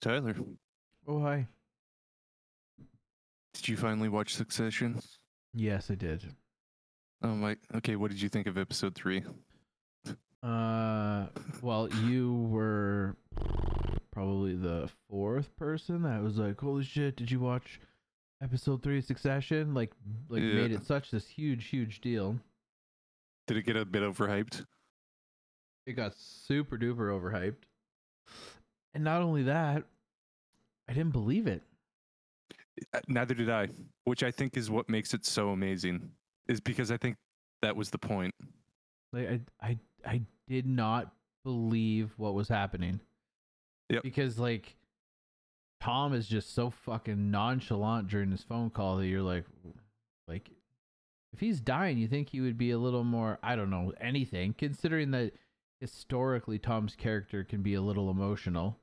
Tyler, Oh hi. did you finally watch Succession? Yes, I did. Oh my. Okay, what did you think of episode three? Uh, well, you were probably the fourth person that was like, "Holy shit! Did you watch episode three of Succession?" Like, like Yeah. made it such this huge, huge deal. Did it get a bit overhyped? It got super duper overhyped, and not only that, I didn't believe it. Uh, Neither did I, which I think is what makes it so amazing. Is because I think that was the point. Like, I, I, I did not believe what was happening. Yep. Because like, Tom is just so fucking nonchalant during this phone call that you're like, like, if he's dying, you think he would be a little more, I don't know, anything. Considering that historically Tom's character can be a little emotional.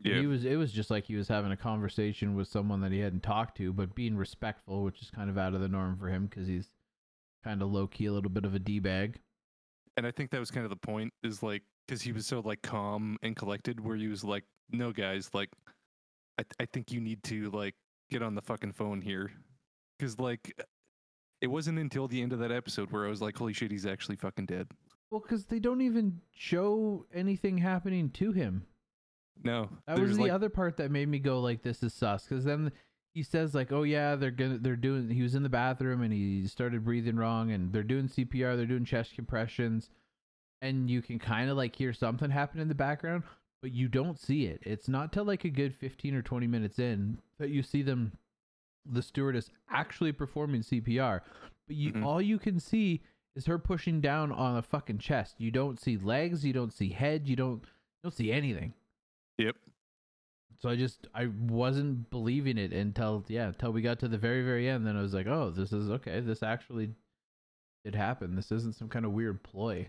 Yeah. He was. It was just like he was having a conversation with someone that he hadn't talked to, but being respectful, which is kind of out of the norm for him because he's kind of low key, a little bit of a d bag. and I think that was kind of the point. Is like because he was so like calm and collected, where he was like, "No, guys, like, I I think you need to like get on the fucking phone here," because like. Uh, it wasn't until the end of that episode where I was like, "Holy shit, he's actually fucking dead." Well, because they don't even show anything happening to him. No, That was the like, other part that made me go like, "This is sus." Because then he says like, "Oh yeah, they're gonna, they're doing." He was in the bathroom and he started breathing wrong, and they're doing CPR, they're doing chest compressions, and you can kind of like hear something happen in the background, but you don't see it. It's not till like a good fifteen or twenty minutes in that you see them, the stewardess actually performing CPR. But you, Mhm. all you can see is her pushing down on a fucking chest. You don't see legs, you don't see head, you don't, you don't see anything. Yep. So I just I wasn't believing it until yeah until we got to the very very end. Then I was like, oh, this is okay. This actually did happen. This isn't some kind of weird ploy.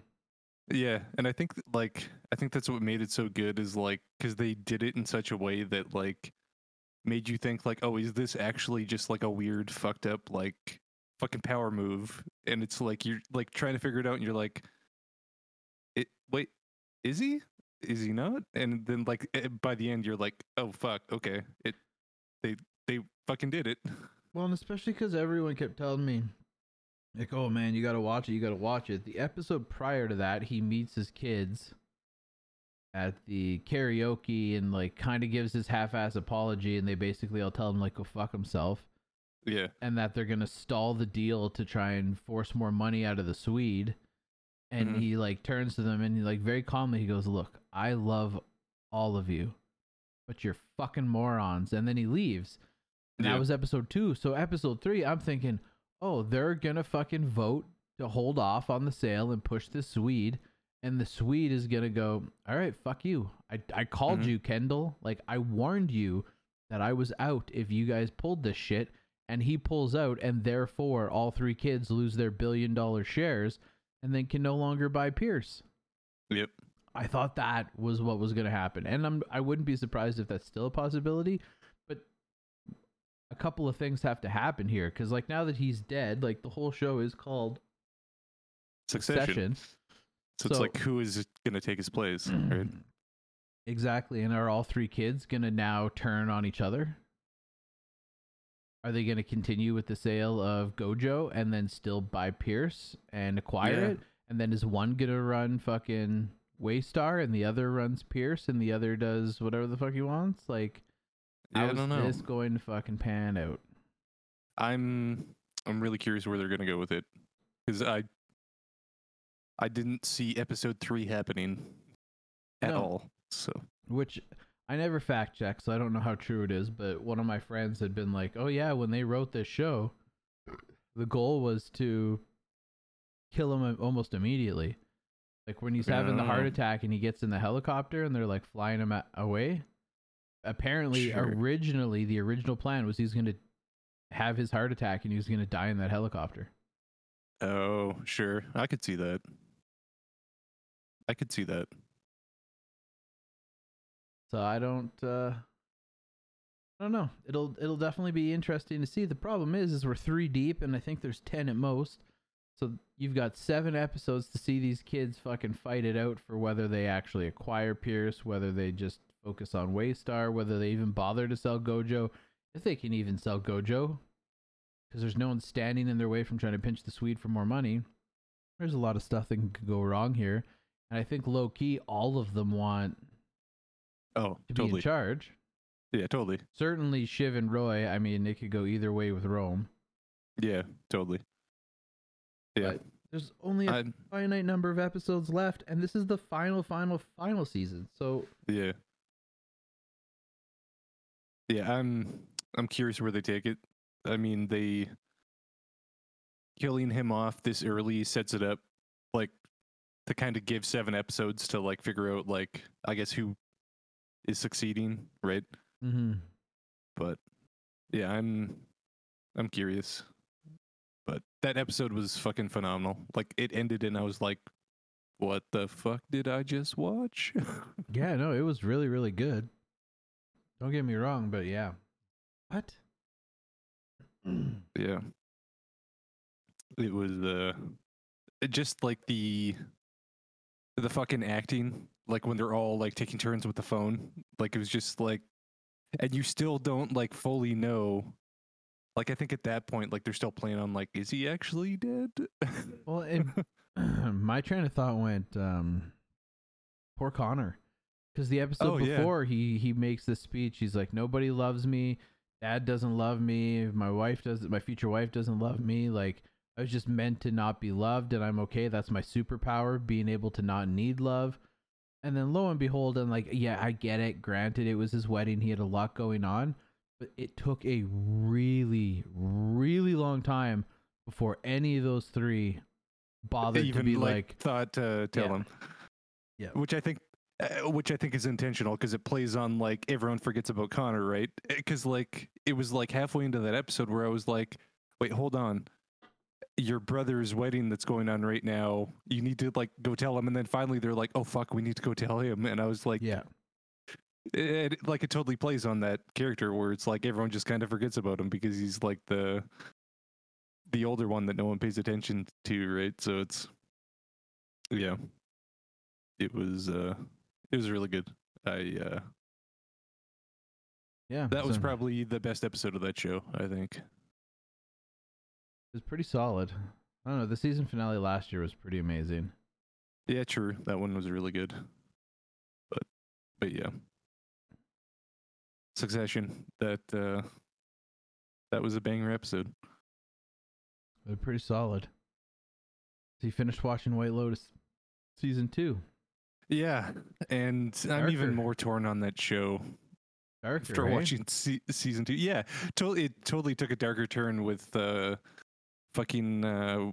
Yeah, and I think like I think that's what made it so good is like because they did it in such a way that like made you think like, oh, is this actually just like a weird fucked up like fucking power move? And it's like you're like trying to figure it out, and you're like, it wait, is he? Is he not? And then like eh, by the end, you're like, oh fuck, okay, it they they fucking did it. Well, and especially because everyone kept telling me, like, oh man, you got to watch it. You got to watch it. The episode prior to that, he meets his kids at the karaoke and like kind of gives his half-ass apology, and they basically all tell him like go fuck himself. Yeah, and that they're gonna stall the deal to try and force more money out of the Swede. And Mhm. he like turns to them and he like very calmly he goes, "Look, I love all of you, but you're fucking morons." And then he leaves. And that was episode two. So episode three, I'm thinking, oh, they're gonna fucking vote to hold off on the sale and push the Swede. And the Swede is gonna go, all right, fuck you. I I called Mhm. you, Kendall. Like I warned you that I was out if you guys pulled this shit. And he pulls out, and therefore all three kids lose their billion dollar shares, and then can no longer buy Pierce. yep, I thought that was what was going to happen, and I'm I wouldn't be surprised if that's still a possibility. But a couple of things have to happen here, because like now that he's dead, like the whole show is called succession. Succession. So, it's like who is gonna take his place, right? Exactly, and are all three kids gonna now turn on each other? Are they gonna continue with the sale of Gojo and then still buy Pierce and acquire Yeah. it? And then is one gonna run fucking Waystar and the other runs Pierce and the other does whatever the fuck he wants? Like, Yeah, I don't know. this going to fucking pan out? I'm I'm really curious where they're gonna go with it because I I didn't see episode three happening at No. all. So Which I never fact check, so I don't know how true it is. But one of my friends had been like, "Oh yeah, when they wrote this show, the goal was to kill him almost immediately. Like when he's having the heart Oh. attack and he gets in the helicopter and they're like flying him away. Apparently, Sure. originally the original plan was he's going to have his heart attack and he was going to die in that helicopter. oh sure, I could see that. I could see that. So I don't uh I don't know. It'll it'll definitely be interesting to see. The problem is is we're 3 deep and I think there's 10 at most. So you've got 7 episodes to see these kids fucking fight it out for whether they actually acquire Pierce, whether they just focus on Waystar, whether they even bother to sell Gojo, if they can even sell Gojo, because there's no one standing in their way from trying to pinch the Swede for more money. There's a lot of stuff that can go wrong here, and I think low key, all of them want Oh, to be totally. in charge. Yeah, totally. Certainly, Shiv and Roy. I mean, it could go either way with Rome. Yeah, totally. Yeah. But there's only a I, finite number of episodes left, and this is the final, final, final season. So yeah. Yeah, I'm I'm curious where they take it. I mean, they killing him off this early sets it up like to kind of give seven episodes to like figure out like I guess who is succeeding, right? mm-hmm. But yeah, I'm I'm curious. But that episode was fucking phenomenal. Like it ended and I was like, what the fuck did I just watch? yeah, no, it was really, really good. Don't get me wrong, but yeah. What? yeah. It was uh just like the the fucking acting, like when they're all like taking turns with the phone. Like it was just like and you still don't like fully know like I think at that point like they're still playing on like is he actually dead? well, and my train of thought went, um, poor Connor, because the episode Oh, yeah. before he he makes this speech. He's like, nobody loves me. Dad doesn't love me. My wife doesn't. My future wife doesn't love me. Like I was just meant to not be loved, and I'm okay. That's my superpower, being able to not need love. And then lo and behold, I'm like, yeah, I get it. Granted, it was his wedding. He had a lot going on, but it took a really, really long time before any of those three bothered even to be like, like, thought to tell Yeah. him. Yeah. Which I think uh, which I think is intentional because it plays on like everyone forgets about Connor, right? Because like it was like halfway into that episode where I was like, wait, hold on. Your brother's wedding that's going on right now. You need to like go tell him, and then finally they're like, "Oh fuck, we need to go tell him." And I was like, yeah, it, it- like it totally plays on that character where it's like everyone just kind of forgets about him because he's like the the older one that no one pays attention to, right? So it's yeah, it was uh it was really good. I uh yeah. that was probably the best episode of that show. I think. It was pretty solid. I don't know. The season finale last year was pretty amazing. Yeah, true. That one was really good. But but yeah. Succession. That uh that was a banger episode. They're pretty solid. So you finished watching White Lotus season two. Yeah, and I'm even more torn on that show Darker, after eh? watching se- season two. Yeah, totally. It totally took a darker turn with uh, fucking uh,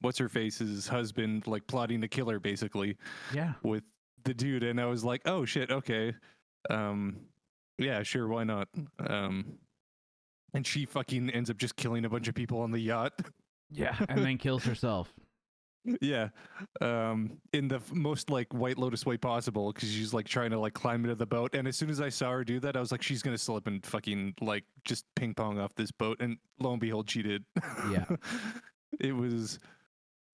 what's her face's husband like plotting to kill her basically Yeah. with the dude, and I was like, oh shit, okay, um, yeah, sure, why not? Um, and she fucking ends up just killing a bunch of people on the yacht. Yeah. And then kills herself. Yeah um in the most like white lotus way possible because she's like trying to like climb into the boat and as soon as i saw her do that i was like she's gonna slip and fucking like just ping pong off this boat and lo and behold she did Yeah. it was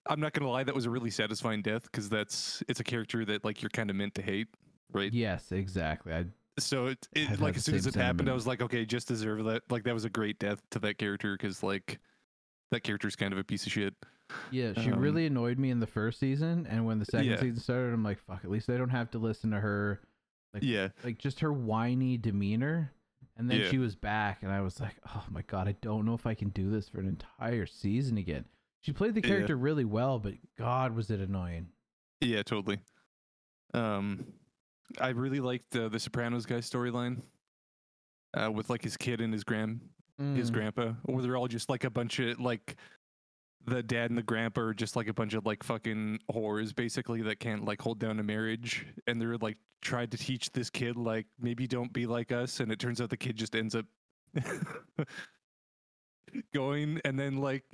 i'm not gonna lie that was a really satisfying death because that's it's a character that like you're kind of meant to hate right Yes, exactly. I so it, it like as soon as it happened i was like okay just deserve that like that was a great death to that character because like that character's kind of a piece of shit yeah, she Um, really annoyed me in the first season, and when the second Yeah. season started, I'm like, fuck. At least I don't have to listen to her. Like, yeah like just her whiny demeanor. And then Yeah. she was back, and I was like, oh my god, I don't know if I can do this for an entire season again. She played the Yeah. character really well, but God, was it annoying. Yeah, totally. Um, I really liked uh, the Sopranos guy storyline uh, with like his kid and his grand his Mm. grandpa, where they're all just like a bunch of like the dad and the grandpa are just like a bunch of like fucking whores basically that can't like hold down a marriage, and they're like tried to teach this kid like maybe don't be like us, and it turns out the kid just ends up going, and then like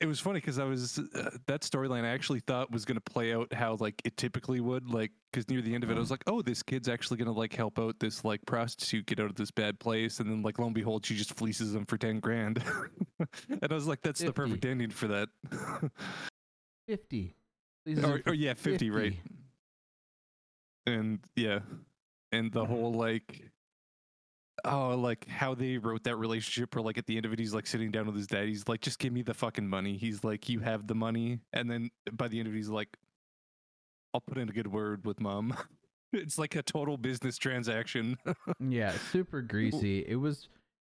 it was funny because I was uh, that storyline I actually thought was gonna play out how like it typically would, like because near the end of it I was like, oh, this kid's actually gonna like help out this like prostitute get out of this bad place, and then like lo and behold, she just fleeces him for ten grand, and I was like, that's the perfect ending for that. 50. Please or, or yeah, fifty, right? And yeah, and the whole like oh like how they wrote that relationship or like at the end of it he's like sitting down with his dad. He's like just give me the fucking money. He's like you have the money. And then by the end of it he's like i'll put in a good word with mom. It's like a total business transaction. Yeah, super greasy. It was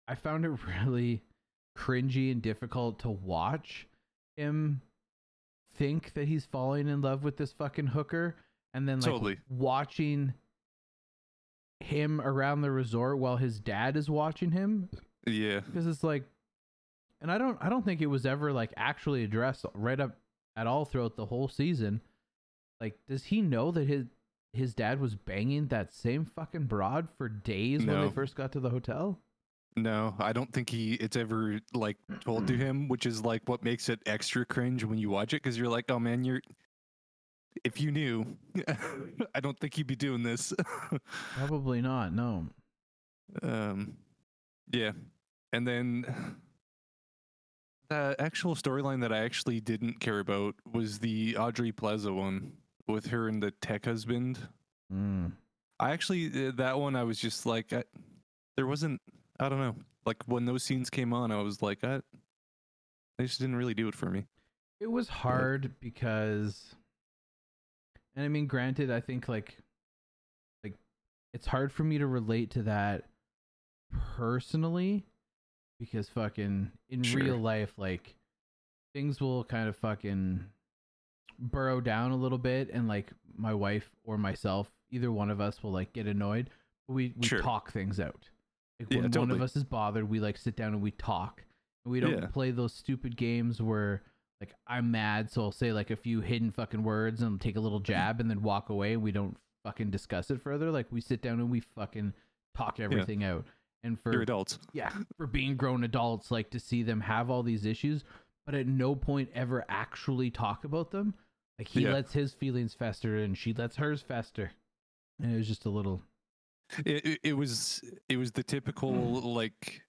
I found it really cringy and difficult to watch him think that he's falling in love with this fucking hooker and then like Totally. watching him around the resort while his dad is watching him yeah because it's like and I don't I don't think it was ever like actually addressed right up at all throughout the whole season. Like does he know that his his dad was banging that same fucking broad for days when they first got to the hotel? no i don't think he it's ever like told to him which is like what makes it extra cringe when you watch it because you're like oh man you're if you knew i don't think you'd be doing this Probably not. No. Um, yeah, and then the actual storyline that I actually didn't care about was the Aubrey Plaza one with her and the tech husband. Mm. I actually uh, that one I was just like, I, there wasn't. I don't know. Like when those scenes came on, I was like, I, they just didn't really do it for me. It was hard because and I mean granted I think like like it's hard for me to relate to that personally because fucking in Sure. real life like things will kind of fucking burrow down a little bit and like my wife or myself either one of us will like get annoyed but we we Sure. talk things out like Yeah, when one of us is bothered we like sit down and we talk and we don't Yeah. play those stupid games where like I'm mad, so I'll say like a few hidden fucking words and take a little jab and then walk away we don't fucking discuss it further. Like we sit down and we fucking talk everything out. And for You're adults. yeah, for being grown adults, like to see them have all these issues, but at no point ever actually talk about them. Like he Yeah. lets his feelings fester and she lets hers fester. And it was just a little It, it, it was it was the typical like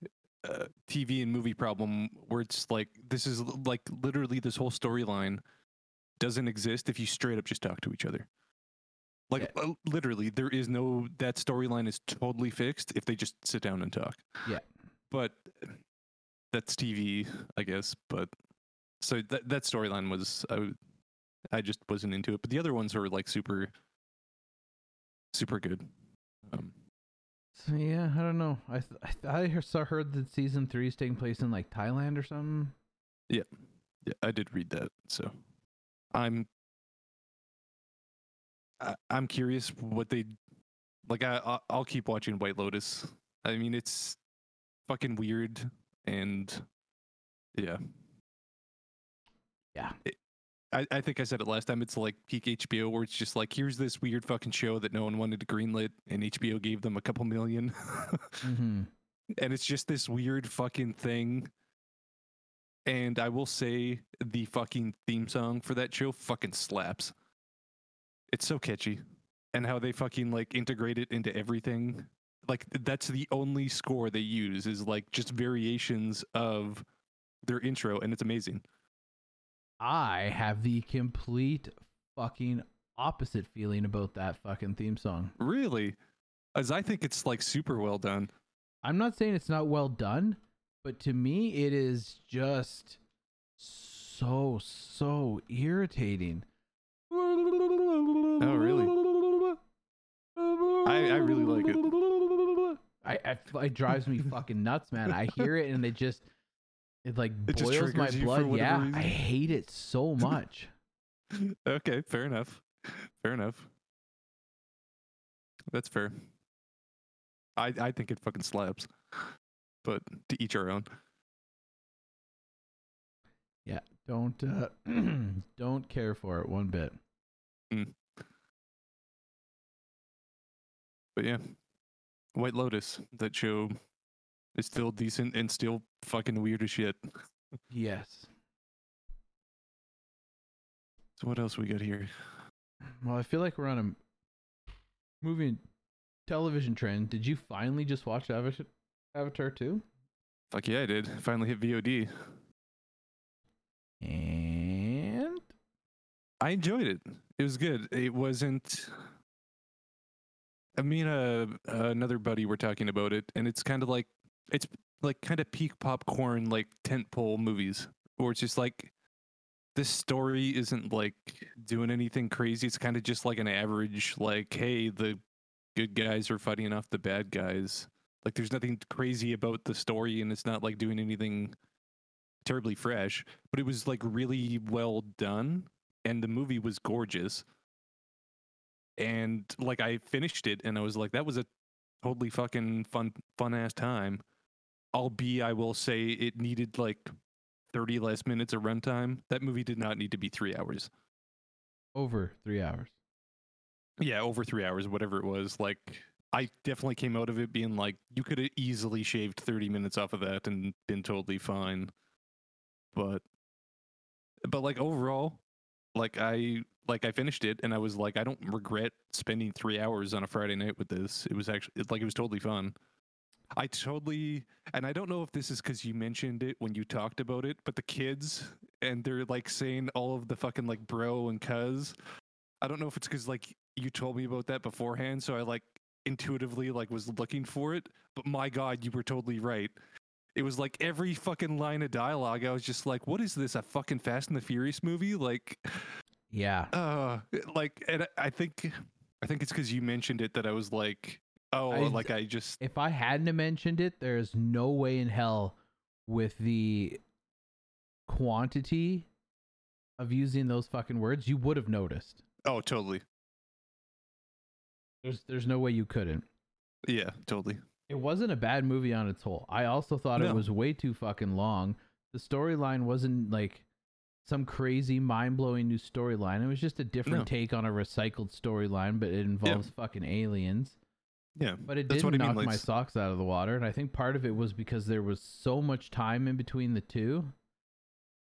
uh, TV and movie problem where it's like this is like literally this whole storyline doesn't exist if you straight up just talk to each other. Like uh, literally, there is no that storyline is totally fixed if they just sit down and talk. Yeah. but that's TV, I guess. But so that that storyline was I, I just wasn't into it. But the other ones were like super, super good. So yeah, I don't know. I th- I, th- I saw heard that season three is taking place in like Thailand or something. Yeah, yeah, I did read that. So I'm I, I'm curious what they like. I I- I'll keep watching White Lotus. I mean, it's fucking weird and yeah. Yeah. It- I, I think I said it last time. It's like peak HBO, where it's just like, here's this weird fucking show that no one wanted to greenlit, and HBO gave them a couple million. Mm-hmm. and it's just this weird fucking thing. And I will say the fucking theme song for that show fucking slaps. It's so catchy. And how they fucking like integrate it into everything. Like that's the only score they use is like just variations of their intro and it's amazing. I have the complete fucking opposite feeling about that fucking theme song. Really? As I think it's like super well done. I'm not saying it's not well done, but to me it is just so so irritating. Oh, really? I- I really like it. I, I it drives me fucking nuts, man. I hear it and it just it like It boils my triggers you for blood. Yeah, I hate it so much. okay, fair enough. Fair enough. That's fair. I I think it fucking slaps. But to each our own. Yeah, don't uh, don't care for it one bit. But yeah. White Lotus, that show is still decent and still fucking weird as shit. Yes. So what else we got here? Well, I feel like we're on a movie and television trend. Did you finally just watch Avatar, Avatar 2? Fuck yeah, I did. Finally hit VOD. And I enjoyed it. It was good. It wasn't I mean, uh, another buddy were talking about it, and it's kind of like it's like kind of peak popcorn, like tentpole movies, where it's just like this story isn't like doing anything crazy. It's kind of just like an average, like, hey, the good guys are fighting off the bad guys. Like, there's nothing crazy about the story, and it's not like doing anything terribly fresh. But it was like really well done, and the movie was gorgeous. And like, I finished it, and I was like, that was a totally fucking fun, fun ass time. Albeit, I will say it needed like 30 less minutes of runtime. That movie did not need to be three hours. Over three hours. Yeah, over three hours, whatever it was. Like, I definitely came out of it being like, you could have easily shaved 30 minutes off of that and been totally fine. But, but like overall, like I like I finished it and I was like, I don't regret spending three hours on a Friday night with this. It was actually it, like it was totally fun. I totally, and I don't know if this is because you mentioned it when you talked about it, but the kids and they're like saying all of the fucking like bro and cuz. I don't know if it's because like you told me about that beforehand, so I like intuitively like was looking for it. But my god, you were totally right. It was like every fucking line of dialogue. I was just like, "What is this? A fucking Fast and the Furious movie?" Like, Yeah. uh, like, and I think, I think it's because you mentioned it that I was like, "Oh, I- like I just." If I hadn't mentioned it, there's no way in hell with the quantity of using those fucking words, you would have noticed. Oh, totally. There's there's no way you couldn't. Yeah, totally. It wasn't a bad movie on its whole. I also thought it was way too fucking long. The storyline wasn't like some crazy mind blowing new storyline. It was just a different No. take on a recycled storyline, but it involves fucking aliens. Yeah, But it did I mean, knock like my socks out of the water, and I think part of it was because there was so much time in between the two,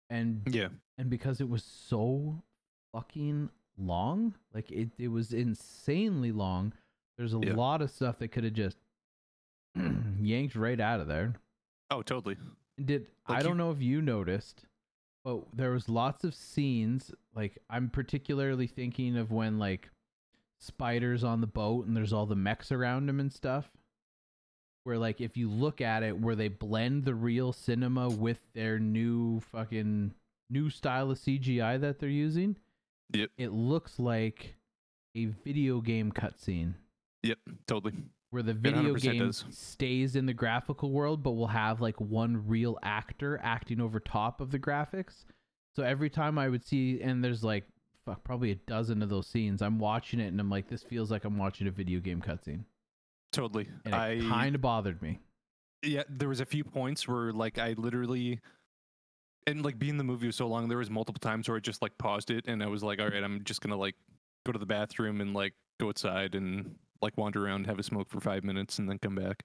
and yeah, and because it was so fucking long, like it it was insanely long. There's a Yeah. lot of stuff that could have just yanked right out of there. Oh, totally. Did Like I don't you- know if you noticed, but there was lots of scenes. Like I'm particularly thinking of when like spiders on the boat and there's all the mechs around them and stuff. Where like if you look at it, where they blend the real cinema with their new fucking new style of CGI that they're using, Yep. it looks like a video game cutscene Yep, totally. where the video game does. stays in the graphical world but will have like one real actor acting over top of the graphics so every time i would see and there's like fuck probably a dozen of those scenes i'm watching it and i'm like this feels like i'm watching a video game cutscene Totally. and it I kind of bothered me yeah, there was a few points where like I literally and like being the movie was so long, there was multiple times where I just like paused it and I was like, all right, I'm just gonna like go to the bathroom and like go outside and like wander around, have a smoke for five minutes, and then come back.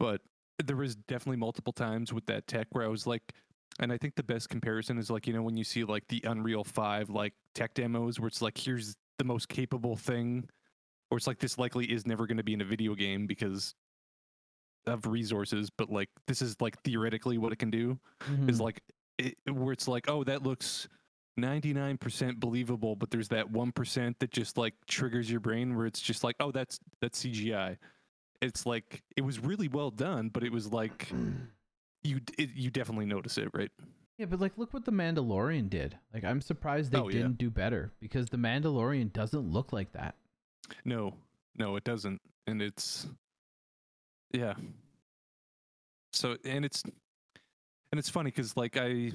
But there was definitely multiple times with that tech where I was like, and I think the best comparison is like you know when you see like the Unreal Five like tech demos where it's like here's the most capable thing, or it's like this likely is never going to be in a video game because of resources, but like this is like theoretically what it can do is Mhm. like it, where it's like oh that looks 99% believable but there's that 1% that just like triggers your brain where it's just like oh that's that's CGI it's like it was really well done but it was like you it, you definitely notice it right? Yeah but like look what the mandalorian did. Like i'm surprised they Oh, didn't do better because the mandalorian doesn't look like that. No. No it doesn't. And it's yeah. So and it's and it's funny because like i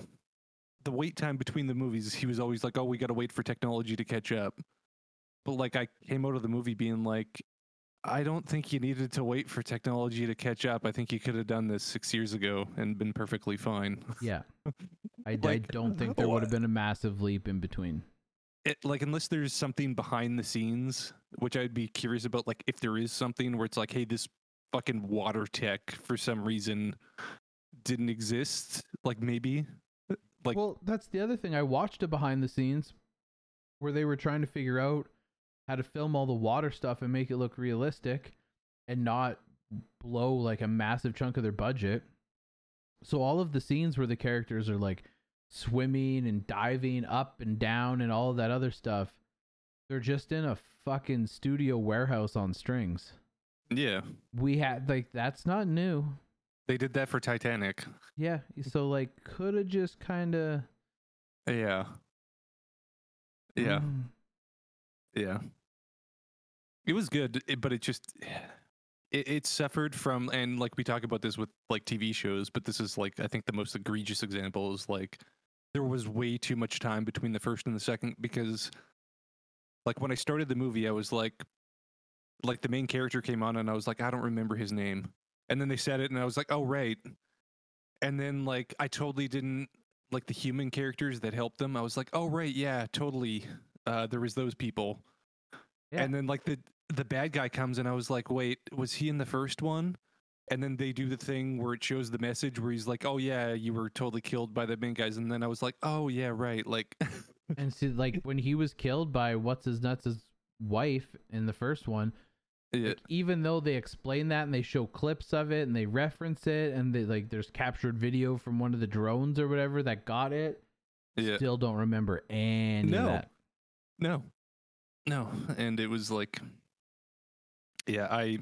the wait time between the movies he was always like oh we got to wait for technology to catch up. But like i came out of the movie being like i don't think you needed to wait for technology to catch up. I think you could have done this six years ago and been perfectly fine. Yeah. I, I don't think there would have been a massive leap in between. It like unless there's something behind the scenes which i'd be curious about like if there is something where it's like hey this fucking water tech for some reason didn't exist like maybe? Like well, that's the other thing. I watched a behind the scenes where they were trying to figure out how to film all the water stuff and make it look realistic and not blow like a massive chunk of their budget. So all of the scenes where the characters are like swimming and diving up and down and all that other stuff, They're just in a fucking studio warehouse on strings. Yeah, We had like that's not new. they did that for Titanic. Yeah, so like could have just kind of Yeah, yeah, Mm. yeah. It was good, but it just it, it suffered from and like we talk about this with like TV shows, but this is like I think the most egregious example is like there was way too much time between the first and the second because like when I started the movie, I was like like the main character came on and I was like I don't remember his name, and then they said it and I was like oh right, and then like I totally didn't like the human characters that helped them. I was like oh right yeah totally uh, there was those people. Yeah. And then like the the bad guy comes and I was like, wait, was he in the first one? And then they do the thing where it shows the message where he's like, oh yeah, you were totally killed by the main guys. And then I was like, oh yeah, right. Like, and see like when he was killed by what's his nuts' wife in the first one, yeah, like, even though they explain that and they show clips of it and they reference it and they like there's captured video from one of the drones or whatever that got it, yeah, still don't remember any No. of that. no, no. And it was like, yeah, I,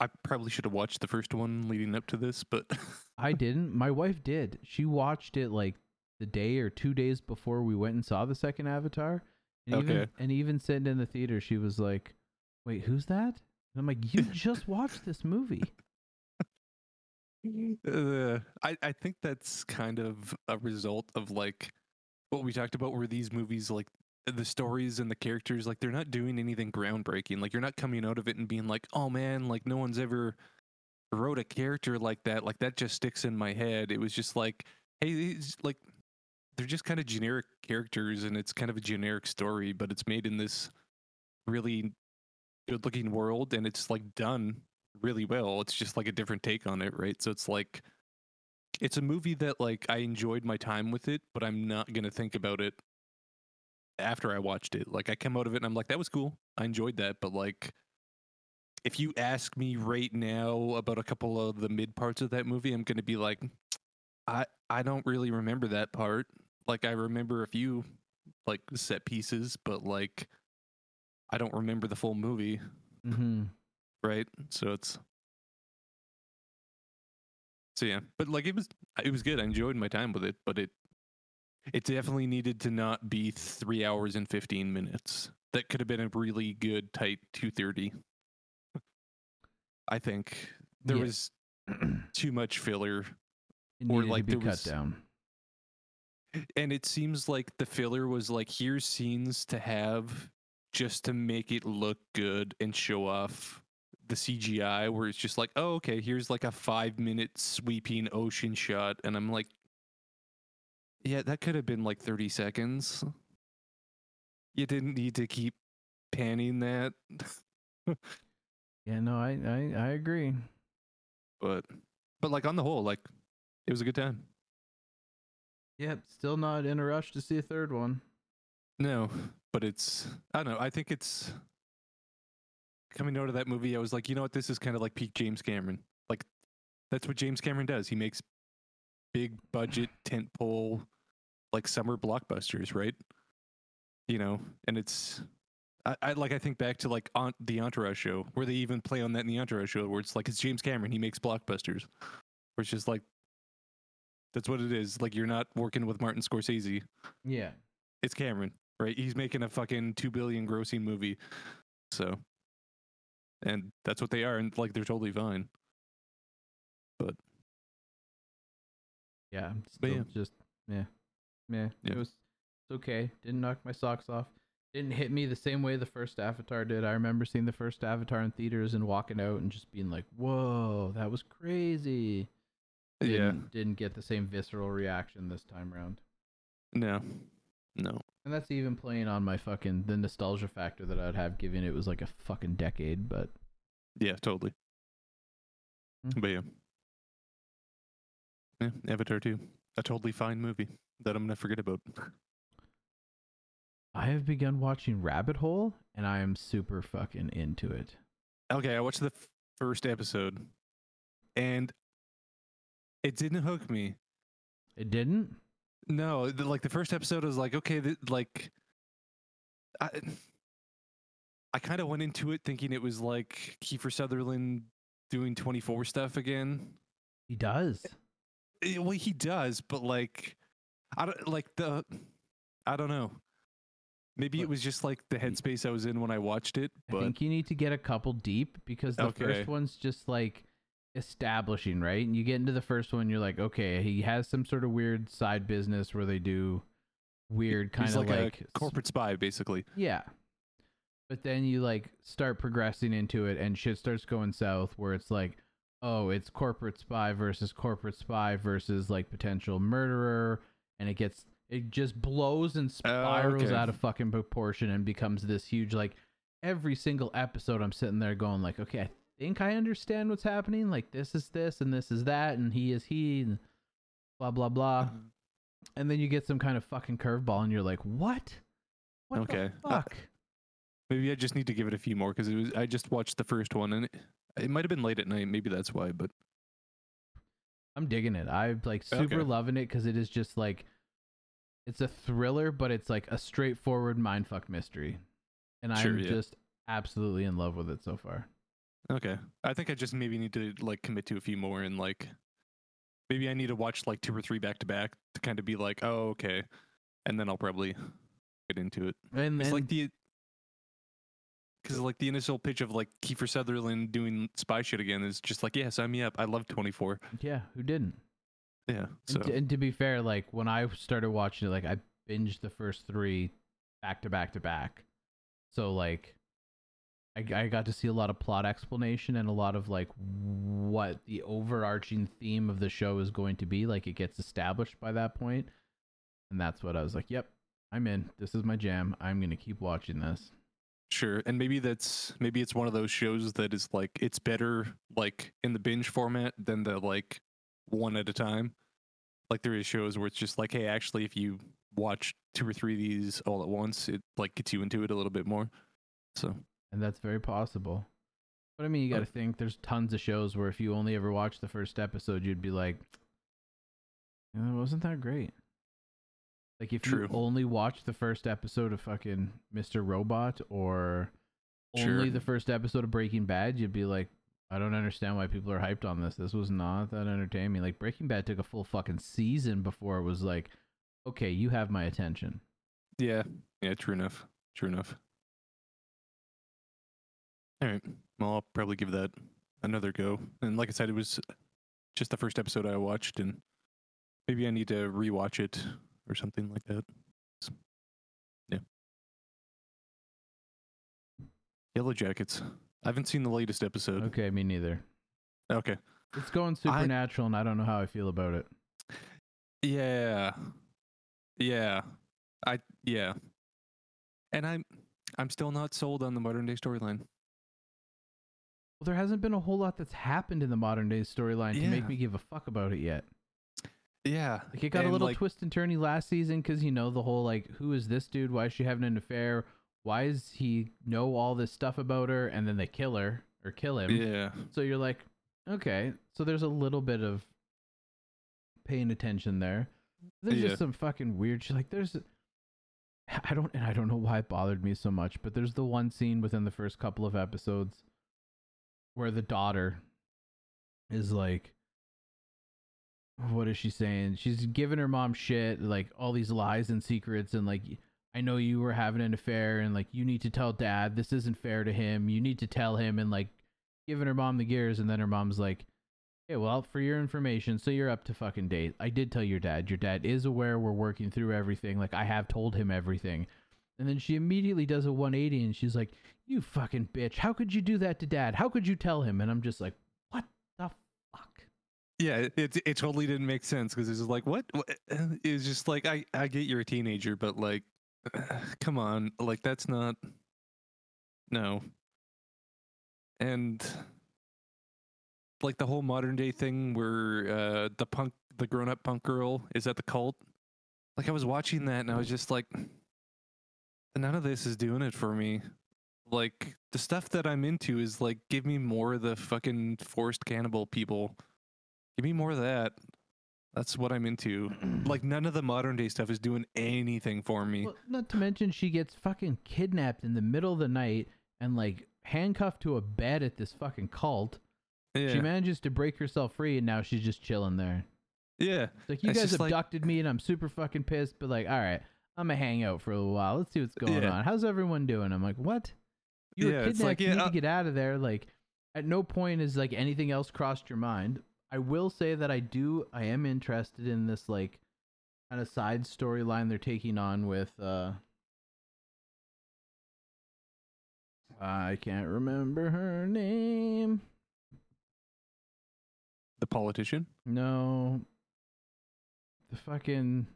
I probably should have watched the first one leading up to this, but I didn't. My wife did. She watched it like the day or two days before we went and saw the second Avatar. And even Okay. and even sitting in the theater, she was like, "Wait, who's that?" And I'm like, "You just watched this movie." uh, I I think that's kind of a result of like what we talked about where these movies like the stories and the characters like they're not doing anything groundbreaking like you're not coming out of it and being like oh man like no one's ever wrote a character like that like that just sticks in my head it was just like hey like they're just kind of generic characters and it's kind of a generic story but it's made in this really good looking world and it's like done really well. It's just like a different take on it, right? So it's like it's a movie that like I enjoyed my time with it, but I'm not going to think about it after I watched it. Like I come out of it and I'm like that was cool. I enjoyed that, but like if you ask me right now about a couple of the mid parts of that movie, I'm going to be like I I don't really remember that part. Like I remember a few like set pieces, but like I don't remember the full movie hmm right? So it's so yeah, but like it was it was good. I enjoyed my time with it, but it it definitely needed to not be three hours and fifteen minutes. That could have been a really good tight two thirty. I think there Yeah. was too much filler, Or, like, to be there cut was- down. and it seems like the filler was like here's scenes to have just to make it look good and show off the CGI where it's just like, oh, okay, here's like a five minute sweeping ocean shot. And I'm like, yeah, that could have been like 30 seconds. You didn't need to keep panning that. Yeah, no, I, I I agree. but, but like on the whole, like it was a good time. Yep, still not in a rush to see a third one. No, but it's, I don't know. I think it's coming out of that movie. I was like, you know what? This is kind of like peak James Cameron. Like, that's what James Cameron does. He makes big budget tentpole like summer blockbusters, right? You know, and it's I, I like I think back to like on the Entourage show where they even play on that in the Entourage show where it's like it's James Cameron, he makes blockbusters. Where it's just like that's what it is. Like you're not working with Martin Scorsese. Yeah. It's Cameron, right? He's making a fucking two billion grossing movie. So and that's what they are, and like they're totally fine. Yeah, still yeah. just yeah, yeah. Yeah. It was it's okay. Didn't knock my socks off. Didn't hit me the same way the first Avatar did. I remember seeing the first Avatar in theaters and walking out and just being like, "Whoa, that was crazy." Yeah. Didn't, didn't get the same visceral reaction this time around. No. No. And that's even playing on my fucking the nostalgia factor that I'd have given it was like a fucking decade, but Yeah, totally. Hmm. But yeah. Yeah, Avatar 2. A totally fine movie that I'm gonna forget about. I have begun watching Rabbit Hole and I am super fucking into it. Okay, I watched the f- first episode and it didn't hook me. It didn't? No, the, like the first episode was like, okay, th- like I, I kind of went into it thinking it was like Kiefer Sutherland doing 24 stuff again. He does. Eh, Well, he does, but like, I don't like the, I don't know. Maybe But- it was just like the headspace I was in when I watched it, I think you need to get a couple deep because the Okay. first one's just like establishing, right? And you get into the first one, you're like, okay, he has some sort of weird side business where they do weird kind he's of like, like, corporate spy, basically. Yeah. But then you like start progressing into it and shit starts going south where it's like, oh, it's corporate spy versus corporate spy versus like potential murderer and it gets it just blows and spirals okay. out of fucking proportion and becomes this huge like every single episode I'm sitting there going like, okay, I think I understand what's happening. Like this is this and this is that and he is he and blah blah blah. Mm-hmm. And then you get some kind of fucking curveball and you're like, what? What Okay. the Uh, fuck? Maybe I just need to give it a few more because it was I just watched the first one and it, it might have been late at night. Maybe that's why. But I'm digging it. I'm like super Okay. loving it because it is just like it's a thriller, but it's like a straightforward mindfuck mystery, and Sure, I'm yeah. just absolutely in love with it so far. okay, I think I just maybe need to like commit to a few more and like maybe I need to watch like two or three back to back to kind of be like, oh okay, and then I'll probably get into it. And It's then like the because like the initial pitch of like Kiefer Sutherland doing spy shit again is just like, yeah, sign me up. I love 24. yeah, who didn't? Yeah. So And, to, and to be fair, like when I started watching it, like I binged the first three back to back to back. So like, I, I got to see a lot of plot explanation and a lot of like what the overarching theme of the show is going to be. Like it gets established by that point, and that's what I was like, "Yep, I'm in. This is my jam. I'm gonna keep watching this." Sure, and maybe that's maybe it's one of those shows that is like it's better like in the binge format than the like one at a time. Like there is shows where it's just like, hey, actually, if you watch two or three of these all at once, it like gets you into it a little bit more. So And that's very possible. But I mean, you got to Uh, think there's tons of shows where if you only ever watch the first episode, you'd be like, it wasn't that great. Like if True. you only watched the first episode of fucking Mr. Robot or Sure. only the first episode of Breaking Bad, you'd be like, I don't understand why people are hyped on this. This was not that entertaining. Like Breaking Bad took a full fucking season before it was like, okay, you have my attention. yeah, yeah, true enough, true enough. All right, well, I'll probably give that another go. And like I said, it was just the first episode I watched, and maybe I need to rewatch it or something like that. Yeah. Yellowjackets. I haven't seen the latest episode. Okay, me neither. Okay. It's going supernatural, and I don't know how I feel about it. Yeah. Yeah. I yeah. And I'm I'm still not sold on the modern day storyline. Well, there hasn't been a whole lot that's happened in the modern day storyline to make me give a fuck about it yet. Yeah. Like it got a little like, twist and turny last season because you know the whole like, who is this dude? Why is she having an affair? Why does he know all this stuff about her? And then they kill her or kill him. Yeah. So you're like, okay, so there's a little bit of paying attention there. There's Yeah. just some fucking weird shit. Like there's, I don't, and I don't know why it bothered me so much, but there's the one scene within the first couple of episodes where the daughter is like, what is she saying? She's giving her mom shit, like all these lies and secrets, and like, I know you were having an affair, and like, you need to tell dad this isn't fair to him. You need to tell him, and like, giving her mom the gears, and then her mom's like, "Hey, well, for your information, so you're up to fucking date. I did tell your dad. Your dad is aware we're working through everything. Like, I have told him everything." And then she immediately does a 180, and she's like, "You fucking bitch! How could you do that to dad? How could you tell him?" And I'm just like? Yeah, it it, totally didn't make sense because it's like what? what? It's just like I I get you're a teenager, but like, come on, like that's not. No. And like the whole modern day thing where uh the punk the grown up punk girl is at the cult. Like I was watching that and I was just like none of this is doing it for me. Like the stuff that I'm into is like give me more of the fucking forced cannibal people. Give me more of that. That's what I'm into. Like none of the modern day stuff is doing anything for me. Well, not to mention she gets fucking kidnapped in the middle of the night and like handcuffed to a bed at this fucking cult. yeah. She manages to break herself free and now she's just chilling there. yeah. It's like you It's guys just like- abducted me and I'm super fucking pissed, but like, all right, I'm gonna hang out for a little while. Let's see what's going Yeah. on. How's everyone doing? I'm like, what? You were Yeah, kidnapped. it's like, you yeah, need uh to get out of there. Like, at no point is like anything else crossed your mind. I will say that I do. I am interested in this like kind of side storyline they're taking on with. uh I can't remember her name. The politician. No. The fucking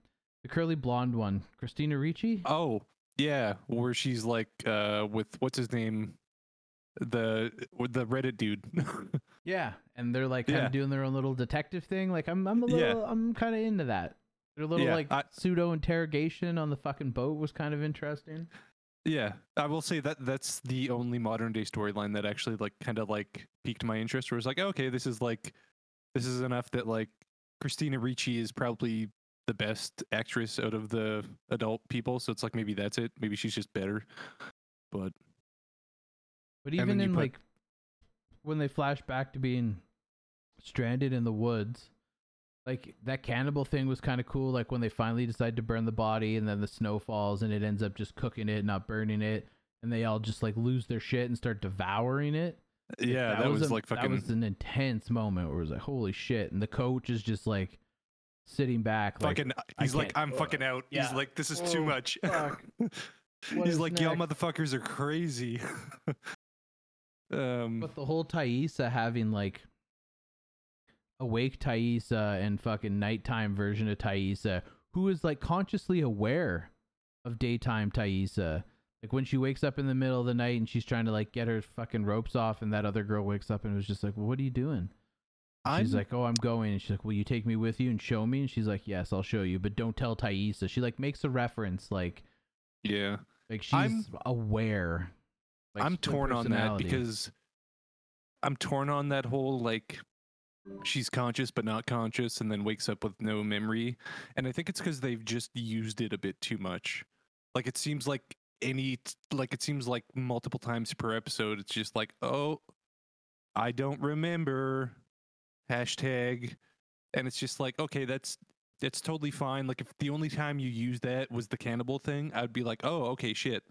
the curly blonde one, Christina Ricci. Oh, yeah, where she's like uh with what's his name? The the Reddit dude. Yeah, and they're like kind Yeah. of doing their own little detective thing. Like I'm, I'm a Yeah. little, I'm kind of into that. Their little Yeah, like I- pseudo interrogation on the fucking boat was kind of interesting. yeah, I will say that that's the only modern day storyline that actually like kind of like piqued my interest. Where it's like, okay, this is like this is enough that like Christina Ricci is probably the best actress out of the adult people. So it's like maybe that's it. Maybe she's just better. But But even in put- like when they flash back to being stranded in the woods, like that cannibal thing was kind of cool. Like when they finally decide to burn the body, and then the snow falls, and it ends up just cooking it, not burning it, and they all just like lose their shit and start devouring it. Like, yeah, that, was, a- like fucking That was an intense moment where it was like, holy shit! And the coach is just like sitting back, like, fucking. Uh, I He's like, I'm fucking out. Yeah. He's like, this is too Oh, much. He's is like, y'all motherfuckers are crazy. um, But the whole Taissa having like awake Taissa and fucking nighttime version of Taissa, who is like consciously aware of daytime Taissa. Like when she wakes up in the middle of the night and she's trying to like get her fucking ropes off, and that other girl wakes up and was just like, well, "What are you doing?" I'm, She's like, "Oh, I'm going." And she's like, "Will you take me with you and show me?" And she's like, "Yes, I'll show you, but don't tell Thaisa." She like makes a reference, like yeah. like she's I'm- aware. Like, I'm torn on that because I'm torn on that whole like she's conscious but not conscious and then wakes up with no memory. And I think it's because they've just used it a bit too much. Like it seems like any like it seems like multiple times per episode it's just like, oh I don't remember hashtag and it's just like, okay, that's that's totally fine. Like if the only time you use that was the cannibal thing, I'd be like, oh, okay, shit.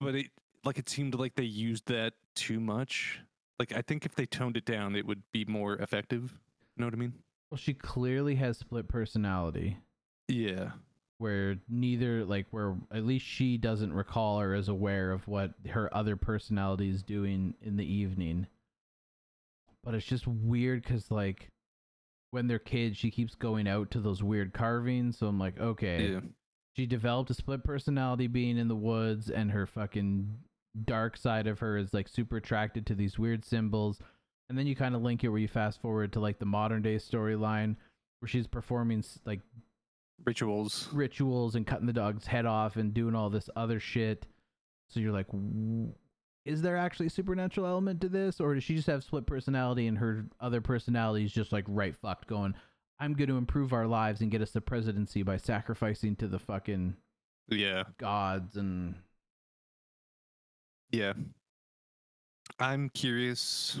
But it like it seemed like they used that too much. Like I think if they toned it down, it would be more effective. You know what I mean? well, she clearly has split personality. Yeah. where neither like where at least she doesn't recall or is aware of what her other personality is doing in the evening but it's just weird because like when they're kids she keeps going out to those weird carvings so i'm like okay Yeah. she developed a split personality being in the woods and her fucking dark side of her is like super attracted to these weird symbols and then you kind of link it where you fast forward to like the modern day storyline where she's performing like Rituals. rituals and cutting the dog's head off and doing all this other shit. So you're like, is there actually a supernatural element to this, or does she just have split personality and her other personality is just like right fucked, going, I'm going to improve our lives and get us the presidency by sacrificing to the fucking Yeah. gods and Yeah. I'm curious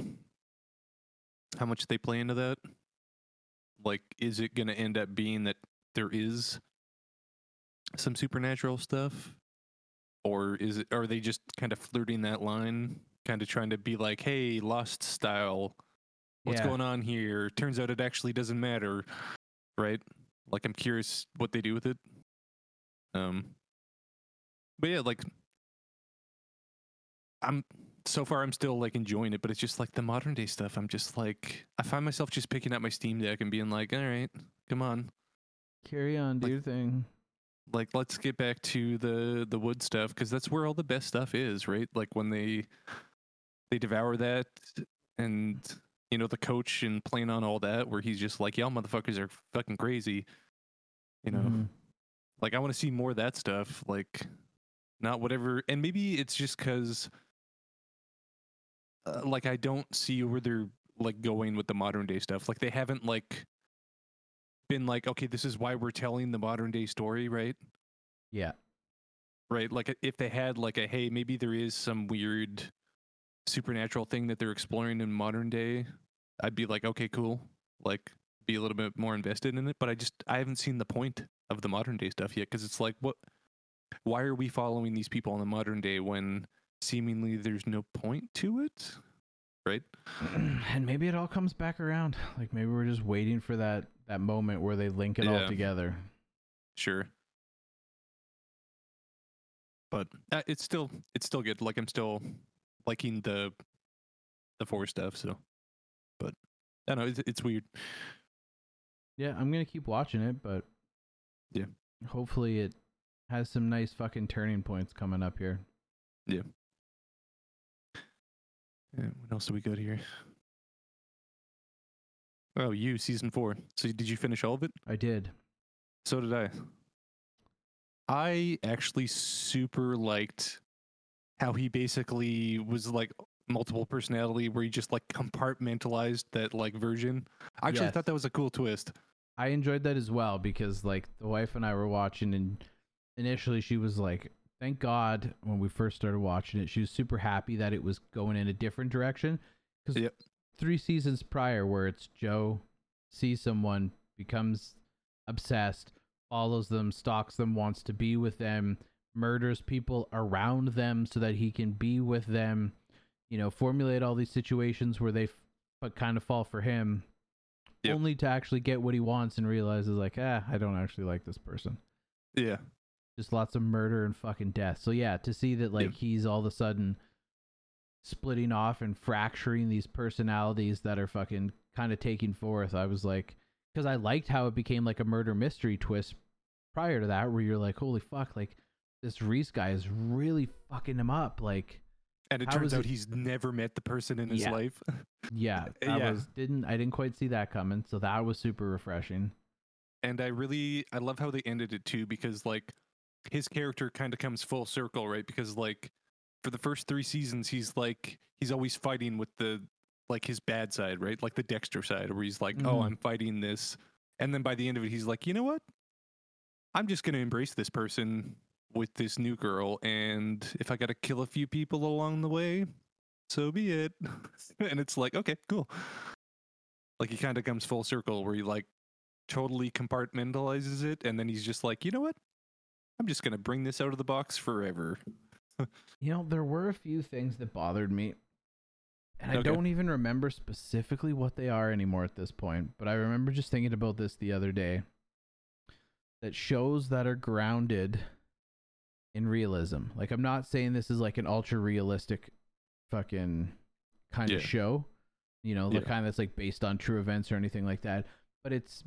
how much they play into that. Like, is it gonna end up being that there is some supernatural stuff? Or is it are they just kind of flirting that line? Kind of trying to be like, hey, lost style. What's Yeah. going on here? Turns out it actually doesn't matter. Right? Like I'm curious what they do with it. Um but yeah, like I'm so far I'm still like enjoying it, but it's just like the modern day stuff. I'm just like I find myself just picking up my Steam Deck and being like, all right, come on, carry on, do Like- your thing. like let's get back to the the wood stuff because that's where all the best stuff is, right? Like when they they devour that and you know the coach and playing on all that where he's just like, y'all motherfuckers are fucking crazy, you know. Mhm. Like I want to see more of that stuff. Like not whatever. And maybe it's just because, uh, like, I don't see where they're like going with the modern day stuff. Like they haven't like been like, okay, this is why we're telling the modern day story, right? Yeah. Right. Like if they had like a hey, maybe there is some weird supernatural thing that they're exploring in modern day, I'd be like, okay, cool. Like be a little bit more invested in it. But I just I haven't seen the point of the modern day stuff yet because it's like what why are we following these people in the modern day when seemingly there's no point to it? Right? and maybe it all comes back around. Like maybe we're just waiting for that that moment where they link it all together. Sure. But uh, it's still it's still good. Like I'm still liking the the four stuff. So, but I don't know. It's, it's weird. Yeah, I'm gonna keep watching it, but Yeah. hopefully it has some nice fucking turning points coming up here. Yeah, Eh, what else do we got here? Oh, you season four. So did you finish all of it? I did. So did I. I actually super liked how he basically was like multiple personality where he just like compartmentalized that like version. I actually Yes. thought that was a cool twist. I enjoyed that as well because like the wife and I were watching and initially she was like thank God when we first started watching it she was super happy that it was going in a different direction cuz Yep. 3 seasons prior where it's Joe sees someone becomes obsessed follows them stalks them wants to be with them murders people around them so that he can be with them you know formulate all these situations where they f- but kind of fall for him Yep. only to actually get what he wants and realizes like ah i don't actually like this person Yeah. Just lots of murder and fucking death so yeah to see that like Yep. he's all of a sudden splitting off and fracturing these personalities that are fucking kind of taking forth i was like because i liked how it became like a murder mystery twist prior to that where you're like holy fuck like this Rhys guy is really fucking him up like And it turns out it- he's never met the person in his Yeah. life. yeah i Yeah. was didn't i didn't quite see that coming so that was super refreshing and I really I love how they ended it too because like his character kind of comes full circle, right? Because like for the first 3 seasons he's like he's always fighting with the like his bad side, right? Like the Dexter side where he's like, "Oh, Mhm. I'm fighting this." And then by the end of it he's like, "You know what? I'm just going to embrace this person with this new girl and if I got to kill a few people along the way, so be it." and it's like, "Okay, cool." Like he kind of comes full circle where he like totally compartmentalizes it and then he's just like you know what i'm just going to bring this out of the box forever You know, there were a few things that bothered me. And I Okay. don't even remember specifically what they are anymore at this point, but I remember just thinking about this the other day. That shows that are grounded in realism. Like I'm not saying this is like an ultra realistic fucking kind of show. You know, the Yeah. kind that's like based on true events or anything like that. But it's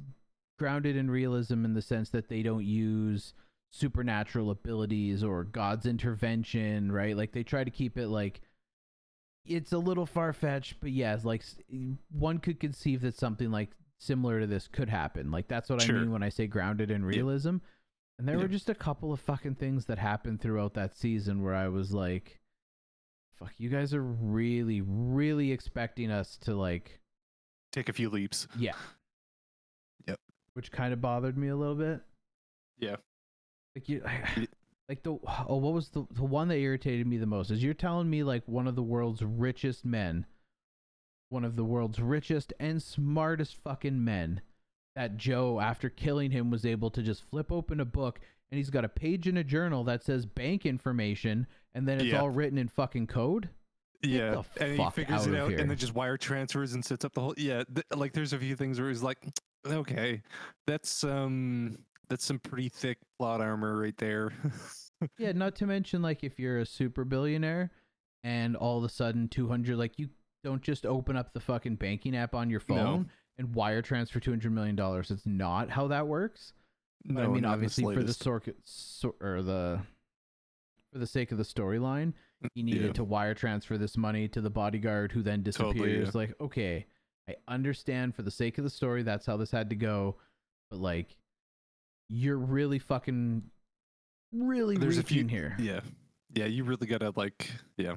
grounded in realism in the sense that they don't use supernatural abilities or God's intervention, right? Like they try to keep it like it's a little far fetched, but yes, like one could conceive that something like similar to this could happen. Like that's what I mean when I say grounded in realism. And there Yeah. were just a couple of fucking things that happened throughout that season where I was like, fuck, you guys are really, really expecting us to like, take a few leaps yeah. Yep. Which kind of bothered me a little bit. yeah Like you, like the oh, what was the the one that irritated me the most? Is you're telling me like one of the world's richest men, one of the world's richest and smartest fucking men, that Joe after killing him was able to just flip open a book and he's got a page in a journal that says bank information and then it's Yeah. all written in fucking code. yeah and he figures out it out here. and then just wire transfers and sets up the whole yeah th- like there's a few things where he's like okay that's um that's some pretty thick plot armor right there Yeah, not to mention like if you're a super billionaire and all of a sudden 200 like you don't just open up the fucking banking app on your No. phone and wire transfer 200 million dollars. It's not how that works. But I mean obviously for the sor- sor- or the for the sake of the storyline, he needed Yeah. to wire transfer this money to the bodyguard who then disappears. Totally, yeah. Like, okay, I understand for the sake of the story that's how this had to go, but like you're really fucking really There's a few- here. yeah yeah you really gotta like yeah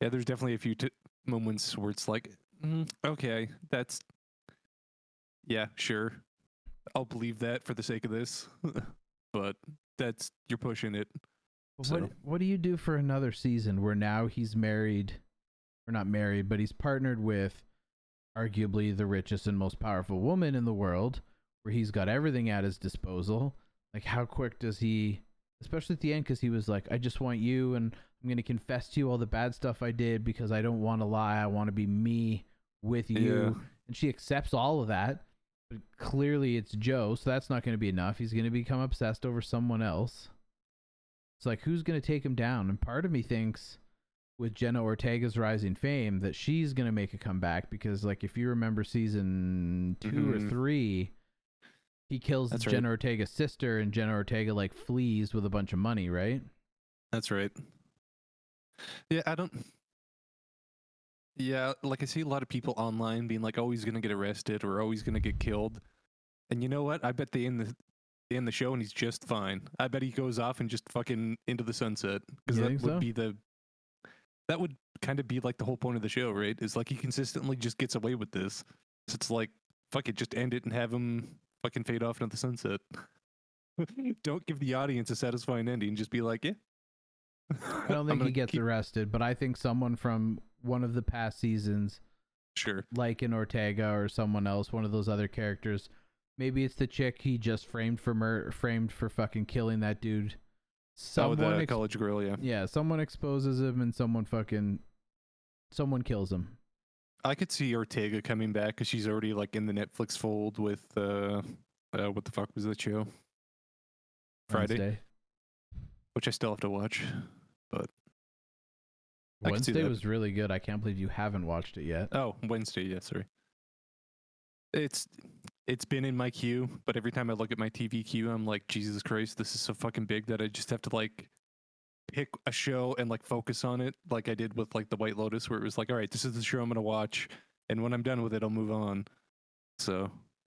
yeah there's definitely a few t- moments where it's like mm, okay that's yeah sure I'll believe that for the sake of this. but that's you're pushing it. So- What what do you do for another season where now he's married or not married, but he's partnered with arguably the richest and most powerful woman in the world, where he's got everything at his disposal. Like how quick does he especially at the end cuz he was like I just want you and I'm going to confess to you all the bad stuff I did because I don't want to lie. I want to be me with you. Yeah. And she accepts all of that. But clearly it's Joe, so that's not going to be enough. He's going to become obsessed over someone else. It's like who's going to take him down? And part of me thinks with Jenna Ortega's rising fame that she's going to make a comeback because like if you remember season 2 or Mhm. 3 he kills That's right. Jenna Ortega's sister and Jenna Ortega like flees with a bunch of money, right? That's right. Yeah, I don't. Yeah, like I see a lot of people online being like, "Oh, he's gonna get arrested," or "Oh, he's gonna get killed," and you know what? I bet they end the they end the show and he's just fine. I bet he goes off and just fucking into the sunset because that would so? be the that would kind of be like the whole point of the show, right? Is like he consistently just gets away with this. So it's like fuck it, just end it and have him fucking fade off into the sunset. don't give the audience a satisfying ending. Just be like, yeah. I don't think he gets keep, arrested, but I think someone from one of the past seasons Sure. like an Ortega or someone else, one of those other characters. Maybe it's the chick he just framed for mur- framed for fucking killing that dude. Uh, someone oh, the ex- college girl, yeah. yeah, someone exposes him and someone fucking someone kills him. I could see Ortega coming back because she's already like in the Netflix fold with uh, uh what the fuck was that show? Friday, Wednesday, which I still have to watch. I Wednesday was really good. I can't believe you haven't watched it yet. Oh, Wednesday, yeah, sorry. It's it's been in my queue, but every time I look at my TV queue, I'm like, Jesus Christ, this is so fucking big that I just have to like pick a show and like focus on it, like I did with like the White Lotus, where it was like, all right, this is the show I'm gonna watch, and when I'm done with it, I'll move on. So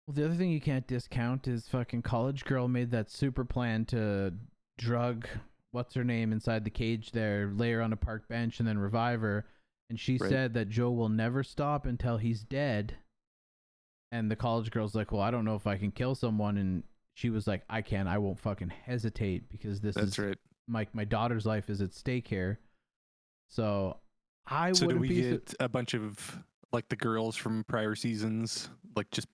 Well, the other thing you can't discount is fucking college girl made that super plan to drug what's her name inside the cage there, lay her on a park bench, and then revive her. And she Right. said that Joe will never stop until he's dead. And the college girl's like, "Well, I don't know if I can kill someone." And she was like, "I can. I won't fucking hesitate because this that's is right. My my daughter's life is at stake here." So I So do we get a bunch of like the girls from prior seasons, like just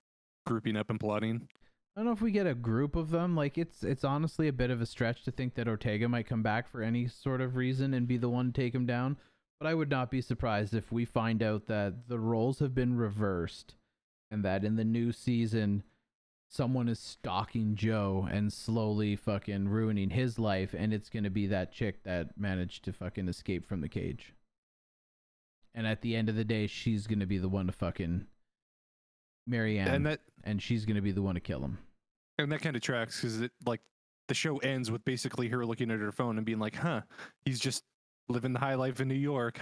grouping up and plotting? I don't know if we get a group of them. Like it's it's honestly a bit of a stretch to think that Ortega might come back for any sort of reason and be the one to take him down. But I would not be surprised if we find out that the roles have been reversed and that in the new season someone is stalking Joe and slowly fucking ruining his life and it's to be that chick that managed to fucking escape from the cage. And at the end of the day she's to be the one to fucking Marienne and that and she's to be the one to kill him. and that kind of tracks because it like the show ends with basically her looking at her phone and being like, "Huh, he's just living the high life in New York."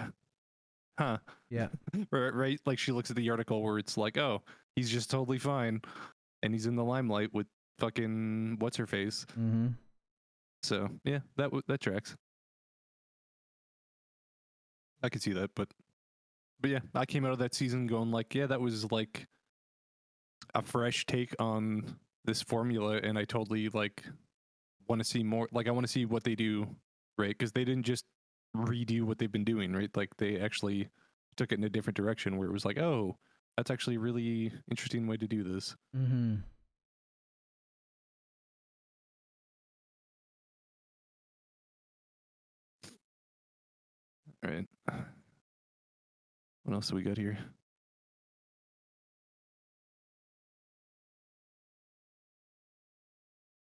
Huh. Yeah. right, right. Like she looks at the article where it's like, "Oh, he's just totally fine, and he's in the limelight with fucking what's her face." Mm-hmm. So yeah, that w- that tracks. I could see that, but but yeah, I came out of that season going like, yeah, that was like a fresh take on this formula, and I totally like want to see more. Like, I want to see what they do, right? Because they didn't just redo what they've been doing, right? Like, they actually took it in a different direction where it was like, oh, that's actually a really interesting way to do this. Mm-hmm. All right. What else do we got here?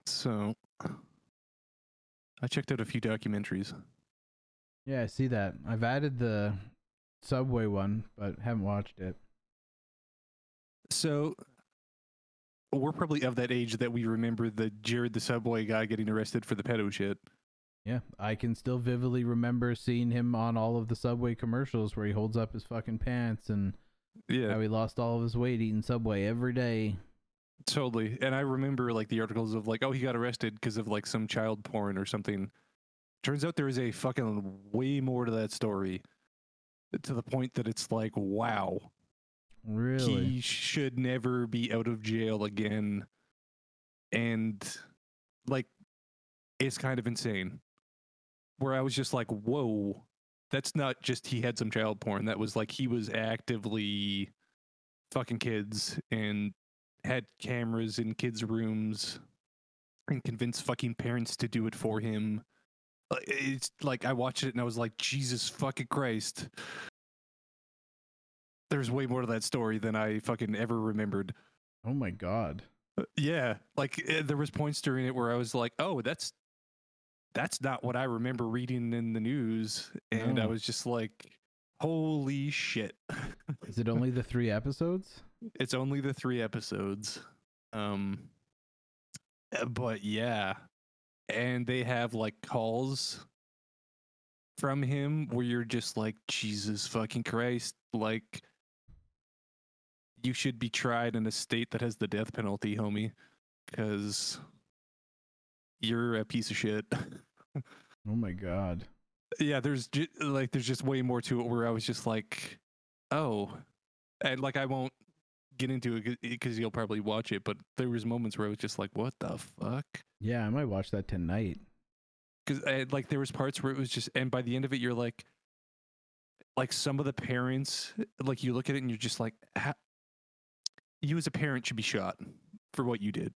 So, I checked out a few documentaries. Yeah, I see that. I've added the Subway one, but haven't watched it. So, we're probably of that age that we remember the Jared the Subway guy getting arrested for the pedo shit. Yeah, I can still vividly remember seeing him on all of the Subway commercials where he holds up his fucking pants and Yeah, how he lost all of his weight eating Subway every day. totally. And I remember like the articles of like, oh, he got arrested because of like some child porn or something. Turns out there is a fucking way more to that story. To the point that it's like, wow, Really? he should never be out of jail again and like it's kind of insane. Where I was just like, whoa, that's not just he had some child porn. That was like he was actively fucking kids and had cameras in kids' rooms and convinced fucking parents to do it for him. Uh, It's like I watched it and I was like, Jesus fucking Christ. There's way more to that story than I fucking ever remembered. Oh my god. Uh, Yeah, like eh, there was points during it where I was like, "Oh, that's that's not what I remember reading in the news," and I was just like, "Holy shit!" Is it only the three episodes? it's only the three episodes, um, uh, but yeah, and they have like calls from him where you're just like, "Jesus fucking Christ!" Like, you should be tried in a state that has the death penalty, homie, because you're a piece of shit. Oh my god. yeah, there's ju- like there's just way more to it where I was just like, oh, and like I won't get into it because you'll probably watch it, but there was moments where I was just like, what the fuck? Yeah, I might watch that tonight. Because eh, like there was parts where it was just, and by the end of it, you're like, like some of the parents, like you look at it and you're just like, "Ha- you as a parent should be shot for what you did.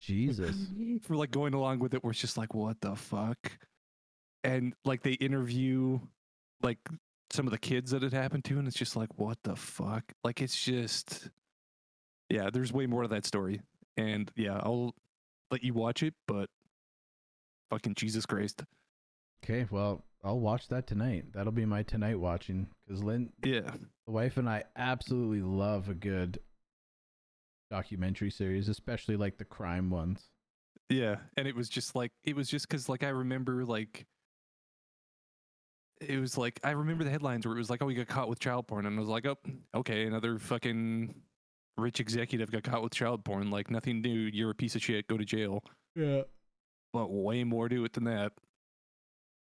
Jesus. for like going along with it where it's just like what the fuck and like they interview like some of the kids that it happened to and it's just like what the fuck like it's just yeah there's way more to that story and yeah i'll let you watch it but fucking jesus christ Okay, well, I'll watch that tonight. That'll be my tonight watching because Lynn, yeah the wife, and I absolutely love a good documentary series, especially like the crime ones. Yeah, and it was just like it was just because like I remember like it was like I remember the headlines where it was like, oh, he got caught with child porn, and I was like, oh, okay, another fucking rich executive got caught with child porn. Like nothing new. You're a piece of shit. Go to jail. Yeah. But way more to it than that.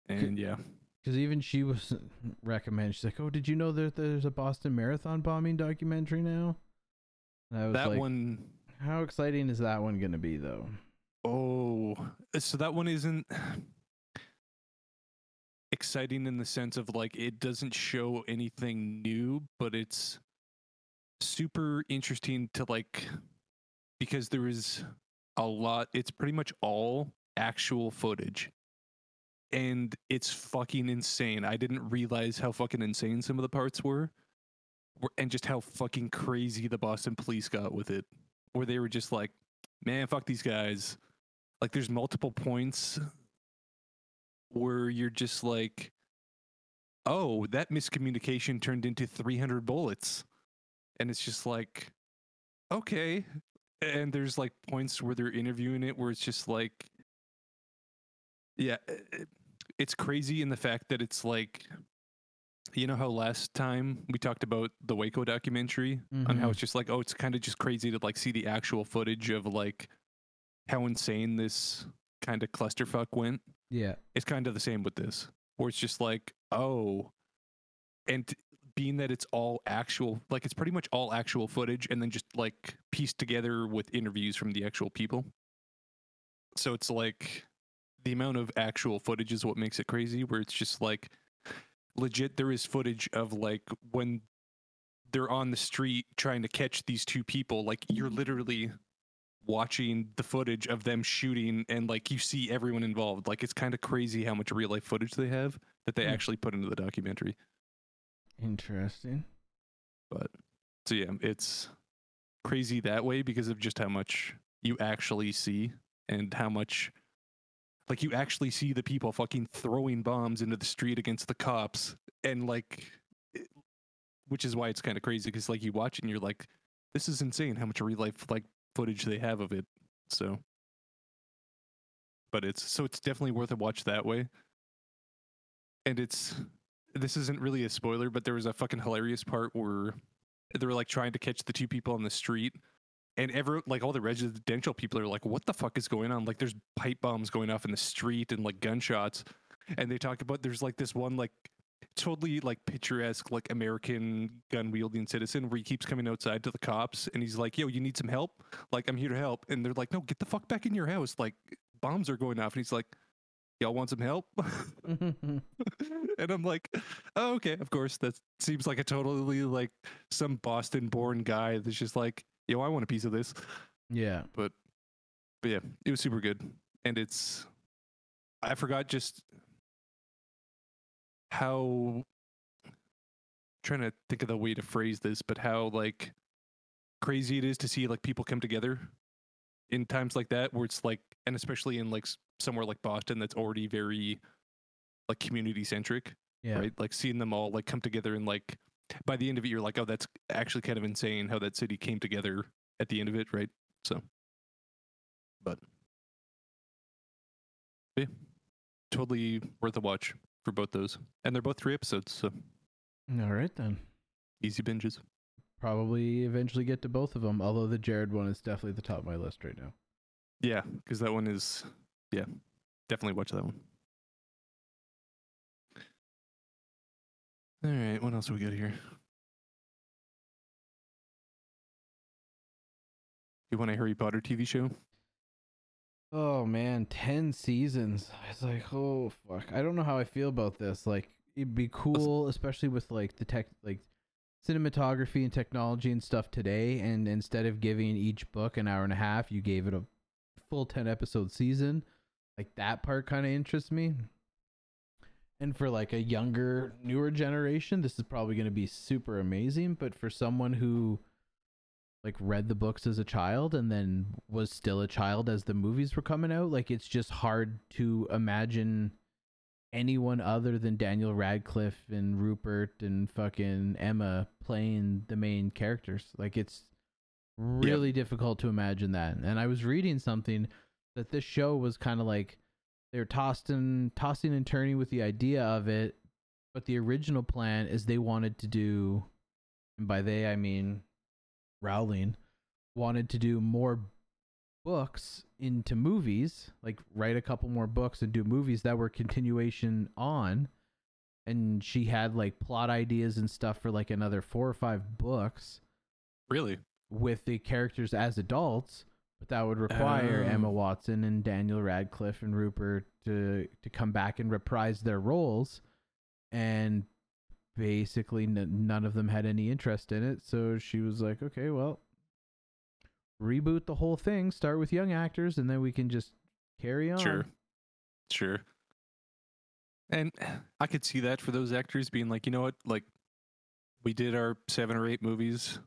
And yeah, Because even she was recommended. She's like, "Oh, did you know that there's a Boston Marathon bombing documentary now?" And I was that like, one "How exciting is that one going to be, though?" Oh, so that one isn't exciting in the sense of like it doesn't show anything new, but it's super interesting to like because there is a lot, it's pretty much all actual footage. And it's fucking insane. I didn't realize how fucking insane some of the parts were- and just how fucking crazy the Boston police got with it. Where they were just like, man, fuck these guys like there's multiple points where you're just like oh that miscommunication turned into 300 bullets and it's just like okay and there's like points where they're interviewing it where it's just like yeah it's crazy in the fact that it's like you know how last time we talked about the Waco documentary on how mm-hmm. it's just like oh it's kind of just crazy to like see the actual footage of like how insane this kind of clusterfuck went. Yeah. It's kind of the same with this, where it's just like, oh, and being that it's all actual, like it's pretty much all actual footage, and then just like pieced together with interviews from the actual people. So it's like the amount of actual footage is what makes it crazy, where it's just like legit, there is footage of like when they're on the street trying to catch these two people, like you're literally watching the footage of them shooting and like you see everyone involved like it's kind of crazy how much real life footage they have that they Hmm. actually put into the documentary Interesting. but so yeah it's crazy that way because of just how much you actually see and how much like you actually see the people fucking throwing bombs into the street against the cops and like it- which is why it's kind of crazy because like you watch it and you're like this is insane how much real life like footage they have of it so. But it's so it's definitely worth a watch that way. And it's this isn't really a spoiler but there was a fucking hilarious part where they were like trying to catch the two people on the street and ever like all the residential people are like what the fuck is going on like there's pipe bombs going off in the street and like gunshots and they talk about there's like this one like totally like picturesque like American gun wielding citizen where he keeps coming outside to the cops and he's like, "Yo, you need some help? Like I'm here to help." And they're like, "No, get the fuck back in your house. Like bombs are going off." And he's like, "Y'all want some help?" and I'm like, "Oh, okay, of course. That seems like a totally like some Boston-born guy that's just like, "Yo, I want a piece of this." yeah. But but yeah, it was super good. And it's I forgot just how trying to think of the way to phrase this, but how like crazy it is to see like people come together in times like that where it's like and especially in like somewhere like Boston that's already very like community centric, Yeah. right? Like seeing them all like come together and like by the end of it you're like, "Oh, that's actually kind of insane how that city came together at the end of it, right?" So but yeah, totally worth a watch for both those, and they're both three episodes, so All right then. easy binges. Probably eventually get to both of them. Although the Jared one is definitely the top of my list right now. Yeah, because that one is, yeah, definitely watch that one. All right, what else we got here? You want a Harry Potter TV show? Oh man, ten seasons. It's like, oh fuck. I don't know how I feel about this. Like, it'd be cool, especially with like the tech, like cinematography and technology and stuff today. And instead of giving each book an hour and a half, you gave it a full ten episode season. Like that part kind of interests me. And for like a younger, newer generation, this is probably going to be super amazing. But for someone who like read the books as a child and then was still a child as the movies were coming out like it's just hard to imagine anyone other than Daniel Radcliffe and Rupert and fucking Emma playing the main characters like it's really difficult to imagine that and I was reading something that this show was kind of like they were tossing tossing and turning with the idea of it but the original plan is they wanted to do and by they I mean Rowling wanted to do more books into movies, like write a couple more books and do movies that were continuation on. And she had like plot ideas and stuff for like another four or five books Really? with the characters as adults, but that would require Emma Oh. Watson and Daniel Radcliffe and Rupert to to come back and reprise their roles, and basically n- none of them had any interest in it. So she was like, "Okay, well, reboot the whole thing, start with young actors, and then we can just carry on." Sure. Sure. And I could see that for those actors being like, you know what, like we did our seven or eight movies.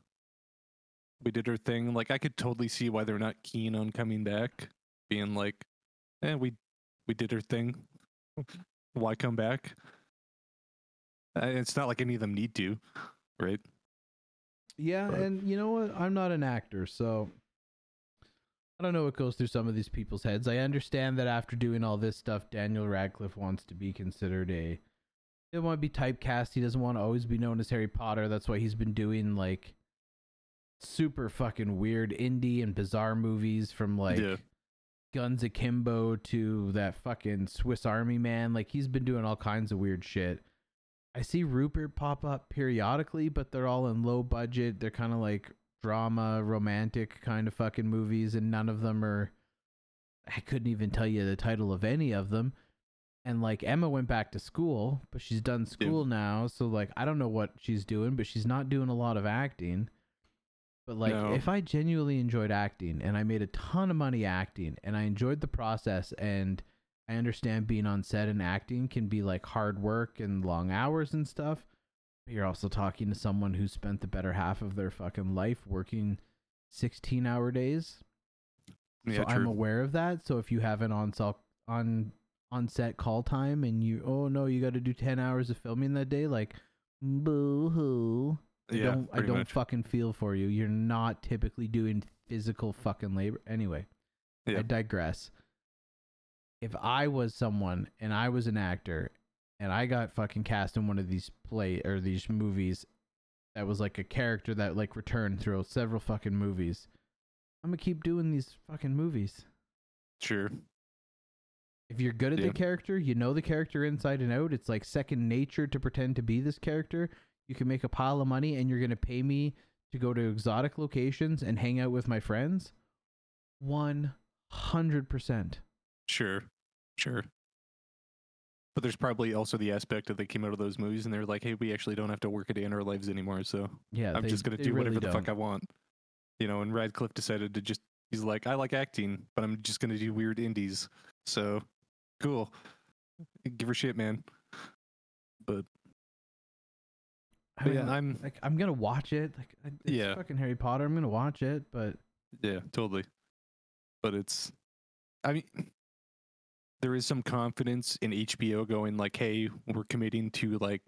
We did her thing. Like I could totally see why they're not keen on coming back. Being like, eh, we we did her thing. why come back? Uh, It's not like any of them need to, right? Yeah, But- and you know what? I'm not an actor, so I don't know what goes through some of these people's heads. I understand that after doing all this stuff, Daniel Radcliffe wants to be considered a. He doesn't want to be typecast. He doesn't want to always be known as Harry Potter. That's why he's been doing like super fucking weird indie and bizarre movies from like Yeah. Guns Akimbo to that fucking Swiss Army Man. Like he's been doing all kinds of weird shit. I see Rupert pop up periodically, but they're all in low budget. They're kind of like drama, romantic kind of fucking movies, and none of them are. I couldn't even tell you the title of any of them. And like Emma went back to school, but she's done school now, so like I don't know what she's doing, but she's not doing a lot of acting. But like No. if I genuinely enjoyed acting and I made a ton of money acting and I enjoyed the process and I understand being on set and acting can be like hard work and long hours and stuff. But you're also talking to someone who spent the better half of their fucking life working 16 hour days. Yeah, so I'm aware of that. So if you have an on set on on set call time and you oh no you got to do 10 hours of filming that day like boo hoo. I yeah, don't I don't much. fucking feel for you. You're not typically doing physical fucking labor. Anyway, Yeah. I digress. If I was someone and I was an actor and I got fucking cast in one of these play or these movies that was like a character that like returned through several fucking movies, I'm gonna keep doing these fucking movies. Sure. If you're good at Yeah. the character, you know the character inside and out. It's like second nature to pretend to be this character. You can make a pile of money, and you're gonna pay me to go to exotic locations and hang out with my friends. One hundred percent. Sure, sure. But there's probably also the aspect that they came out of those movies and they're like, hey, we actually don't have to work a day in our lives anymore, so Yeah, I'm they- just gonna do really whatever the fuck I want. You know, and Radcliffe decided to just he's like, I like acting, but I'm just gonna do weird indies. So cool. Give her shit, man. I but mean, yeah, I'm like I'm gonna watch it. Like it's Yeah. fucking Harry Potter. I'm gonna watch it, but Yeah, totally. But it's, I mean, there is some confidence in HBO going like, "Hey, we're committing to like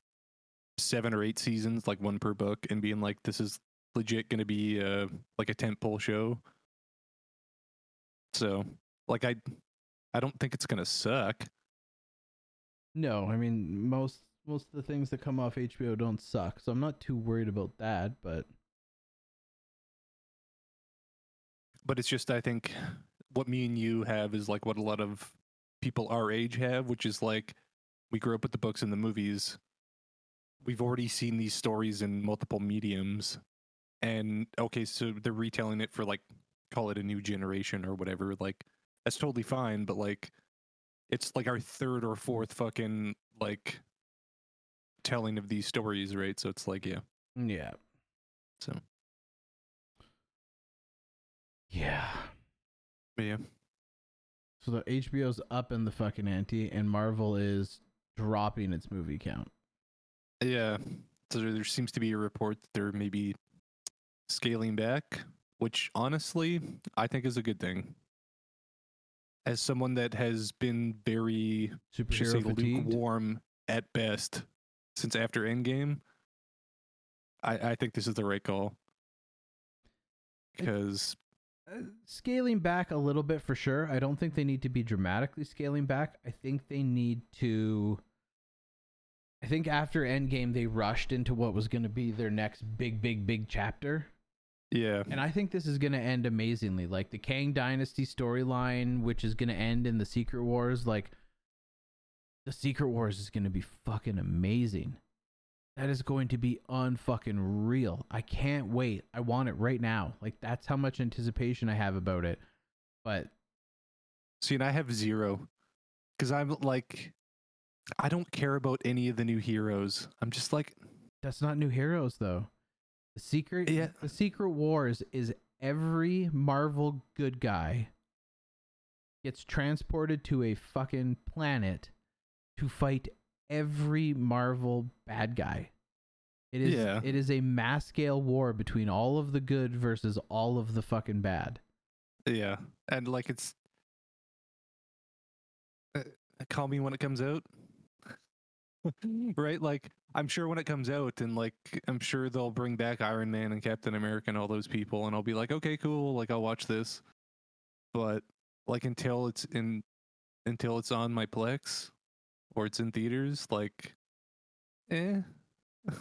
seven or eight seasons, like one per book, and being like, this is legit going to be uh like a tentpole show." So, like, I, I don't think it's gonna suck. no. I mean, most most of the things that come off HBO don't suck, so I'm not too worried about that. But But it's just, I think, what me and you have is like what a lot of people our age have, which is like we grew up with the books and the movies. We've already seen these stories in multiple mediums. And okay, so they're retelling it for like, call it a new generation or whatever. Like, that's totally fine. But like, it's like our third or fourth fucking like telling of these stories, right? So it's like, yeah. yeah, So, yeah. yeah. So the HBO's up in the fucking ante, and Marvel is dropping its movie count. Yeah. So there, there seems to be a report that they're maybe scaling back, which honestly I think is a good thing. As someone that has been very, say, lukewarm at best since after Endgame, I, I think this is the right call. Because Uh, scaling back a little bit for sure. I don't think they need to be dramatically scaling back. I think they need to. I think after Endgame, they rushed into what was going to be their next big, big, big chapter. yeah, And I think this is going to end amazingly. Like the Kang Dynasty storyline, which is going to end in the Secret Wars. Like, the Secret Wars is going to be fucking amazing. That is going to be unfucking real. I can't wait. I want it right now. Like, that's how much anticipation I have about it. But see, and I have zero because I'm like, I don't care about any of the new heroes. I'm just like, that's not new heroes, though. The secret, Yeah. the Secret Wars is every Marvel good guy gets transported to a fucking planet to fight every Marvel bad guy. It is Yeah. it is a mass scale war between all of the good versus all of the fucking bad. Yeah, and like it's uh, call me when it comes out. right? Like I'm sure when it comes out and like I'm sure they'll bring back Iron Man and Captain America and all those people and I'll be like, "Okay, cool, like I'll watch this." But like until it's in until it's on my Plex or it's in theaters, like eh.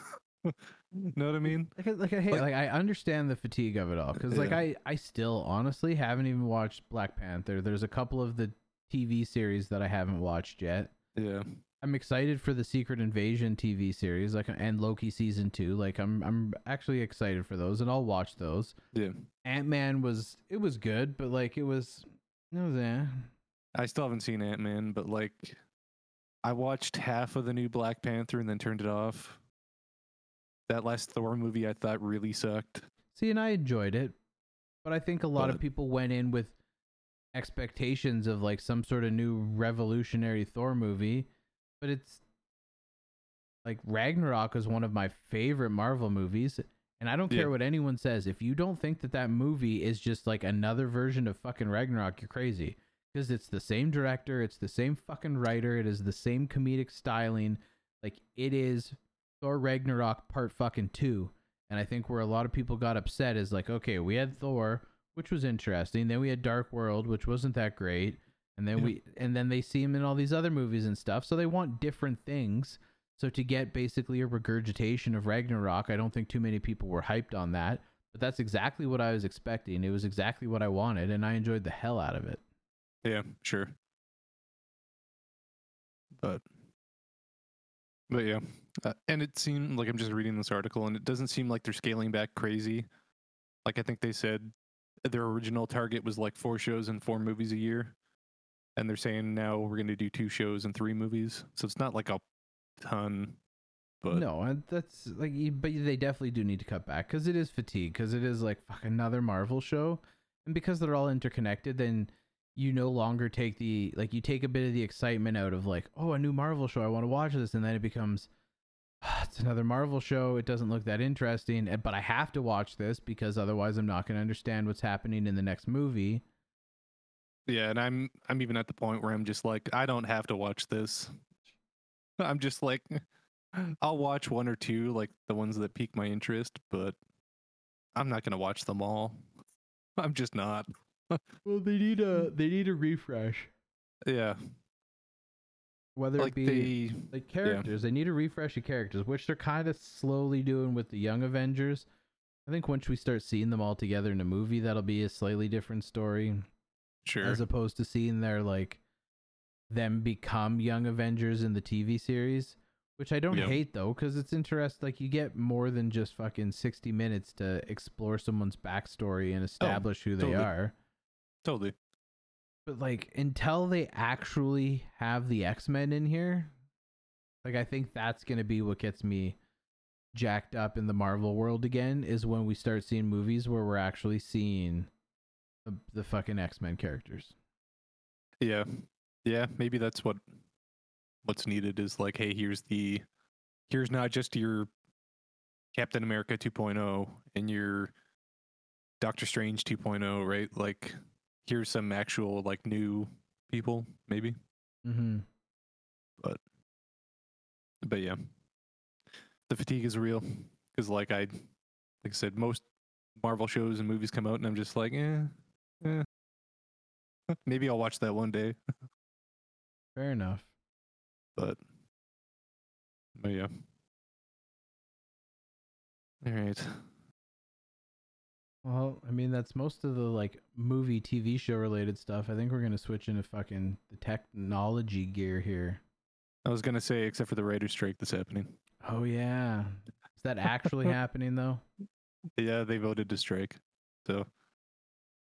know what I mean? Like, I- like I hate, Like- like, I understand the fatigue of it all because like Yeah. I I still honestly haven't even watched Black Panther. There's a couple of the TV series that I haven't watched yet. Yeah. I'm excited for the Secret Invasion TV series, like and Loki season two. Like I'm I'm actually excited for those, and I'll watch those. Yeah. Ant Man was it was good, but like it was it was eh. I still haven't seen Ant Man, but like I watched half of the new Black Panther and then turned it off. That last Thor movie I thought really sucked. See, and I enjoyed it, but I think a lot of people went in with expectations of like some sort of new revolutionary Thor movie, but it's like Ragnarok is one of my favorite Marvel movies, and I don't care Yeah. what anyone says. If you don't think that that movie is just like another version of fucking Ragnarok, you're crazy. Because it's the same director, it's the same fucking writer, it is the same comedic styling. Like it is Thor Ragnarok Part fucking two. And I think where a lot of people got upset is like, okay, we had Thor, which was interesting. Then we had Dark World, which wasn't that great. And then Yeah. we and then they see him in all these other movies and stuff. So they want different things. So to get basically a regurgitation of Ragnarok, I don't think too many people were hyped on that. But that's exactly what I was expecting. It was exactly what I wanted, and I enjoyed the hell out of it. Yeah, sure. but but yeah, uh, and it seemed like I'm just reading this article, and it doesn't seem like they're scaling back crazy. Like I think they said their original target was like four shows and four movies a year, and they're saying now we're going to do two shows and three movies. So it's not like a ton, but no, that's like, but they definitely do need to cut back because it is fatigue. Because it is like fuck another Marvel show, and because they're all interconnected, then you no longer take the like you take a bit of the excitement out of like, oh, a new Marvel show, I want to watch this, and then it becomes. "Ah, It's another Marvel show. It doesn't look that interesting, but I have to watch this because otherwise I'm not going to understand what's happening in the next movie. yeah, and I'm I'm even at the point where I'm just like I don't have to watch this. I'm just like I'll watch one or two, like the ones that pique my interest, but I'm not gonna watch them all. I'm just not. Well, they need a they need a refresh, Yeah, whether like it be they like characters. They need to refresh the characters, which they're kind of slowly doing with the Young Avengers. I think once we start seeing them all together in a movie, that'll be a slightly different story, sure. as opposed to seeing their like them become Young Avengers in the TV series. Which I don't Yeah. hate though, because it's interesting. Like you get more than just fucking sixty minutes to explore someone's backstory and oh, establish who they totally. are. Totally. But like until they actually have the X Men in here, like I think that's gonna be what gets me jacked up in the Marvel world again. Is when we start seeing movies where we're actually seeing the, the fucking X Men characters. Yeah. Yeah, maybe that's what what's needed is like, hey, here's the here's not just your Captain America 2.0 and your Doctor Strange 2.0, right? Like here's some actual like new people, maybe. Mm-hmm. But but yeah. The fatigue is real cuz like I like I said most Marvel shows and movies come out and I'm just like, eh, eh. Maybe I'll watch that one day. Fair enough. but but yeah all right Well, I mean that's most of the like movie, TV show related stuff. I think we're gonna switch into fucking the technology gear here. i was gonna say except for the writer's strike that's happening Oh yeah, is that actually happening though? yeah they voted to strike so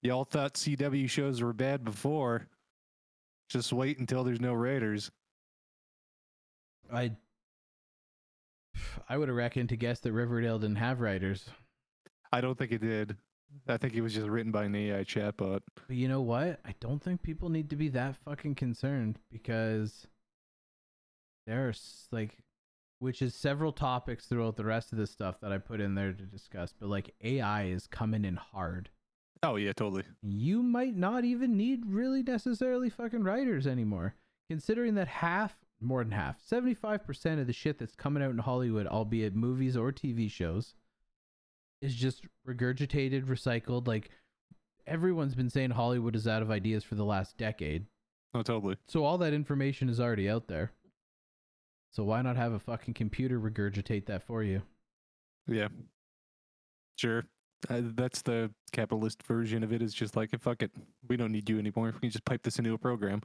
y'all thought cw shows were bad before just wait until there's no writers I I would have reckoned to guess that Riverdale didn't have writers. I don't think it did i think it was just written by an ai chatbot But you know what? I don't think people need to be that fucking concerned because there's like which is several topics throughout the rest of this stuff that I put in there to discuss, but like AI is coming in hard. oh yeah totally You might not even need really necessarily fucking writers anymore. Considering that half, more than half, 75% of the shit that's coming out in Hollywood, albeit movies or TV shows, is just regurgitated, recycled. Like everyone's been saying Hollywood is out of ideas for the last decade. oh totally So all that information is already out there. So why not have a fucking computer regurgitate that for you? yeah sure uh, that's the capitalist version of it is just like fuck it we don't need you anymore we can just pipe this into a program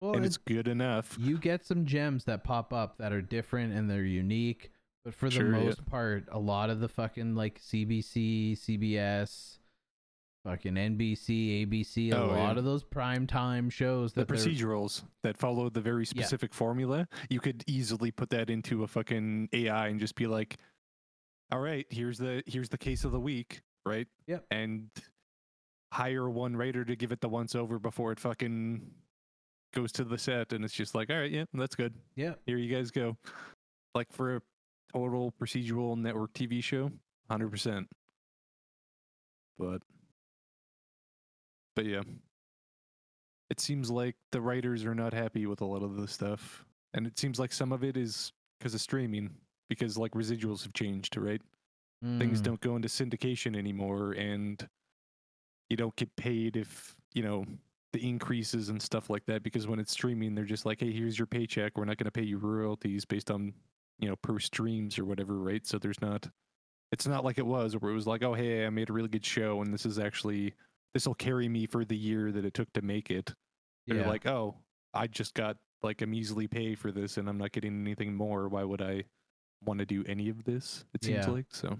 Well, and it's good enough you get some gems that pop up that are different and they're unique but for the Sure, yeah. most part a lot of the fucking like cbc cbs fucking nbc abc a Oh, lot yeah. of those prime time shows the procedurals that follow the very specific formula, you could easily put that into a fucking AI and just be like, "All right, here's the here's the case of the week, right?" Yep. And hire one writer to give it the once over before it fucking goes to the set, and it's just like, "All right, yeah, that's good. yeah Here you guys go." Like for a total procedural network TV show, hundred percent. But but yeah. It seems like the writers are not happy with a lot of the stuff. And it seems like some of it is because of streaming, because like residuals have changed, right? Things Mm. don't go into syndication anymore and you don't get paid if, you know, the increases and stuff like that because when it's streaming they're just like, "Hey, here's your paycheck. We're not going to pay you royalties based on, you know, per streams or whatever, right?" So there's not it's not like it was where it was like, "Oh, hey, I made a really good show and this is actually this will carry me for the year that it took to make it." They're yeah like, oh, I just got like I'm easily pay for this and I'm not getting anything more. Why would I want to do any of this? It seems Yeah. like so.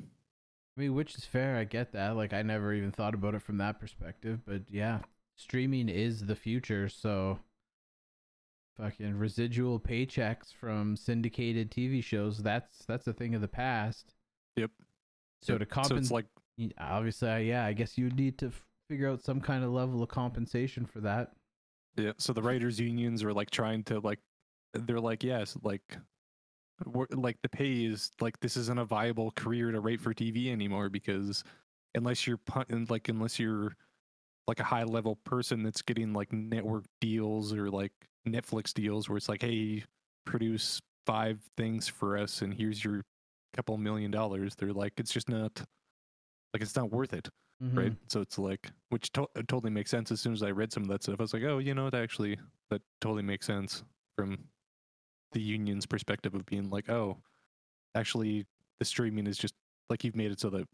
I mean, which is fair. I get that. Like, I never even thought about it from that perspective. But yeah, streaming is the future. So, fucking residual paychecks from syndicated TV shows. That's that's a thing of the past. Yep. So Yep. to compensate, it's like obviously, yeah, I guess you need to f- figure out some kind of level of compensation for that. Yeah, so the writers' unions are like trying to like, they're like, yes, like, we're, like the pay is like this isn't a viable career to write for TV anymore because unless you're pun- like unless you're like a high level person that's getting like network deals or like Netflix deals where it's like, hey, produce five things for us and here's your couple million dollars. They're like, it's just not like it's not worth it right? Mhm. So it's like, which to- totally makes sense. As soon as I read some of that stuff, I was like, oh, you know, it actually that totally makes sense from the union's perspective of being like, oh, actually, the streaming is just like you've made it so that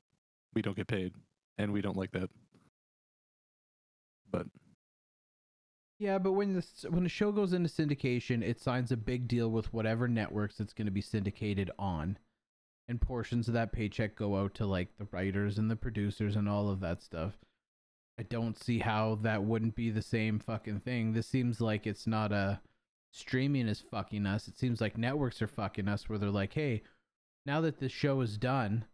we don't get paid, and we don't like that. But Yeah, but when the when the show goes into syndication, it signs a big deal with whatever networks it's going to be syndicated on, and portions of that paycheck go out to like the writers and the producers and all of that stuff. I don't see how that wouldn't be the same fucking thing. This seems like it's not a streaming is fucking us. It seems like networks are fucking us where they're like, "Hey, now that this show is done,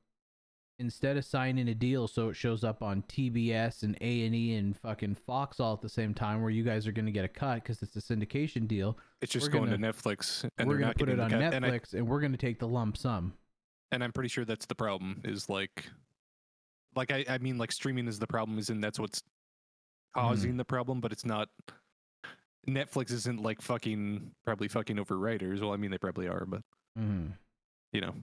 instead of signing a deal so it shows up on TBS and A&E and fucking Fox all at the same time where you guys are going to get a cut cuz it's a syndication deal, it's just going gonna- to Netflix, and we're going to put it on cut. And, I, Netflix and we're going to take the lump sum. and I'm pretty sure that's the problem. Is like, like I, I mean, like streaming is the problem, is and that's what's causing the problem, but it's not. Netflix isn't like fucking probably fucking over writers. Well, I mean they probably are, but Mhm. you know,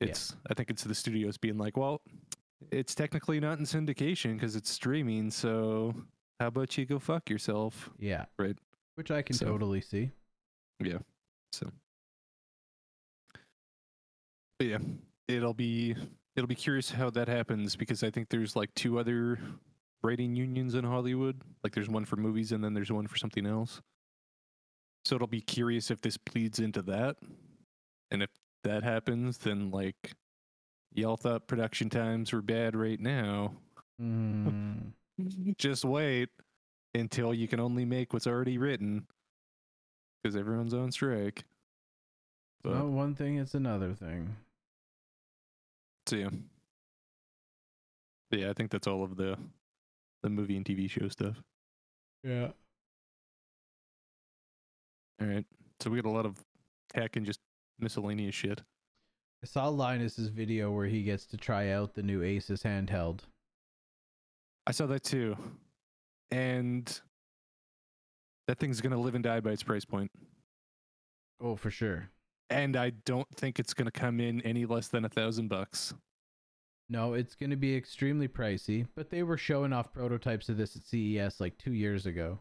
Yeah. it's I think it's the studios being like, well, it's technically not in syndication because it's streaming. So how about you go fuck yourself? Yeah. Right. Which I can So- totally see. Yeah. So, but yeah, it'll be it'll be curious how that happens because I think there's like two other writing unions in Hollywood. Like there's one for movies and then there's one for something else. So it'll be curious if this bleeds into that, and if that happens, then like y'all thought production times were bad right now. Mm. Just wait until you can only make what's already written because everyone's on strike. But- Not one thing, it's another thing. So yeah. Yeah, I think that's all of the the movie and TV show stuff. Yeah. All right. So we got a lot of tech and just miscellaneous shit. I saw Linus's video where he gets to try out the new Asus handheld. I saw that too. And that thing's gonna live and die by its price point. Oh, for sure. And I don't think it's gonna come in any less than a thousand bucks. No, it's going to be extremely pricey, but they were showing off prototypes of this at CES like two years ago.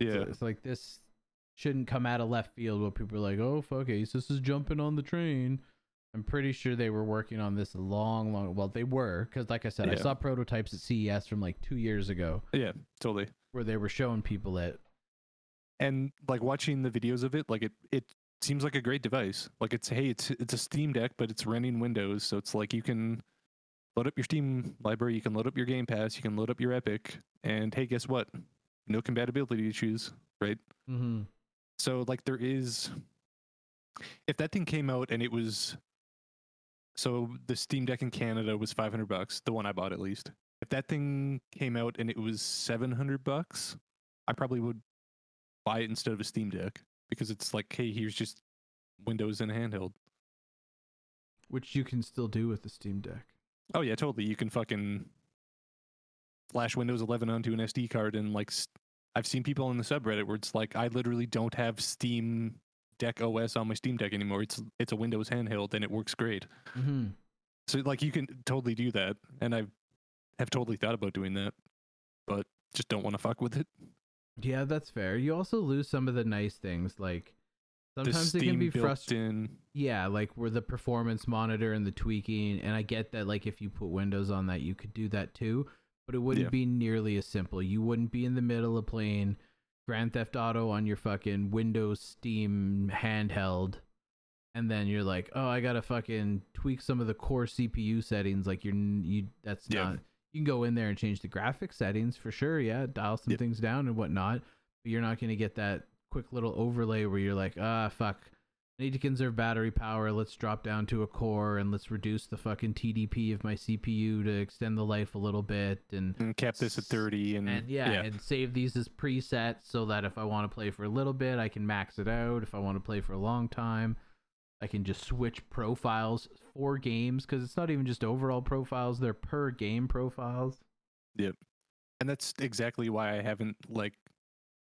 So Yeah. it's like this shouldn't come out of left field where people are like, oh, fuck, Asus is jumping on the train. I'm pretty sure they were working on this a long, long. Well, they were, because like I said, I saw prototypes at CES from like two years ago Yeah, totally. where they were showing people it. and like watching the videos of it like it it seems like a great device like it's hey it's it's a steam deck but it's running windows so it's like you can load up your steam library you can load up your game pass you can load up your epic and hey guess what no compatibility issues right Mm-hmm. So like there is if that thing came out and it was so the steam deck in canada was 500 bucks the one i bought at least. If that thing came out and it was 700 bucks i probably would buy it instead of a steam deck because it's like hey here's just windows and a handheld. Which you can still do with the Steam Deck. oh yeah totally. You can fucking flash windows 11 onto an sd card and like i've seen people on the subreddit where it's like i literally don't have steam deck os on my steam deck anymore it's it's a windows handheld and it works great Mm-hmm. so like you can totally do that and i have totally thought about doing that but just don't want to fuck with it Yeah, that's fair. You also lose some of the nice things, like sometimes it can be frustrating. Yeah, like where the performance monitor and the tweaking, and I get that like if you put Windows on that, you could do that too, but it wouldn't Yeah. be nearly as simple. You wouldn't be in the middle of playing Grand Theft Auto on your fucking Windows Steam handheld, and then you're like, oh, I gotta fucking tweak some of the core CPU settings. Like you're you that's Yeah. not. You can go in there and change the graphic settings for sure. Yeah, dial some Yep. things down and whatnot. But you're not gonna get that quick little overlay where you're like, ah, fuck. I need to conserve battery power. Let's drop down to a core and let's reduce the fucking TDP of my CPU to extend the life a little bit and And cap this at 30 and, and yeah, and save these as presets so that if I want to play for a little bit, I can max it out. If I want to play for a long time, I can just switch profiles for games because it's not even just overall profiles; they're per game profiles. Yep. And that's exactly why I haven't like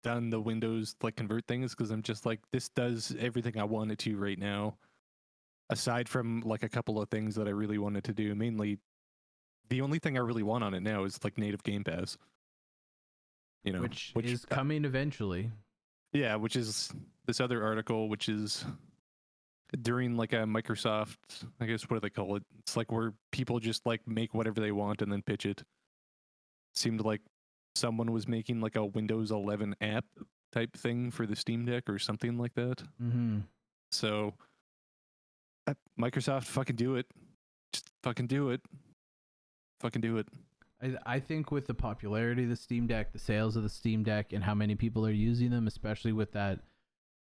done the Windows like convert things because I'm just like this does everything I wanted to right now. Aside from like a couple of things that I really wanted to do, mainly the only thing I really want on it now is like native Game Pass. You know, which, which is uh, coming eventually. yeah, which is this other article, which is during like a Microsoft, I guess what do they call it? It's like where people just like make whatever they want and then pitch it. Seemed like someone was making like a Windows 11 app type thing for the Steam Deck or something like that. Mm-hmm. So Microsoft, fucking do it. Just fucking do it. Fucking do it. I I think with the popularity of the Steam Deck, the sales of the Steam Deck, and how many people are using them, especially with that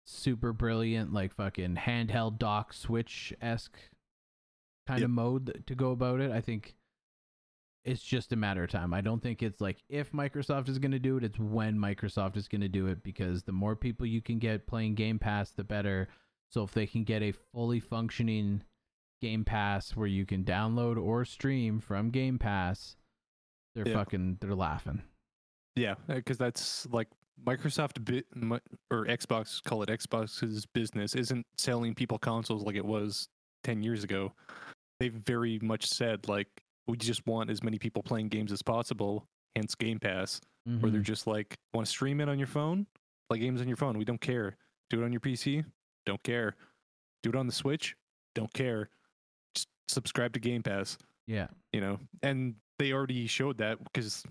super brilliant like fucking handheld dock switch esque kind Yep. of mode to go about it, I think it's just a matter of time. I don't think it's like if Microsoft is going to do it, it's when Microsoft is going to do it because the more people you can get playing Game Pass, the better. So if they can get a fully functioning Game Pass where you can download or stream from Game Pass, they're Yeah. fucking they're laughing. Yeah, because that's like Microsoft bit or Xbox call it Xbox's business isn't selling people consoles like it was 10 years ago. They've very much said like we just want as many people playing games as possible, hence Game Pass, where they're Mhm. just like want to stream it on your phone, play games on your phone, we don't care. Do it on your PC, don't care. Do it on the Switch, don't care. Just subscribe to Game Pass yeah. you know and they already showed that because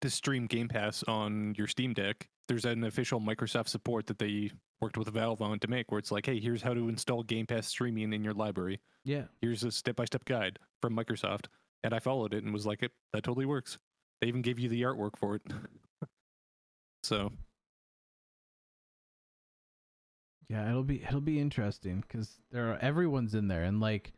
to stream game pass on your steam deck there's an official microsoft support that they worked with valve on to make where it's like hey here's how to install game pass streaming in your library. Yeah. here's a step-by-step guide from microsoft. And i followed it and was like it that totally works. They even gave you the artwork for it. So. Yeah, it'll be it'll be interesting because there are everyone's in there. And like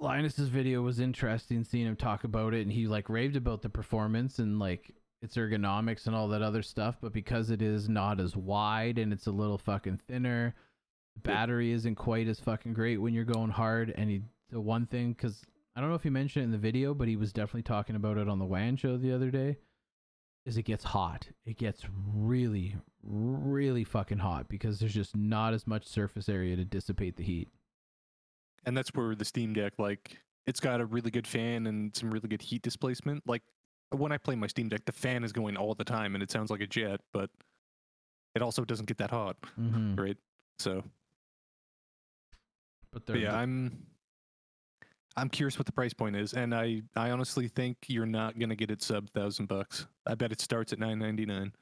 Linus's video was interesting seeing him talk about it and he like raved about the performance and like its ergonomics and all that other stuff, but because it is not as wide and it's a little fucking thinner, the battery isn't quite as fucking great when you're going hard. And he the one thing because I don't know if he mentioned it in the video, but he was definitely talking about it on the WAN show the other day. Is it gets hot. It gets really, really fucking hot because there's just not as much surface area to dissipate the heat. and that's where the steam deck like it's got a really good fan and some really good heat displacement like when i play my steam deck the fan is going all the time and it sounds like a jet but it also doesn't get that hot Mm-hmm. right? So But but yeah i'm i'm curious what the price point is and i i honestly think you're not gonna get it sub thousand bucks. I bet it starts at 999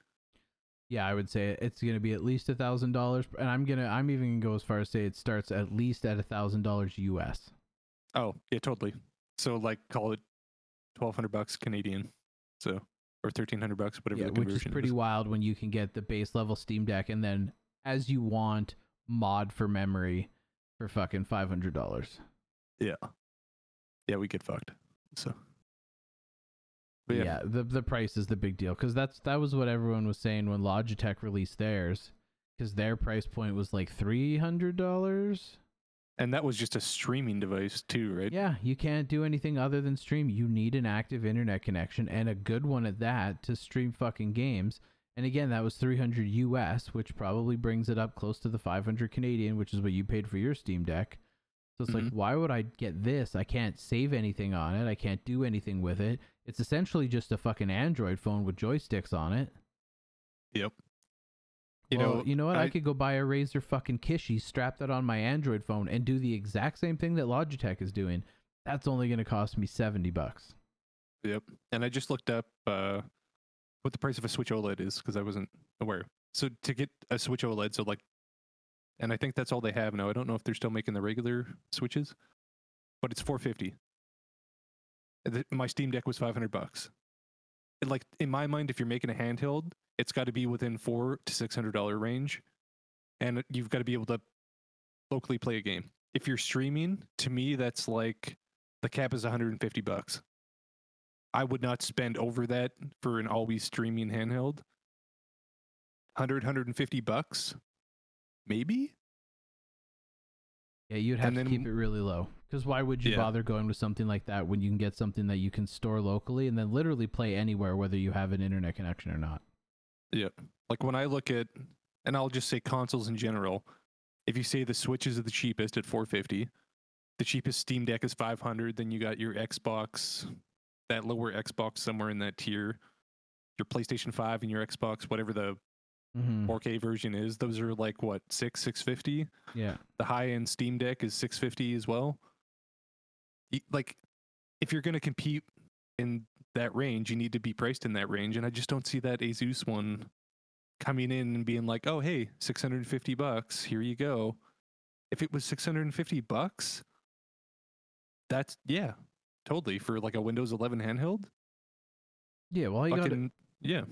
yeah, I would say it's gonna be at least a thousand dollars, and I'm gonna I'm even gonna go as far as say it starts at least at a thousand dollars US. oh yeah totally. So like call it 1200 bucks canadian so or 1300 bucks whatever Yeah, the which is pretty is. wild when you can get the base level Steam Deck and then as you want mod for memory for fucking five hundred dollars. yeah yeah we get fucked so but yeah. yeah the the price is the big deal because that's that was what everyone was saying when Logitech released theirs because their price point was like three hundred dollars. And that was just a streaming device too, right? Yeah, you can't do anything other than stream. You need an active internet connection and a good one at that to stream fucking games. And again, that was 300 US, which probably brings it up close to the 500 Canadian, which is what you paid for your Steam Deck. So it's like, Mhm. why would I get this? I can't save anything on it. I can't do anything with it. It's essentially just a fucking Android phone with joysticks on it. Yep. You Well, know, you know what? I, I- could go buy a Razer fucking Kishi, strap that on my Android phone, and do the exact same thing that Logitech is doing. That's only going to cost me 70 bucks. Yep. And I just looked up uh what the price of a Switch OLED is because I wasn't aware. So to get a Switch OLED, so like, and I think that's all they have now. I don't know if they're still making the regular Switches, but it's 450. My Steam Deck was 500 bucks. Like in my mind, if you're making a handheld, it's got to be within four to six hundred dollar range, and you've got to be able to locally play a game. If you're streaming, to me, that's like the cap is 150 bucks. I would not spend over that for an always streaming handheld. 100, 150 bucks, maybe. Yeah, you'd have And to keep it really low. Because why would you Yeah. bother going with something like that when you can get something that you can store locally and then literally play anywhere, whether you have an internet connection or not? Yeah. Like when I look at, and I'll just say consoles in general. If you say the Switches are the cheapest at 450, the cheapest Steam Deck is 500. Then you got your Xbox, that lower Xbox somewhere in that tier. Your PlayStation 5 and your Xbox, whatever the Mm-hmm. 4K version is, those are like what six, 650. Yeah. the high end Steam Deck is 650 as well. Like, if you're going to compete in that range, you need to be priced in that range, and I just don't see that Asus one coming in and being like, "Oh, hey, 650 bucks, here you go." If it was 650 bucks, that's yeah, totally for like a Windows 11 handheld. Yeah. Well, you got yeah,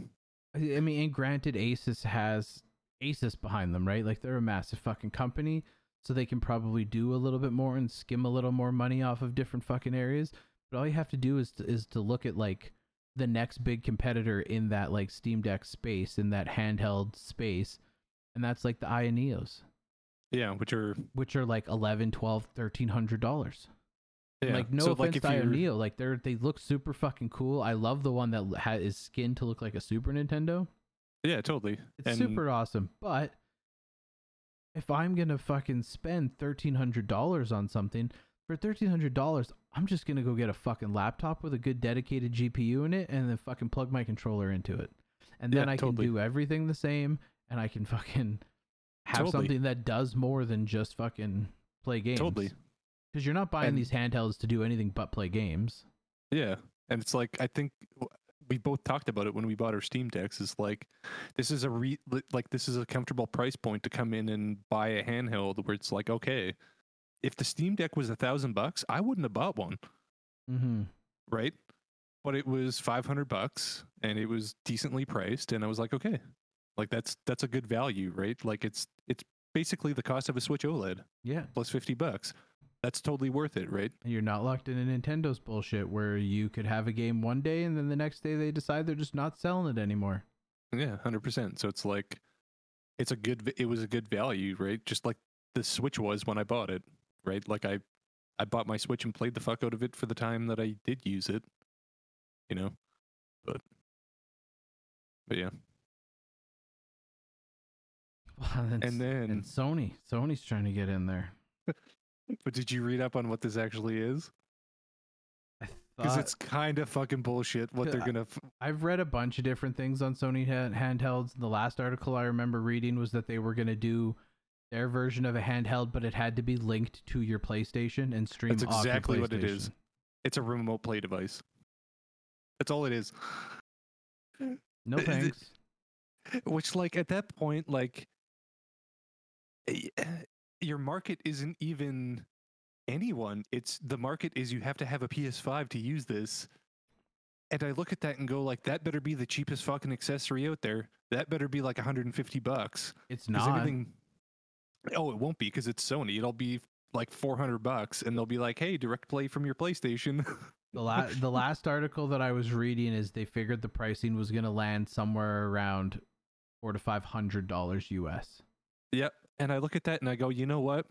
I I mean, and granted, Asus has Asus behind them, right? Like they're a massive fucking company, so they can probably do a little bit more and skim a little more money off of different fucking areas. But all you have to do is to, is to look at like the next big competitor in that like Steam Deck space, in that handheld space, and that's like the AYANEOs, yeah, which are which are like 11 12 1300 dollars. Yeah. Like no so, offense if to you're- like they're they look super fucking cool. I love the one that ha- is skinned to look like a Super Nintendo. Yeah, totally. It's and super awesome. But if I'm gonna fucking spend thirteen hundred dollars on something, for thirteen hundred dollars, I'm just gonna go get a fucking laptop with a good dedicated GPU in it and then fucking plug my controller into it. And then Yeah, I totally. can do everything the same and I can fucking have Totally. something that does more than just fucking play games. Totally. Because you're not buying And- these handhelds to do anything but play games. Yeah, and it's like I think we both talked about it when we bought our Steam decks. Is like this is a re like this is a comfortable price point to come in and buy a handheld where it's like okay, if the Steam Deck was a thousand bucks, I wouldn't have bought one, Mm-hmm. right? But it was five hundred bucks and it was decently priced, and I was like okay, like that's that's a good value, right? Like it's it's basically the cost of a Switch OLED Yeah. plus fifty bucks. That's totally worth it, right? You're not locked into a Nintendo's bullshit where you could have a game one day and then the next day they decide they're just not selling it anymore. Yeah, hundred percent. So it's like, it's a good. It was a good value, right? Just like the Switch was when I bought it, right? Like I, I bought my Switch and played the fuck out of it for the time that I did use it, you know. But, but yeah, and, and then, and Sony, Sony's trying to get in there. but did you read up on what this actually is? Because it's kind of fucking bullshit. What they're gonna. F- I've read a bunch of different things on Sony hand, handhelds. The last article I remember reading was that they were going to do their version of a handheld, but it had to be linked to your PlayStation and stream. That's exactly what it is. It's a remote play device. That's all it is. No thanks. which like at that point like eh, your market isn't even anyone it's the market is you have to have a ps5 to use this and i look at that and go like that better be the cheapest fucking accessory out there that better be like 150 bucks It's not. anything oh it won't be because it's sony it'll be like 400 bucks and they'll be like hey direct play from your playstation The la- the last article that I was reading is they figured the pricing was going to land somewhere around four to five hundred dollars US. Yep. And I look at that and I go, you know what?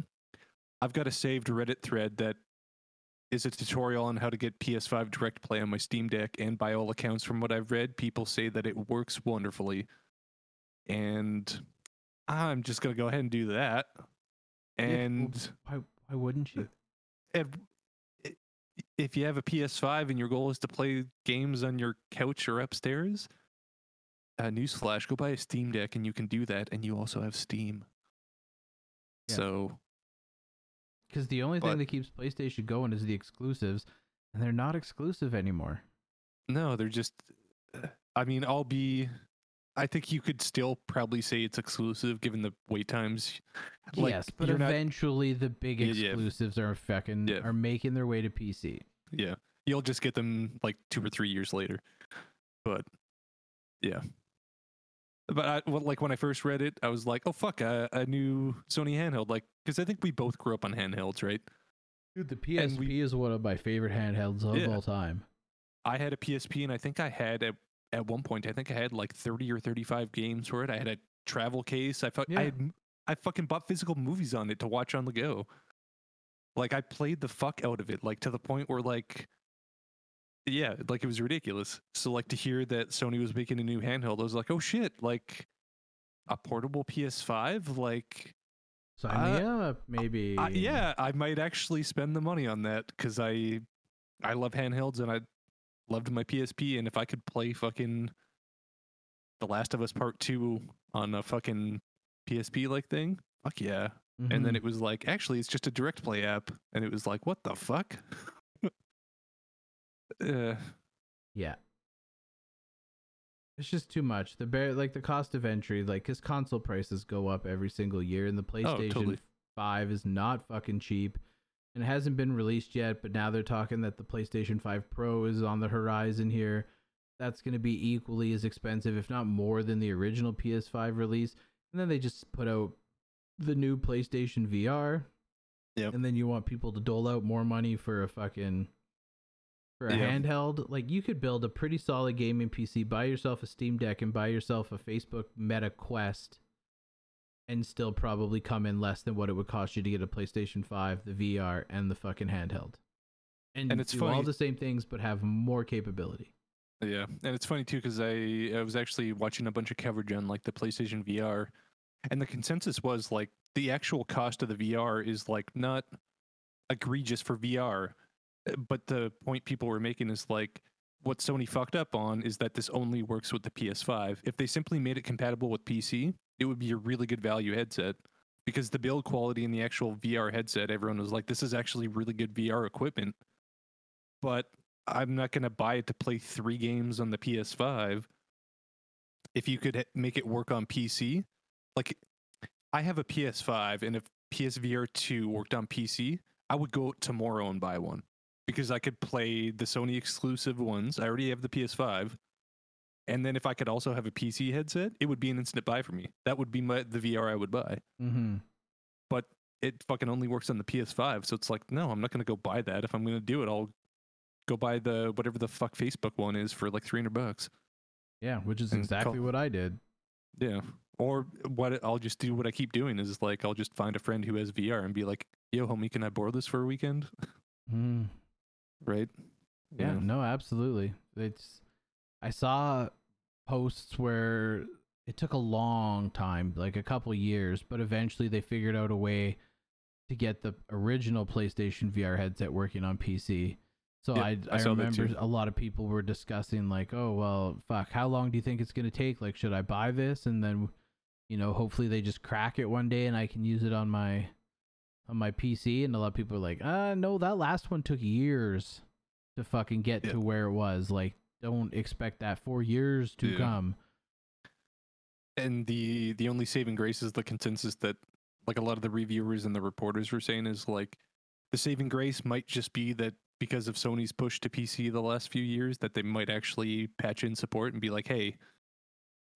I've got a saved Reddit thread that is a tutorial on how to get PS5 Direct Play on my Steam Deck. And by all accounts, from what I've read, people say that it works wonderfully. And I'm just going to go ahead and do that. And, Why why wouldn't you? if you have a PS5 and your goal is to play games on your couch or upstairs, uh, newsflash, go buy a Steam Deck and you can do that. And you also have Steam. Yeah. So Because the only But- thing that keeps PlayStation going is the exclusives, and they're not exclusive anymore. No, they're just I mean, I'll be. I think you could still probably say it's exclusive given the wait times. Like, yes, but you're not- eventually the big Yeah, yeah. exclusives are fucking Yeah. are making their way to PC. Yeah, you'll just get them like two or three years later. But yeah, but I, well, like when I first read it, I was like, "Oh fuck, a, a new Sony handheld!" Like, because I think we both grew up on handhelds, right? Dude, the PSP we- is one of my favorite handhelds of Yeah. all time. I had a PSP, and I think I had at at one point, I think I had like thirty or thirty-five games for it. I had a travel case. I, fu- Yeah. I had I fucking bought physical movies on it to watch on the go. Like I played the fuck out of it, like to the point where like, yeah, like it was ridiculous. So like to hear that Sony was making a new handheld, I was like, oh shit, like a portable PS5, like Sign Uh, me up, maybe. I, yeah, I might actually spend the money on that because I I love handhelds and I loved my PSP and if I could play fucking The Last of Us Part Two on a fucking PSP like thing, fuck yeah. And then Mhm. it was like, actually, it's just a direct play app, and it was like, what the fuck? uh, Yeah. It's just too much. The bare like the cost of entry, like his console prices go up every single year, and the PlayStation totally. Five is not fucking cheap, and it hasn't been released yet. But now they're talking that the PlayStation Five Pro is on the horizon here. That's going to be equally as expensive, if not more, than the original PS5 release. And then they just put out the new PlayStation VR. Yep. And then you want people to dole out more money for a fucking for a Yeah. handheld. Like you could build a pretty solid gaming PC, buy yourself a Steam Deck and buy yourself a Facebook Meta Quest and still probably come in less than what it would cost you to get a PlayStation 5, the VR, and the fucking handheld. And, And it's do all the same things but have more capability. Yeah, and it's funny too because I I was actually watching a bunch of coverage on like the PlayStation VR, and the consensus was like the actual cost of the VR is like not egregious for VR, but the point people were making is like what Sony fucked up on is that this only works with the PS5. If they simply made it compatible with PC, it would be a really good value headset because the build quality in the actual VR headset, everyone was like, this is actually really good VR equipment. But I'm not going to buy it to play three games on the PS5. If you could make it work on PC, like I have a PS5, and if PSVR 2 worked on PC, I would go tomorrow and buy one because I could play the Sony exclusive ones. I already have the PS5. And then if I could also have a PC headset, it would be an instant buy for me. That would be my the VR I would buy. Mm-hmm. But it fucking only works on the PS5, so it's like, no, I'm not gonna go buy that. If I'm gonna do it, I'll go buy the whatever the fuck Facebook one is for like 300 bucks. Yeah, which is And exactly call- what I did. Yeah. Or what I'll just do what I keep doing is like I'll just find a friend who has VR and be like, "Yo, homie, can I borrow this for a weekend?" Mm. Right? Yeah, no, absolutely. It's I saw posts where it took a long time, like a couple years, but eventually they figured out a way to get the original PlayStation VR headset working on PC. So Yep, I I I, remember a lot of people were discussing like, "Oh, well, fuck, how long do you think it's going to take? Like should I buy this and then you know, hopefully they just crack it one day and I can use it on my on my PC and a lot of people are like, "Uh, no, that last one took years to fucking get Yeah. to where it was. Like don't expect that 4 years to Yeah. come." And the the only saving grace is the consensus that like a lot of the reviewers and the reporters were saying is like the saving grace might just be that because of Sony's push to PC the last few years that they might actually patch in support and be like, "Hey,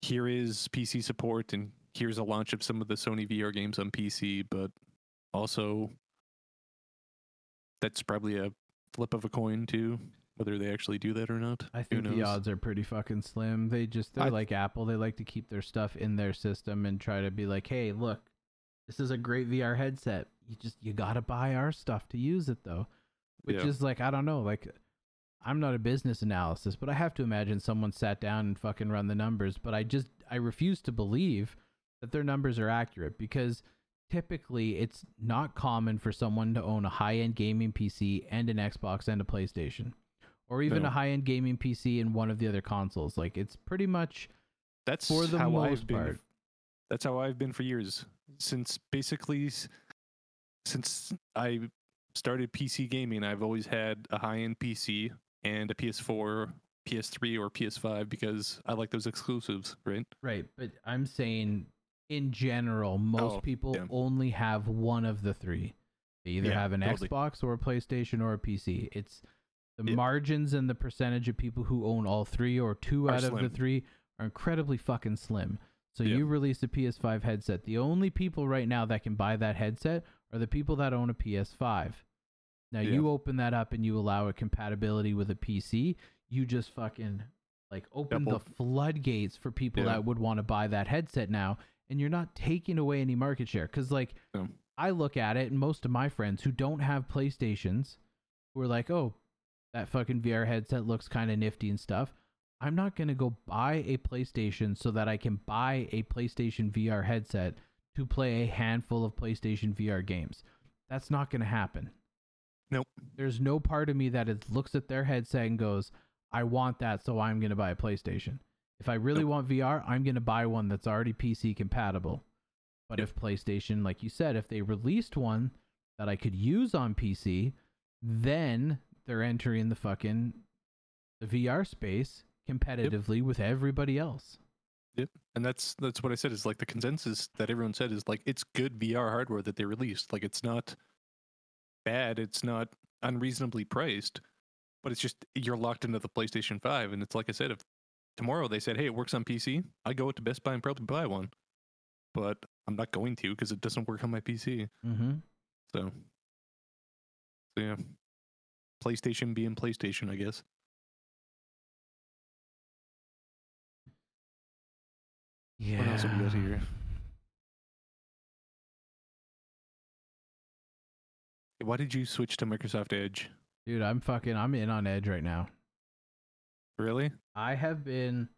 here is PC support and here's a launch of some of the Sony VR games on PC, but also that's probably a flip of a coin too, whether they actually do that or not. I think the odds are pretty fucking slim. They just they're I- like Apple. They like to keep their stuff in their system and try to be like, "Hey, look, this is a great VR headset. You just you got to buy our stuff to use it though." Which Yeah. is like I don't know, like I'm not a business analysis, but I have to imagine someone sat down and fucking run the numbers, but I just I refuse to believe that their numbers are accurate because typically it's not common for someone to own a high-end gaming PC and an Xbox and a PlayStation or even No. a high-end gaming PC and one of the other consoles. Like it's pretty much That's for the how most I've been. part. That's how I've been for years since basically since I started PC gaming. I've always had a high end PC and a PS4 PS3 or PS5 because I like those exclusives, right? Right, but I'm saying in general, most Oh, people yeah. only have one of the three. They either Yeah, have an totally. Xbox or a PlayStation or a PC. It's the Yeah. margins and the percentage of people who own all three or two Are out of the three are incredibly fucking slim. So you release a PS5 headset. The only people right now that can buy that headset are the people that own a PS5. Now you open that up and you allow a compatibility with a PC, you just fucking like open Double- the floodgates for people that would want to buy that headset now and you're not taking away any market share cuz like No. I look at it and most of my friends who don't have PlayStations who are like, "Oh, that fucking VR headset looks kind of nifty and stuff." I'm not going to go buy a PlayStation so that I can buy a PlayStation VR headset to play a handful of PlayStation VR games. That's not going to happen. Nope. There's no part of me that is, looks at their headset and goes, I want that, so I'm going to buy a PlayStation. If I really want VR, I'm going to buy one that's already PC compatible. But Yep. if PlayStation, like you said, if they released one that I could use on PC, then they're entering the fucking the VR space competitively with everybody else. And that's that's what I said is like the consensus that everyone said is like it's good VR hardware that they released. Like it's not bad, it's not unreasonably priced, but it's just you're locked into the PlayStation 5 and it's like I said if tomorrow they said, "Hey, it works on PC." I go to Best Buy and probably buy one. But I'm not going to because it doesn't work on my PC. Mm-hmm. So So yeah. PlayStation being PlayStation, I guess. Yeah. What else have we got here? Why did you switch to Microsoft Edge? Dude, I'm fucking I'm in on Edge right now. Really? I have been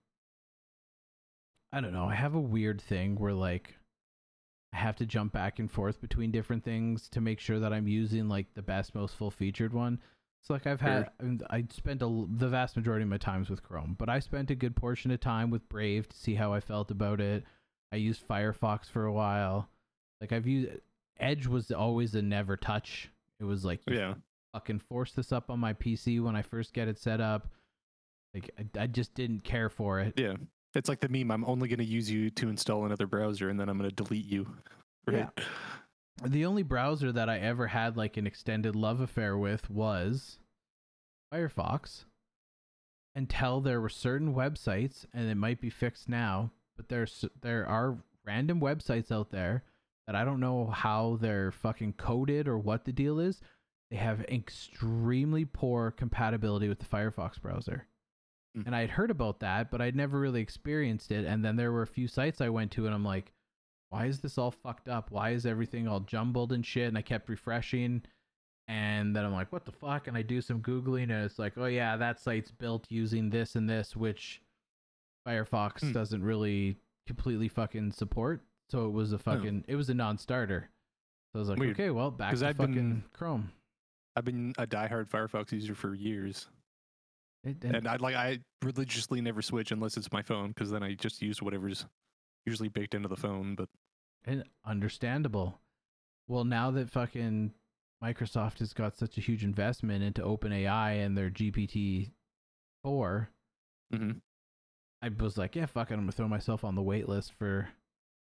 I don't know, I have a weird thing where like I have to jump back and forth between different things to make sure that I'm using like the best most full featured one. So like I've had I spent a, the vast majority of my times with Chrome, but I spent a good portion of time with Brave to see how I felt about it. I used Firefox for a while. Like I've used Edge was always a never touch. It was like Yeah. fucking force this up on my PC when I first get it set up. Like I, I just didn't care for it. Yeah. It's like the meme I'm only going to use you to install another browser and then I'm going to delete you. Right? The only browser that I ever had like an extended love affair with was Firefox. Until there were certain websites, and it might be fixed now, but there's there are random websites out there that I don't know how they're fucking coded or what the deal is. They have extremely poor compatibility with the Firefox browser. Hmm. And I'd heard about that, but I'd never really experienced it. And then there were a few sites I went to, and I'm like, why is this all fucked up? Why is everything all jumbled and shit? And I kept refreshing. And then I'm like, what the fuck? And I do some Googling, and it's like, oh, yeah, that site's built using this and this, which Firefox Hmm. doesn't really completely fucking support. So it was a fucking, it was a non starter. So I was like, Weird. okay, well, back to I've fucking been- Chrome. I've been a diehard Firefox user for years. It, and, And I like I religiously never switch unless it's my phone because then I just use whatever's usually baked into the phone. But and understandable. Well, now that fucking Microsoft has got such a huge investment into OpenAI and their GPT four, mhm. I was like, yeah, fuck it, I'm gonna throw myself on the wait list for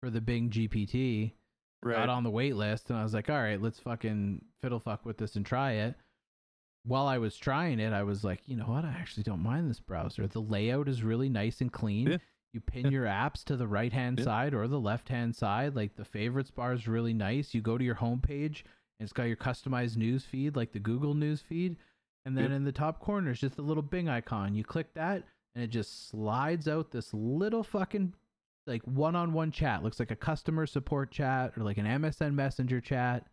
for the Bing GPT. right, Got on the wait list, and I was like, all right, let's fucking fiddle fuck with this and try it. While I was trying it, I was like, you know what? I actually don't mind this browser. The layout is really nice and clean. Yeah. You pin Yeah. your apps to the right hand Yeah. side or the left hand side. Like the favorites bar is really nice. You go to your homepage and it's got your customized news feed, like the Google news feed. And then in the top corner is just a little Bing icon. You click that and it just slides out this little fucking like one on one chat. Looks like a customer support chat or like an MSN messenger chat.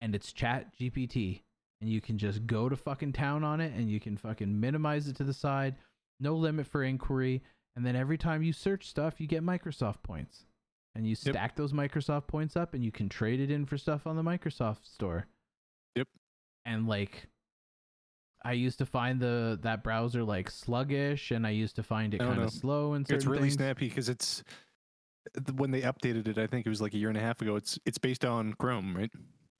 And it's chat GPT. And you can just go to fucking town on it and you can fucking minimize it to the side. No limit for inquiry. And then every time you search stuff, you get Microsoft points. And you Yep. stack those Microsoft points up and you can trade it in for stuff on the Microsoft store. Yep. And like I used to find the that browser like sluggish and I used to find it kind of slow and certain it's really things. snappy because it's when they updated it. I think it was like a year and a half ago. It's it's based on Chrome, right?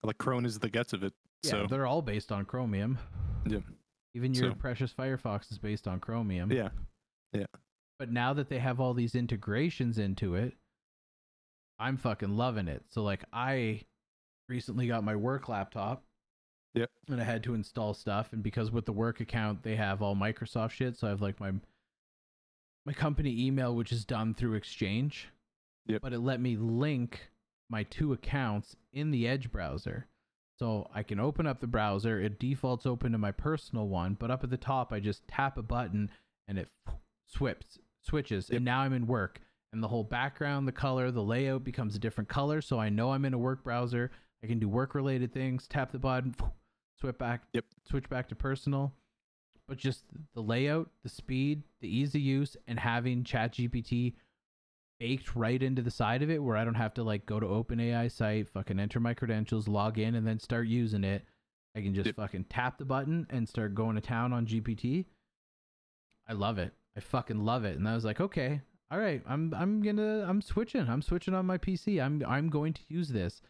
Like Chrome is the guts of it. Yeah, so they're all based on Chromium. yeah. Even your So- precious Firefox is based on Chromium. Yeah. Yeah. But now that they have all these integrations into it, I'm fucking loving it. So like I recently got my work laptop. Yep. And I had to install stuff and because with the work account they have all Microsoft shit, so I have like my my company email which is done through Exchange. Yep. But it let me link my two accounts in the Edge browser. So I can open up the browser, it defaults open to my personal one, but up at the top I just tap a button and it swips switches Yep. and now I'm in work and the whole background, the color, the layout becomes a different color so I know I'm in a work browser. I can do work related things, tap the button, switch back Yep. switch back to personal. But just the layout, the speed, the ease of use and having ChatGPT baked right into the side of it where I don't have to like go to OpenAI site, fucking enter my credentials, log in and then start using it. I can just Yep. fucking tap the button and start going to town on GPT. I love it. I fucking love it. And I was like, okay, all right, I'm I'm gonna I'm switching. I'm switching on my PC. I'm I'm going to use this.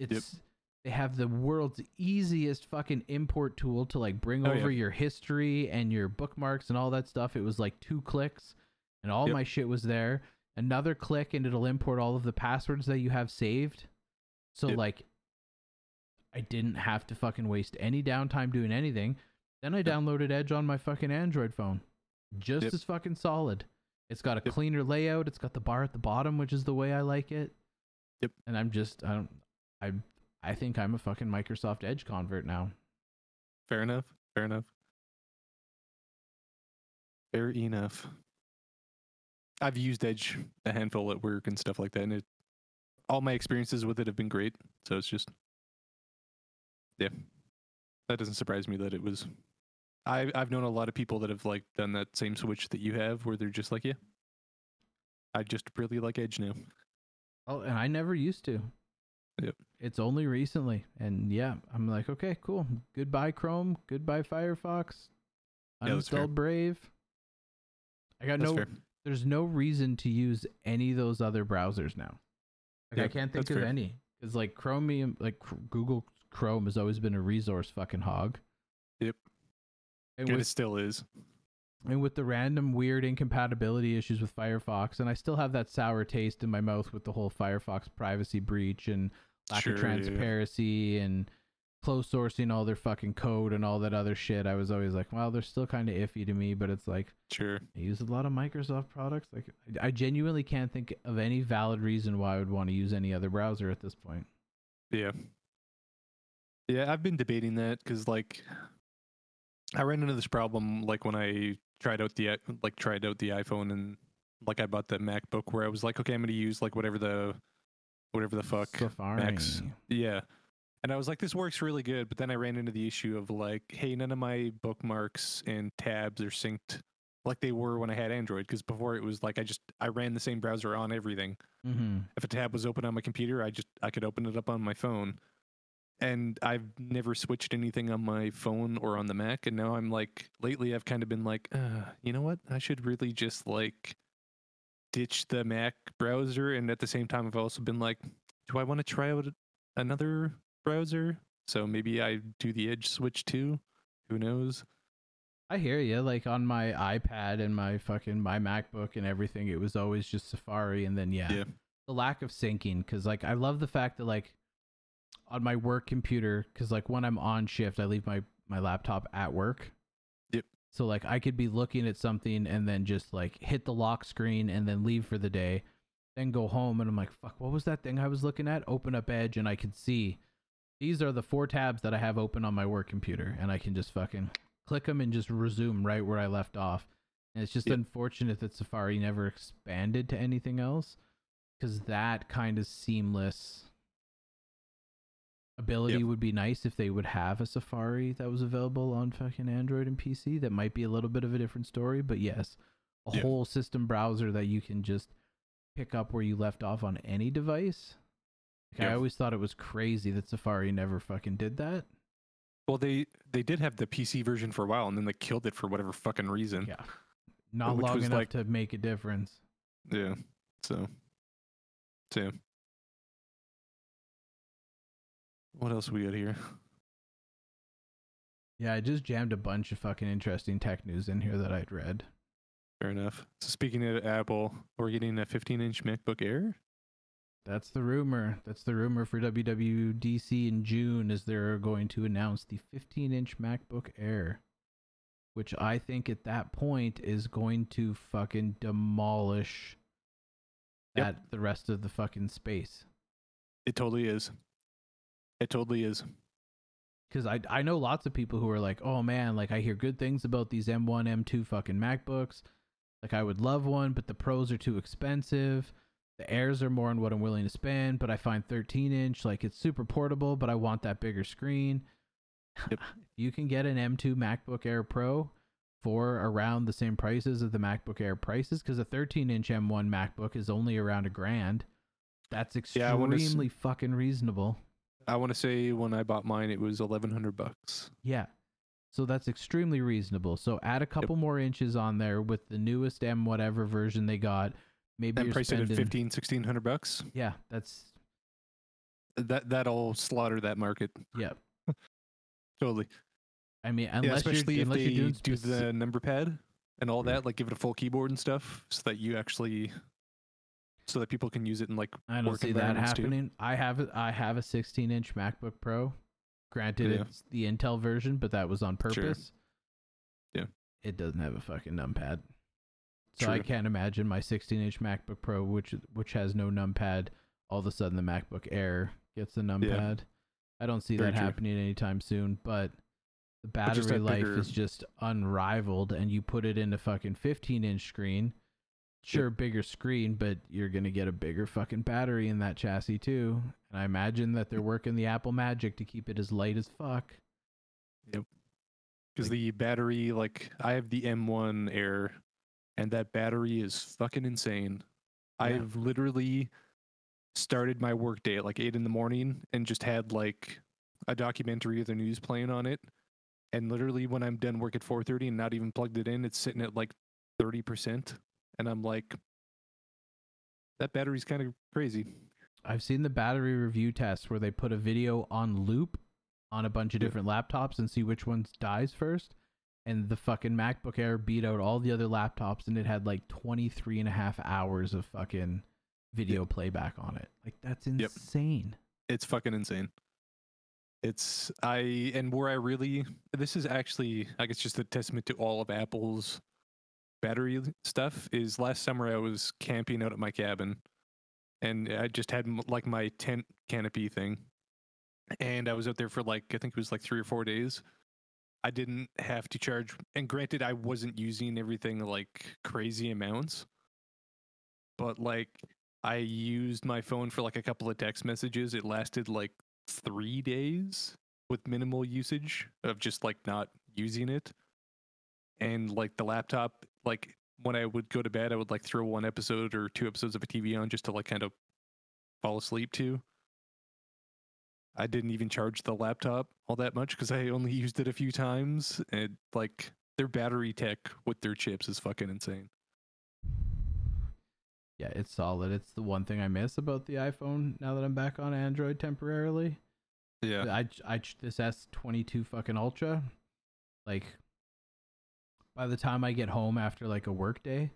It's they have the world's easiest fucking import tool to like bring Oh, yeah. over your history and your bookmarks and all that stuff. It was like two clicks and all Yep. my shit was there. Another click and it'll import all of the passwords that you have saved. So Yep. like I didn't have to fucking waste any downtime doing anything. Then I Yep. downloaded Edge on my fucking Android phone. Just Yep. as fucking solid. It's got a cleaner layout. It's got the bar at the bottom, which is the way I like it. Yep. And I'm just I don't I I think I'm a fucking Microsoft Edge convert now. Fair enough. Fair enough. Fair enough. I've used Edge a handful at work and stuff like that, and it all my experiences with it have been great. So it's just, yeah, that doesn't surprise me that it was. I I've known a lot of people that have like done that same switch that you have, where they're just like, yeah, I just really like Edge now. Oh, and I never used to. Yep. It's only recently. And yeah, I'm like, okay, cool. Goodbye Chrome. Goodbye Firefox. Yeah. Uninstalled Brave. I got That's no fair. There's no reason to use any of those other browsers now. Like I can't think of fair. any. Cuz like Chromium like Google Chrome has always been a resource fucking hog. Yep. And And it still is. and with the random weird incompatibility issues with Firefox, and I still have that sour taste in my mouth with the whole Firefox privacy breach and lack Sure, of yeah. transparency and close sourcing all their fucking code and all that other shit. I was always like, well, they're still kind of iffy to me, but it's like Sure. I use a lot of Microsoft products. Like I genuinely can't think of any valid reason why I would want to use any other browser at this point. Yeah. Yeah, I've been debating that because, like, I ran into this problem like when I tried out the like tried out the iPhone and like I bought the MacBook where I was like, okay, I'm gonna use like whatever the whatever the fuck Safari. Max. Yeah. And I was like, this works really good. But then I ran into the issue of like, hey, none of my bookmarks and tabs are synced like they were when I had Android. Because before it was like I just I ran the same browser on everything. Mm-hmm. If a tab was open on my computer, I just I could open it up on my phone. And I've never switched anything on my phone or on the Mac. And now I'm like, lately I've kind of been like, uh, you know what? I should really just like ditch the Mac browser. And at the same time, I've also been like, do I want to try out another browser? So maybe I do the Edge switch too. Who knows? I hear you. Like on my iPad and my fucking my MacBook and everything, it was always just Safari, and then yeah, Yeah. the lack of syncing. Because like I love the fact that like on my work computer, because like when I'm on shift, I leave my my laptop at work. Yep. So like I could be looking at something and then just like hit the lock screen and then leave for the day, then go home and I'm like, fuck, what was that thing I was looking at? Open up Edge and I could see these are the four tabs that I have open on my work computer, and I can just fucking click them and just resume right where I left off. And it's just Yep. unfortunate that Safari never expanded to anything else because that kind of seamless ability Yep. would be nice if they would have a Safari that was available on fucking Android and PC. That might be a little bit of a different story, but yes, a Yeah. whole system browser that you can just pick up where you left off on any device. Like, I always thought it was crazy that Safari never fucking did that. Well, they they did have the PC version for a while, and then they killed it for whatever fucking reason. Yeah. Not long enough like- to make a difference. Yeah. So, so yeah. What else we got here? Yeah, I just jammed a bunch of fucking interesting tech news in here that I'd read. Fair enough. So speaking of Apple, we're getting a 15-inch MacBook Air. That's the rumor. That's the rumor for WWDC in June is they're going to announce the 15-inch MacBook Air, which I think at that point is going to fucking demolish Yep. that the rest of the fucking space. It totally is. It totally is. Because I I know lots of people who are like, oh man, like I hear good things about these M1, M2 fucking MacBooks. Like I would love one, but the pros are too expensive. The airs are more on what I'm willing to spend, but I find 13 inch like it's super portable, but I want that bigger screen. Yep. if you can get an M2 MacBook Air Pro for around the same prices as the MacBook Air prices, because a 13 inch M1 MacBook is only around a grand. That's Yeah, I extremely fucking reasonable. I want to say when I bought mine, it was 1,100 bucks. Yeah. So that's extremely reasonable. So add a couple more inches on there with the newest M whatever version they got. Maybe you're price it at spending 15, 1600 bucks. Yeah, that's That that'll slaughter that market yeah. totally. I mean, yeah, unless especially you're if unless they you're doing do the number pad and all that, like give it a full keyboard and stuff, so that you actually, so that people can use it in like I don't work see that environments too. happening. I have a- I have a 16 inch MacBook Pro. Granted, Yeah. it's the Intel version, but that was on Sure. purpose. Yeah. It doesn't have a fucking numpad. So I can't imagine my 16 inch MacBook Pro, which which has no numpad, all of a sudden the MacBook Air gets the numpad. I don't see Very that true. happening anytime soon. But the battery life bigger- is just unrivaled, and you put it in a fucking 15 inch screen. Sure, bigger screen, but you're gonna get a bigger fucking battery in that chassis too. And I imagine that they're working the Apple Magic to keep it as light as fuck. Yep. because the battery, like I have the M1 Air, and that battery is fucking insane. Yeah. I've literally started my work day at like eight in the morning and just had like a documentary of the news playing on it. And literally when I'm done work at 4:30 and not even plugged it in, it's sitting at like 30%. And I'm like, that battery's kind of crazy. I've seen the battery review test where they put a video on loop on a bunch of Yeah. different laptops and see which one dies first. And the fucking MacBook Air beat out all the other laptops and it had like 23 and a half hours of fucking video playback on it. Like, that's insane. Yep. it's fucking insane. It's I and where I really this is actually I guess just a testament to all of Apple's battery stuff is last summer I was camping out at my cabin and I just had like my tent canopy thing and I was out there for like I think it was like 3 or 4 days. I didn't have to charge and granted I wasn't using everything like crazy amounts but like I used my phone for like a couple of text messages. It lasted like three days with minimal usage of just like not using it. And like the laptop, like when I would go to bed, I would like throw one episode or two episodes of a TV on just to like kind of fall asleep to. I didn't even charge the laptop all that much because I only used it a few times. And like their battery tech with their chips is fucking insane. Yeah, it's solid. It's the one thing I miss about the iPhone now that I'm back on Android temporarily. Yeah. I, I this S22 fucking Ultra, like by the time I get home after like a work day,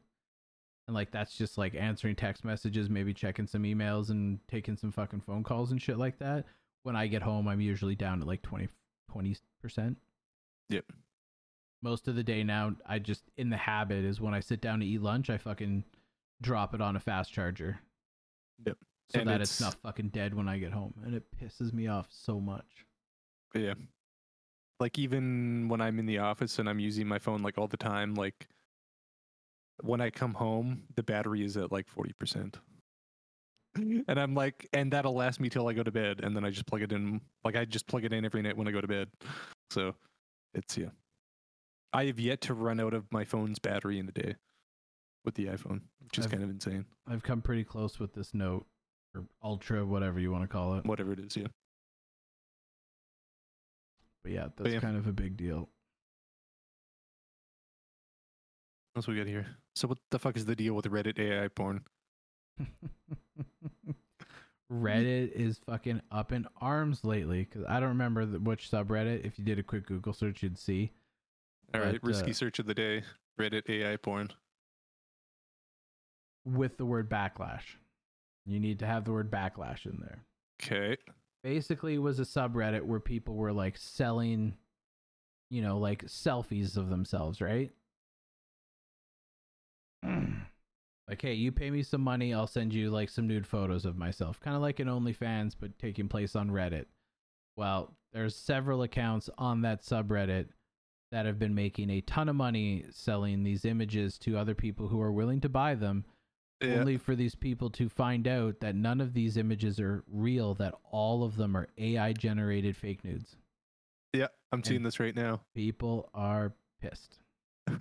and like that's just like answering text messages, maybe checking some emails and taking some fucking phone calls and shit like that. When I get home, I'm usually down at like 20 percent. Yep. Most of the day now, I just in the habit is when I sit down to eat lunch, I fucking drop it on a fast charger. Yep. So And that it's, it's- not fucking dead when I get home, and it pisses me off so much. Yeah. Like even when I'm in the office and I'm using my phone like all the time, like when I come home, the battery is at like 40%. and I'm like, and that'll last me till I go to bed. And then I just plug it in. Like I just plug it in every night when I go to bed. So it's, yeah. I have yet to run out of my phone's battery in a day with the iPhone, which is I've- kind of insane. I've come pretty close with this note or ultra, whatever you want to call it. Whatever it is, yeah. But yeah, that's yeah. kind of a big deal. What else we got here? So what the fuck is the deal with Reddit AI porn? Reddit is fucking up in arms lately because I don't remember the, which subreddit. If you did a quick Google search, you'd see. All right, But, risky uh, search of the day. Reddit AI porn. with the word backlash. You need to have the word backlash in there. Okay. Basically, it was a subreddit where people were like selling, you know, like selfies of themselves, right? like, hey, you pay me some money, I'll send you like some nude photos of myself. Kind of like an OnlyFans, but taking place on Reddit. Well, there's several accounts on that subreddit that have been making a ton of money selling these images to other people who are willing to buy them Yeah. only for these people to find out that none of these images are real, that all of them are AI generated fake nudes. yeah, I'm seeing this right now. People are pissed, Uh,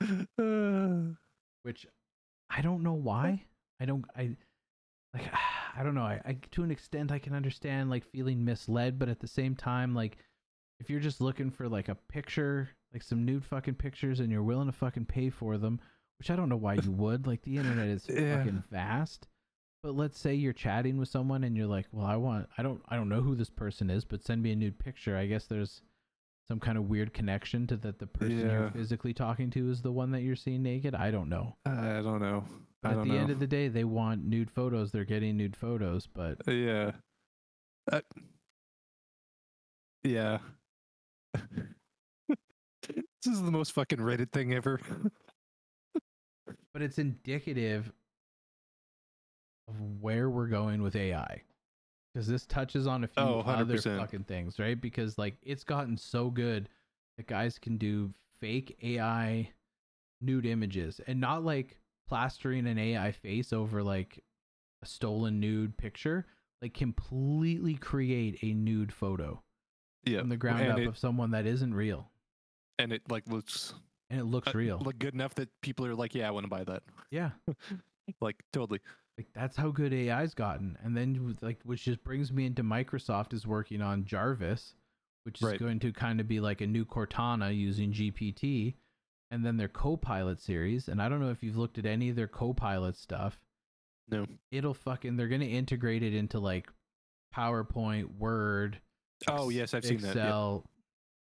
which I don't know why. I don't, I like, I don't know. I, I, to an extent, I can understand like feeling misled, but at the same time, like, if you're just looking for like a picture, like some nude fucking pictures, and you're willing to fucking pay for them, which I don't know why you would. Like, the internet is Yeah. fucking vast. But let's say you're chatting with someone and you're like, "Well, I want I don't I don't know who this person is, but send me a nude picture." I guess there's some kind of weird connection to that the person Yeah. you're physically talking to is the one that you're seeing naked. I don't know. I don't know. I At don't the know. end of the day, they want nude photos. They're getting nude photos, but Uh, yeah. Uh, yeah. this is the most fucking Reddit thing ever. but it's indicative of where we're going with AI. Because this touches on a few Oh, other fucking things, right? Because like it's gotten so good that guys can do fake AI nude images and not like plastering an AI face over like a stolen nude picture, like completely create a nude photo yeah. from the ground and up it, of someone that isn't real. and it like looks And it looks uh, real. Look good enough that people are like, yeah, I want to buy that. yeah. Like totally. Like that's how good AI's gotten. And then like which just brings me into Microsoft is working on Jarvis, which is Right. going to kind of be like a new Cortana using GPT. And then their Copilot series, and I don't know if you've looked at any of their Copilot stuff. No. It'll fucking they're gonna integrate it into like PowerPoint, Word, Oh Ex- yes, I've seen that. Excel,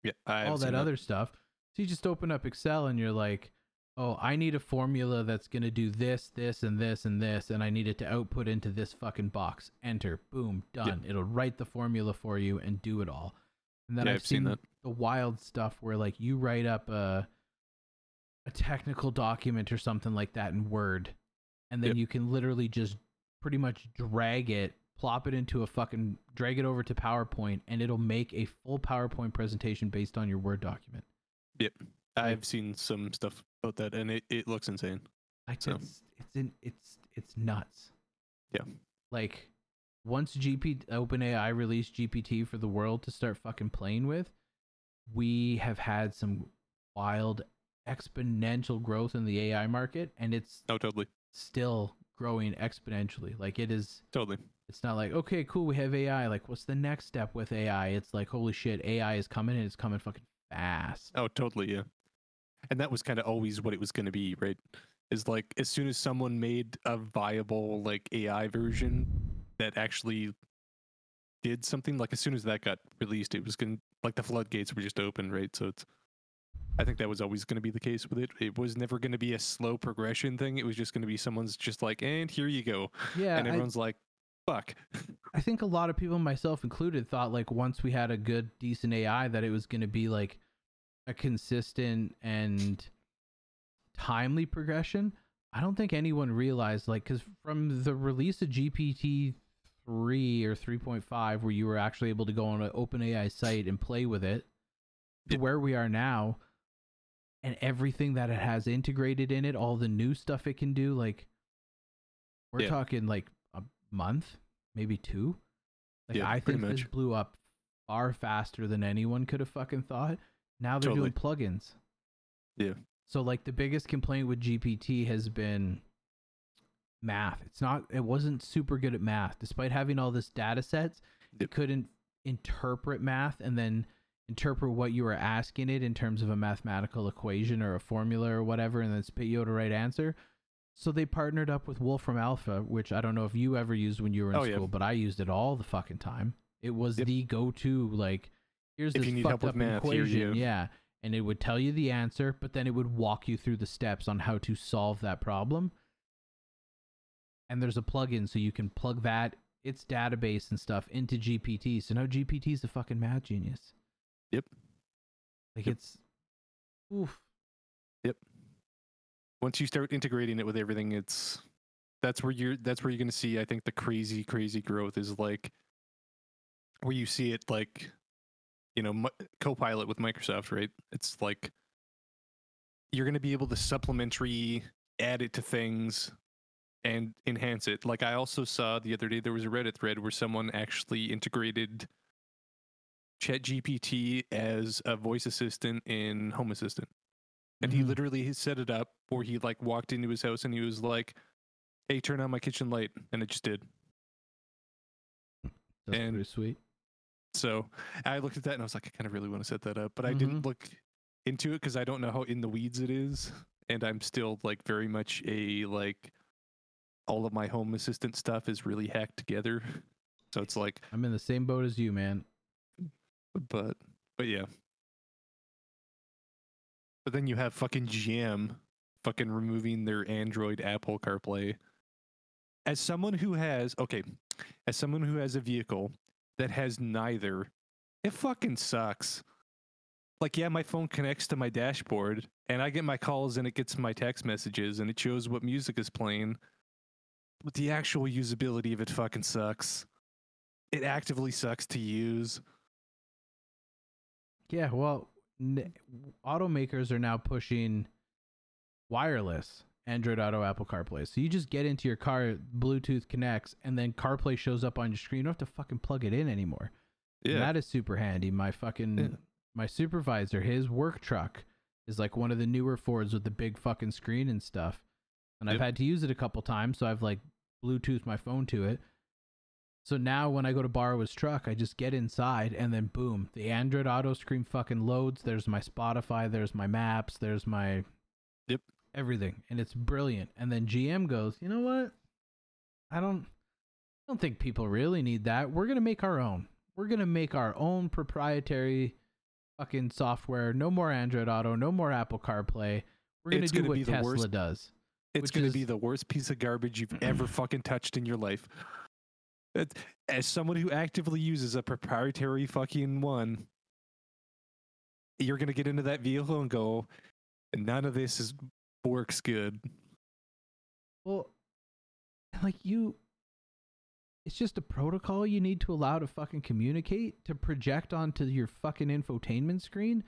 Yeah, I all have that other stuff. So you just open up Excel and you're like, oh, I need a formula that's going to do this, this, and this, and this, and I need it to output into this fucking box. Enter, boom, done. It'll write the formula for you and do it all. And then Yeah, I've, I've seen seen the wild stuff where like you write up a a technical document or something like that in Word, and then Yep. you can literally just pretty much drag it, plop it into a fucking drag it over to PowerPoint, and it'll make a full PowerPoint presentation based on your Word document. Yep. I've seen some stuff about that, and it, it looks insane. Like So- it's it's in it's it's nuts. Yeah. Like once GP OpenAI released GPT for the world to start fucking playing with, we have had some wild exponential growth in the AI market and it's Oh, totally, still growing exponentially. Like it is totally. it's not like okay, cool, we have AI. Like what's the next step with AI? It's like holy shit, AI is coming and it's coming fucking fast. Oh, totally, yeah. And that was kind of always what it was going to be, right? Is like as soon as someone made a viable like AI version that actually did something, like as soon as that got released, it was going to like the floodgates were just open, right? So it's I think that was always going to be the case with it. It was never going to be a slow progression thing. It was just going to be someone's just like, and here you go, Yeah, and I- everyone's like, fuck. I think a lot of people, myself included, thought like once we had a good, decent AI, that it was going to be like a consistent and timely progression. I don't think anyone realized like because from the release of GPT three or three point five, where you were actually able to go on an OpenAI site and play with it, to where we are now, and everything that it has integrated in it, all the new stuff it can do, like we're Yeah. talking like a month, maybe two. Like Yeah, I think this blew up far faster than anyone could have fucking thought. Now they're doing plugins. Yeah. So like the biggest complaint with GPT has been math. It's not it wasn't super good at math. Despite having all this data sets, it couldn't interpret math and then interpret what you were asking it in terms of a mathematical equation or a formula or whatever and then spit you out a right answer. So they partnered up with Wolfram Alpha, which I don't know if you ever used when you were in Oh, yeah. school, but I used it all the fucking time. It was Yep. the go-to like here's If this you need help with math, equation, you- yeah, and it would tell you the answer, but then it would walk you through the steps on how to solve that problem. And there's a plugin so you can plug that its database and stuff into GPT. So now GPT is a fucking math genius. Yep. Like Yep. it's oof. Yep. Once you start integrating it with everything it's that's where you're that's where you're going to see i think the crazy crazy growth is like where you see it like you know copilot with microsoft right? It's like you're going to be able to supplementary add it to things and enhance it. Like i also saw the other day there was a reddit thread where someone actually integrated chat gpt as a voice assistant in home assistant. And he Mhm. literally set it up where he like walked into his house and he was like hey turn on my kitchen light. And it just did. That's and- pretty sweet. So i looked at that and i was like i kind of really want to set that up but i didn't mm-hmm. look into it because i don't know how in the weeds it is and i'm still like very much a like all of my home assistant stuff is really hacked together. So it's like I'm in the same boat as you, man. but but yeah. But then you have fucking gm fucking removing their android apple carplay. As someone who has okay as someone who has a vehicle that has neither. It fucking sucks. Like yeah my phone connects to my dashboard and i get my calls and it gets my text messages and it shows what music is playing. But the actual usability of it fucking sucks. It actively sucks to use. Yeah, well, automakers are now pushing wireless Android Auto, Apple CarPlay. So you just get into your car, Bluetooth connects, and then CarPlay shows up on your screen. You don't have to fucking plug it in anymore. And that is super handy. My fucking Yeah. my supervisor, his work truck is like one of the newer Fords with the big fucking screen and stuff. And I've had to use it a couple times, so I've like Bluetooth my phone to it. So now when I go to borrow his truck, I just get inside and then boom, the Android Auto screen fucking loads. There's my Spotify, there's my maps, there's my Yep. Everything, and it's brilliant. And then GM goes, you know what? I don't, I don't think people really need that. We're gonna make our own. We're gonna make our own proprietary fucking software. No more Android Auto. No more Apple CarPlay. We're gonna It's do gonna what be the Tesla worst- does. It's going to be the worst piece of garbage you've ever fucking touched in your life. It, as someone who actively uses a proprietary fucking one, you're going to get into that vehicle and go, none of this is works good. Well, like you, it's just a protocol you need to allow to fucking communicate to project onto your fucking infotainment screen.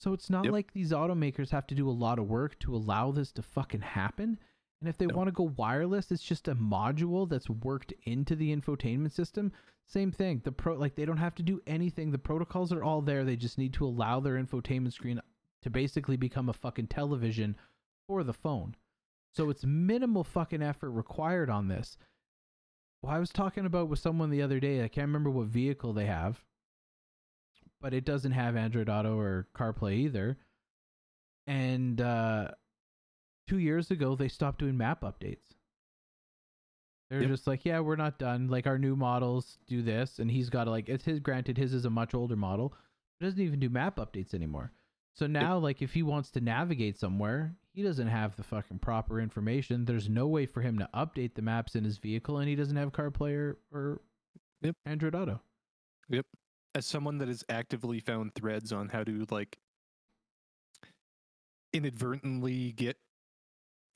So it's not Yep. like these automakers have to do a lot of work to allow this to fucking happen. And if they No. want to go wireless, it's just a module that's worked into the infotainment system. Same thing. The pro like they don't have to do anything. The protocols are all there. They just need to allow their infotainment screen to basically become a fucking television for the phone. So it's minimal fucking effort required on this. Well, I was talking about with someone the other day. I can't remember what vehicle they have, but it doesn't have Android Auto or CarPlay either. And uh, two years ago, they stopped doing map updates. They're Yep. just like, yeah, we're not done. Like our new models do this, and he's got to like it's his. Granted, his is a much older model. It doesn't even do map updates anymore. So now, like, if he wants to navigate somewhere, he doesn't have the fucking proper information. There's no way for him to update the maps in his vehicle, and he doesn't have CarPlay or, or Yep. Android Auto. Yep. As someone that has actively found threads on how to like inadvertently get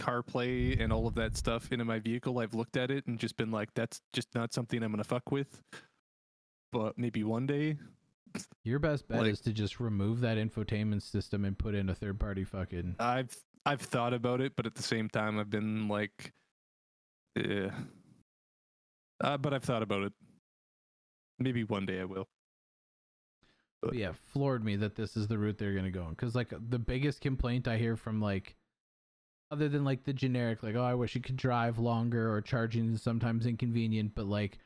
CarPlay and all of that stuff into my vehicle, I've looked at it and just been like, that's just not something I'm going to fuck with. But maybe one day Your best bet Like- is to just remove that infotainment system and put in a third party fucking. I've I've thought about it, but at the same time, I've been like, yeah. Uh, but I've thought about it. Maybe one day I will. But yeah, floored me that this is the route they're gonna go. Because like the biggest complaint I hear from like, other than like the generic like, oh, I wish you could drive longer or charging is sometimes inconvenient, but like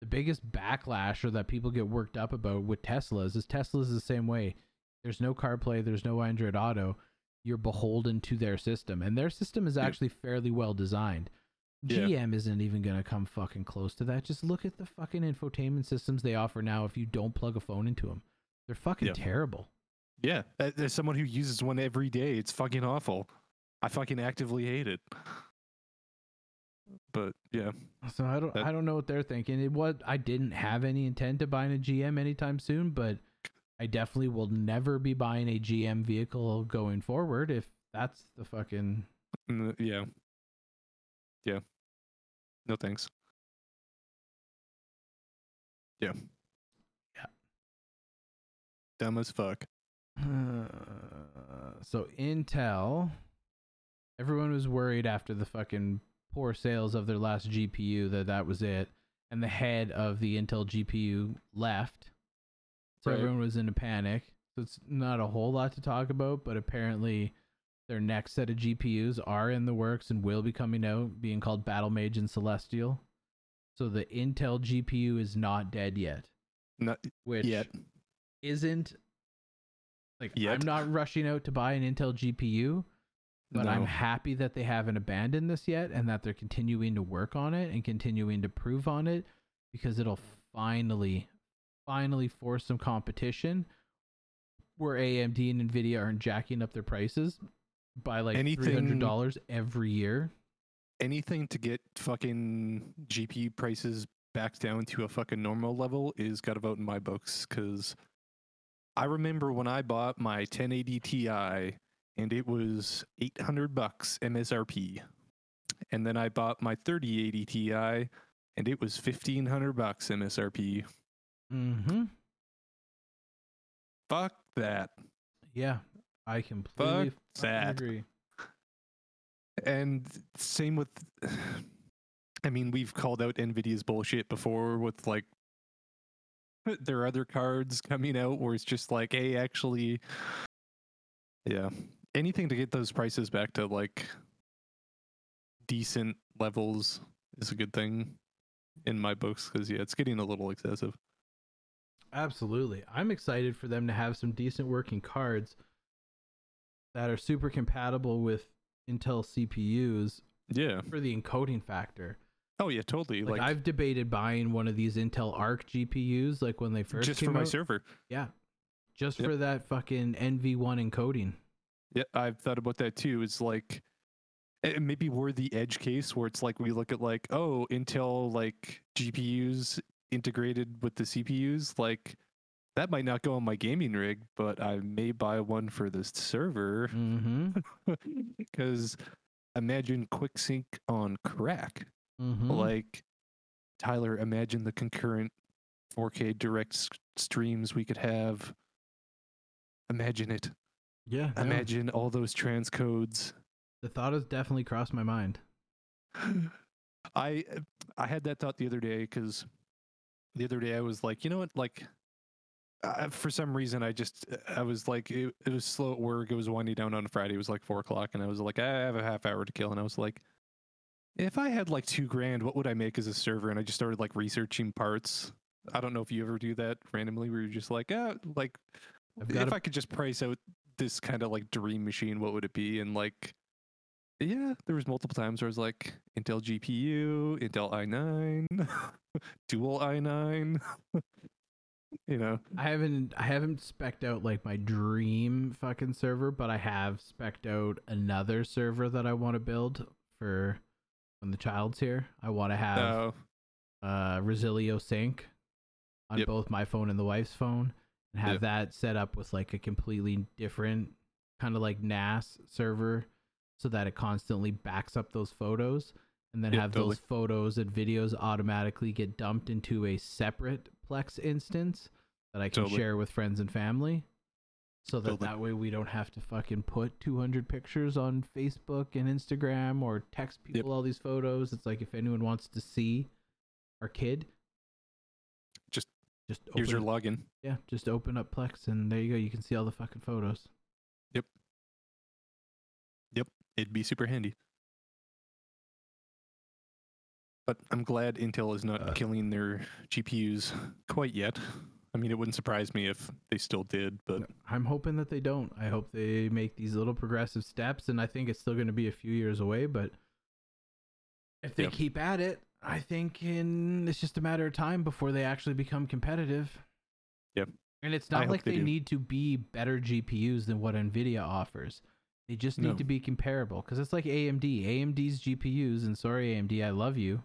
the biggest backlash or that people get worked up about with Teslas is Teslas the same way. There's no CarPlay, there's no Android Auto. You're beholden to their system, and their system is actually fairly well designed. Yeah. GM isn't even gonna come fucking close to that. Just look at the fucking infotainment systems they offer now. If you don't plug a phone into them, they're fucking Yeah. terrible. Yeah, as someone who uses one every day, it's fucking awful. I fucking actively hate it. But yeah, So I don't That- I don't know what they're thinking. It was I didn't have any intent to buying a GM anytime soon, but I definitely will never be buying a GM vehicle going forward if that's the fucking yeah, yeah. No thanks. Yeah. Yeah. Dumb as fuck. Uh, so Intel everyone was worried after the fucking poor sales of their last GPU that that was it and the head of the Intel GPU left. So Right. everyone was in a panic. So it's not a whole lot to talk about, but apparently their next set of GPUs are in the works and will be coming out, being called Battlemage and Celestial. So the Intel GPU is not dead yet, Not which yet. isn't like I'm not rushing out to buy an Intel GPU, but I'm happy that they haven't abandoned this yet and that they're continuing to work on it and continuing to prove on it because it'll finally finally force some competition where AMD and Nvidia aren't jacking up their prices by like Anything- $300 every year. anything to get fucking GPU prices back down to a fucking normal level is got to vote in my books because I remember when I bought my 1080 Ti and it was 800 bucks MSRP, and then I bought my 3080 Ti and it was 1500 bucks MSRP. Mhm. Fuck that. Yeah, I completely Fuck that. agree. And same with, I mean, we've called out Nvidia's bullshit before with like their other cards coming out where it's just like, hey, actually, yeah, anything to get those prices back to like decent levels is a good thing in my books because yeah, it's getting a little excessive. Absolutely. I'm excited for them to have some decent working cards that are super compatible with Intel CPUs Yeah. for the encoding factor. Oh yeah, totally. Like, Like, I've debated buying one of these Intel Arc GPUs like when they first just for my out. server. Yeah. Just Yep. for that fucking AV1 encoding. Yeah, I've thought about that too. It's like maybe we're the edge case where it's like we look at like, oh, Intel like GPUs integrated with the CPUs, like that might not go on my gaming rig, but I may buy one for this server because imagine QuickSync on crack. Mhm. Like Tyler, imagine the concurrent 4K direct s- streams we could have. Imagine it. yeah. Imagine all those transcodes. The thought has definitely crossed my mind. I I had that thought the other day because the other day I was like, you know what, like. Uh, for some reason, I just I was like it, it was slow at work. It was winding down on Friday. It was like four o'clock, and I was like, I have a half hour to kill, and I was like, if I had like two grand, what would I make as a server? And I just started like researching parts. I don't know if you ever do that randomly, where you're just like, ah, like if a- I could just price out this kind of like dream machine, what would it be? And like, yeah, there was multiple times where I was like, Intel GPU, Intel i9, dual i9. you know, I haven't I haven't specked out like my dream fucking server, but I have specked out another server that I want to build for when the child's here. I want to have uh, uh Resilio sync on Yep. both my phone and the wife's phone and have Yep. that set up with like a completely different kind of like NAS server so that it constantly backs up those photos and then Yep, have totally. those photos and videos automatically get dumped into a separate Plex instance that I can Totally. share with friends and family. So that Totally. that way we don't have to fucking put 200 pictures on Facebook and Instagram or text people all these photos. It's like if anyone wants to see our kid, Just just here's your open, login. yeah, just open up Plex and there you go. You can see all the fucking photos. Yep. Yep. It'd be super handy. But I'm glad Intel is not Uh. killing their GPUs quite yet. I mean, it wouldn't surprise me if they still did, but I'm hoping that they don't. I hope they make these little progressive steps, and I think it's still going to be a few years away. But if they Yep. keep at it, I think in it's just a matter of time before they actually become competitive. Yep. And it's not hope like they they, need to be better GPUs than what Nvidia offers. They just need No. to be comparable because it's like AMD. AMD's GPUs, and sorry AMD, I love you,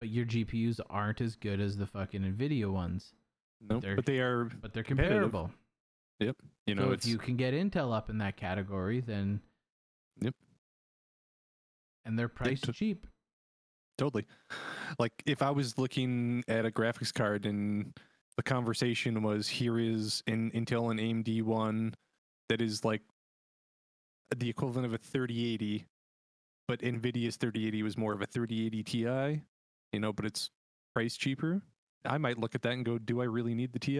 but your GPUs aren't as good as the fucking Nvidia ones. no, They're- but they are, But they're Competitive. Yep. you know, so if you can get Intel up in that category, then Yep. and they're priced to- cheap. Totally. Like if I was looking at a graphics card and the conversation was here is an Intel and AMD one that is like the equivalent of a 3080, but Nvidia's 3080 was more of a 3080 Ti, you know, but it's priced cheaper. I might look at that and go, do I really need the Ti?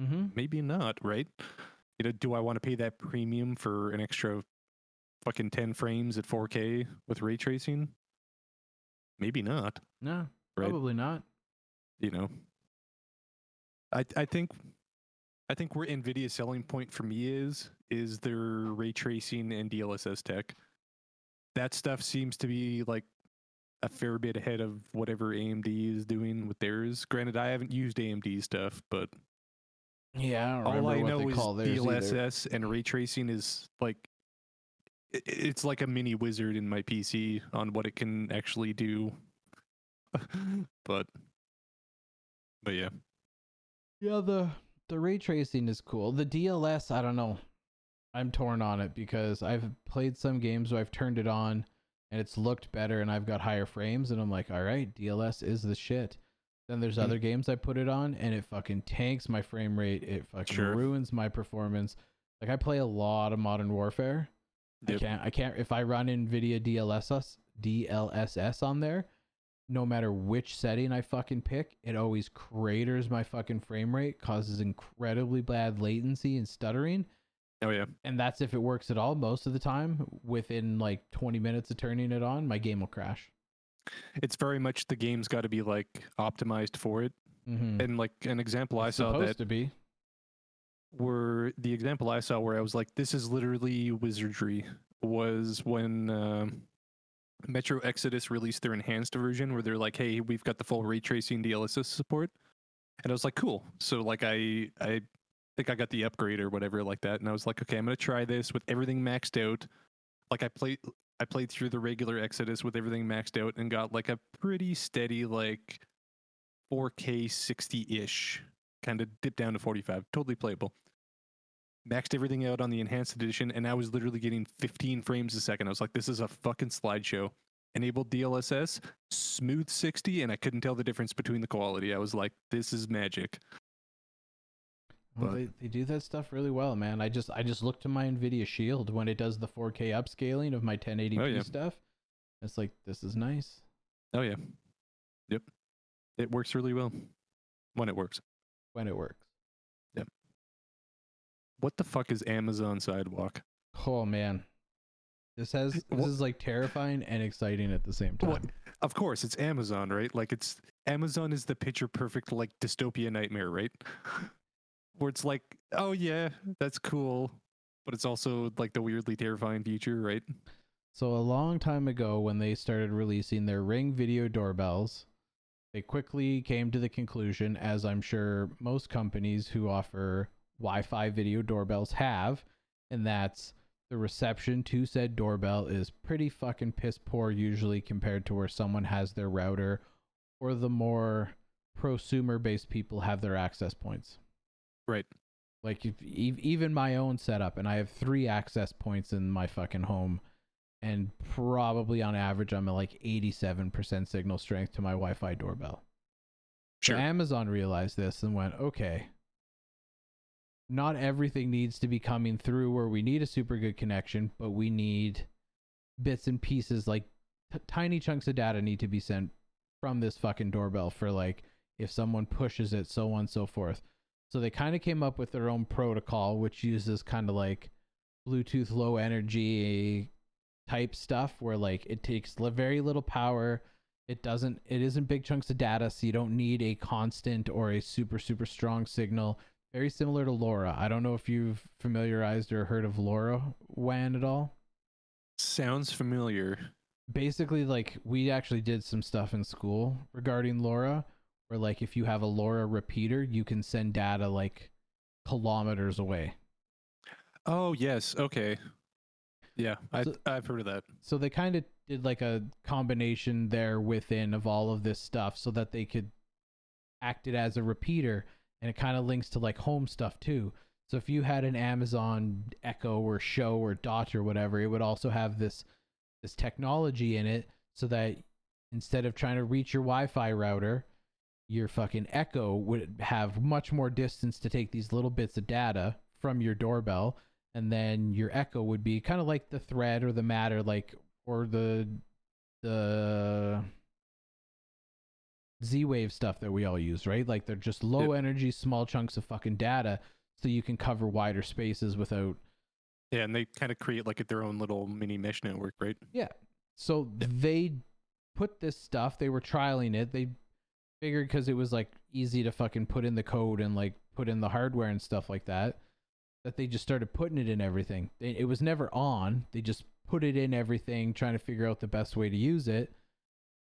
Mm-hmm. Maybe not, right? You know, do I want to pay that premium for an extra fucking 10 frames at 4K with ray tracing? Maybe not No, Right. probably not. you know i i think i think where nvidia's selling point for me is is their ray tracing and dlss tech that stuff seems to be like a fair bit ahead of whatever amd is doing with theirs granted i haven't used amd stuff but Yeah, I don't all i know is call theirs either. dlss and ray tracing is like it's like a mini wizard in my pc on what it can actually do but but yeah Yeah, the the ray tracing is cool. The DLSS, I don't know. I'm torn on it because I've played some games where I've turned it on and it's looked better and I've got higher frames and I'm like, all right, DLSS is the shit. Then there's Hmm. other games I put it on and it fucking tanks my frame rate. It fucking Sure. ruins my performance. Like I play a lot of Modern Warfare. I can't. I can't. If I run NVIDIA DLSS DLSS on there, no matter which setting I fucking pick, it always craters my fucking frame rate, causes incredibly bad latency and stuttering. Oh yeah, And that's if it works at all. Most of the time, within like 20 minutes of turning it on, my game will crash. it's very much the game's got to be like optimized for it. Mm-hmm. And like an example I saw that to be. were the example I saw where I was like, this is literally wizardry. Was when um Metro Exodus released their enhanced version, where they're like, hey, we've got the full ray tracing DLSS support, and I was like, cool. So like I I think I got the upgrade or whatever like that, and I was like, okay, I'm gonna try this with everything maxed out. Like I played I played through the regular Exodus with everything maxed out and got like a pretty steady like 4K 60-ish, kind of dipped down to 45, totally playable. Maxed everything out on the enhanced edition, and I was literally getting 15 frames a second. I was like, this is a fucking slideshow. Enabled DLSS, smooth 60, and I couldn't tell the difference between the quality. I was like, this is magic. Well, but- they, they do that stuff really well, man. I just I just look to my Nvidia Shield when it does the 4K upscaling of my 1080p Oh, yeah. stuff. It's like this is nice Oh, yeah. Yep. It works really well when it works. when it works. Yep. What the fuck is Amazon Sidewalk? Oh man, this has this Wha- is like terrifying and exciting at the same time. What? Of course, it's Amazon, right? Like it's Amazon is the picture perfect like dystopia nightmare, right? Where it's like, oh yeah, that's cool, but it's also like the weirdly terrifying future, right? So a long time ago, when they started releasing their Ring video doorbells, they quickly came to the conclusion, as I'm sure most companies who offer Wi-Fi video doorbells have, and that's the reception to said doorbell is pretty fucking piss poor usually compared to where someone has their router or the more prosumer based people have their access points. Right. Like if, even my own setup, and I have three access points in my fucking home, and probably on average I'm at like 87% signal strength to my Wi-Fi doorbell. So Amazon realized this and went, okay, not everything needs to be coming through where we need a super good connection, but we need bits and pieces like t- tiny chunks of data need to be sent from this fucking doorbell for like if someone pushes it, so on and so forth. So they kind of came up with their own protocol, which uses kind of like Bluetooth low energy type stuff where like it takes very little power It doesn't it isn't big chunks of data, so you don't need a constant or a super super strong signal. Very similar to LoRa. I don't know if you've familiarized or heard of LoRa WAN at all. Sounds familiar. Basically, like we actually did some stuff in school regarding LoRa, where like if you have a LoRa repeater, you can send data like kilometers away. Oh yes, okay. Yeah, I So- I've heard of that. So they kind of did like a combination there within of all of this stuff so that they could act it as a repeater and it kind of links to like home stuff too. So if you had an Amazon Echo or Show or Dot or whatever, it would also have this this technology in it so that instead of trying to reach your Wi-Fi router, your fucking Echo would have much more distance to take these little bits of data from your doorbell and then your echo would be kind of like the thread or the matter like or the the z-wave stuff that we all use right like they're just low energy small chunks of fucking data so you can cover wider spaces without Yeah, and they kind of create like at their own little mini mesh network, right? Yeah. So they put this stuff they were trialing it they figured because it was like easy to fucking put in the code and like put in the hardware and stuff like that that they just started putting it in everything. It was never on. They just put it in everything trying to figure out the best way to use it.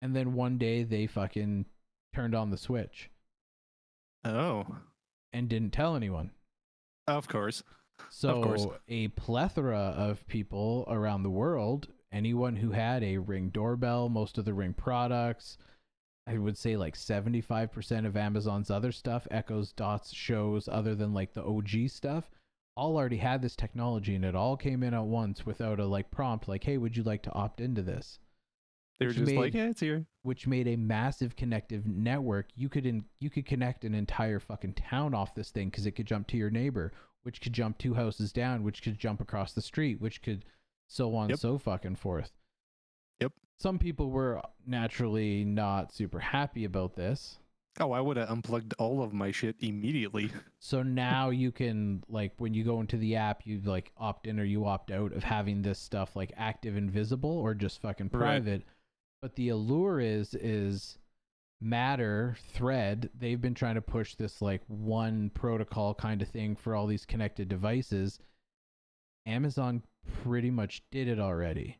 And then one day they fucking turned on the switch. Oh, and didn't tell anyone. Of course. so course. a plethora of people around the world, anyone who had a Ring doorbell, most of the Ring products, I would say like 75% of Amazon's other stuff, Echoes, Dots, shows, other than like the OG stuff, all already had this technology and it all came in at once without a like prompt like, hey, would you like to opt into this? They were just like, made- yeah, it's here. which made a massive connective network. You could in, you could connect an entire fucking town off this thing because it could jump to your neighbor, which could jump two houses down, which could jump across the street, which could so on Yep. so fucking forth. Yep. Some people were naturally not super happy about this. Oh, I would have unplugged all of my shit immediately. So now you can like when you go into the app, you like opt in or you opt out of having this stuff like active and visible or just fucking Right. private. But the allure is is Matter Thread. They've been trying to push this like one protocol kind of thing for all these connected devices. Amazon pretty much did it already.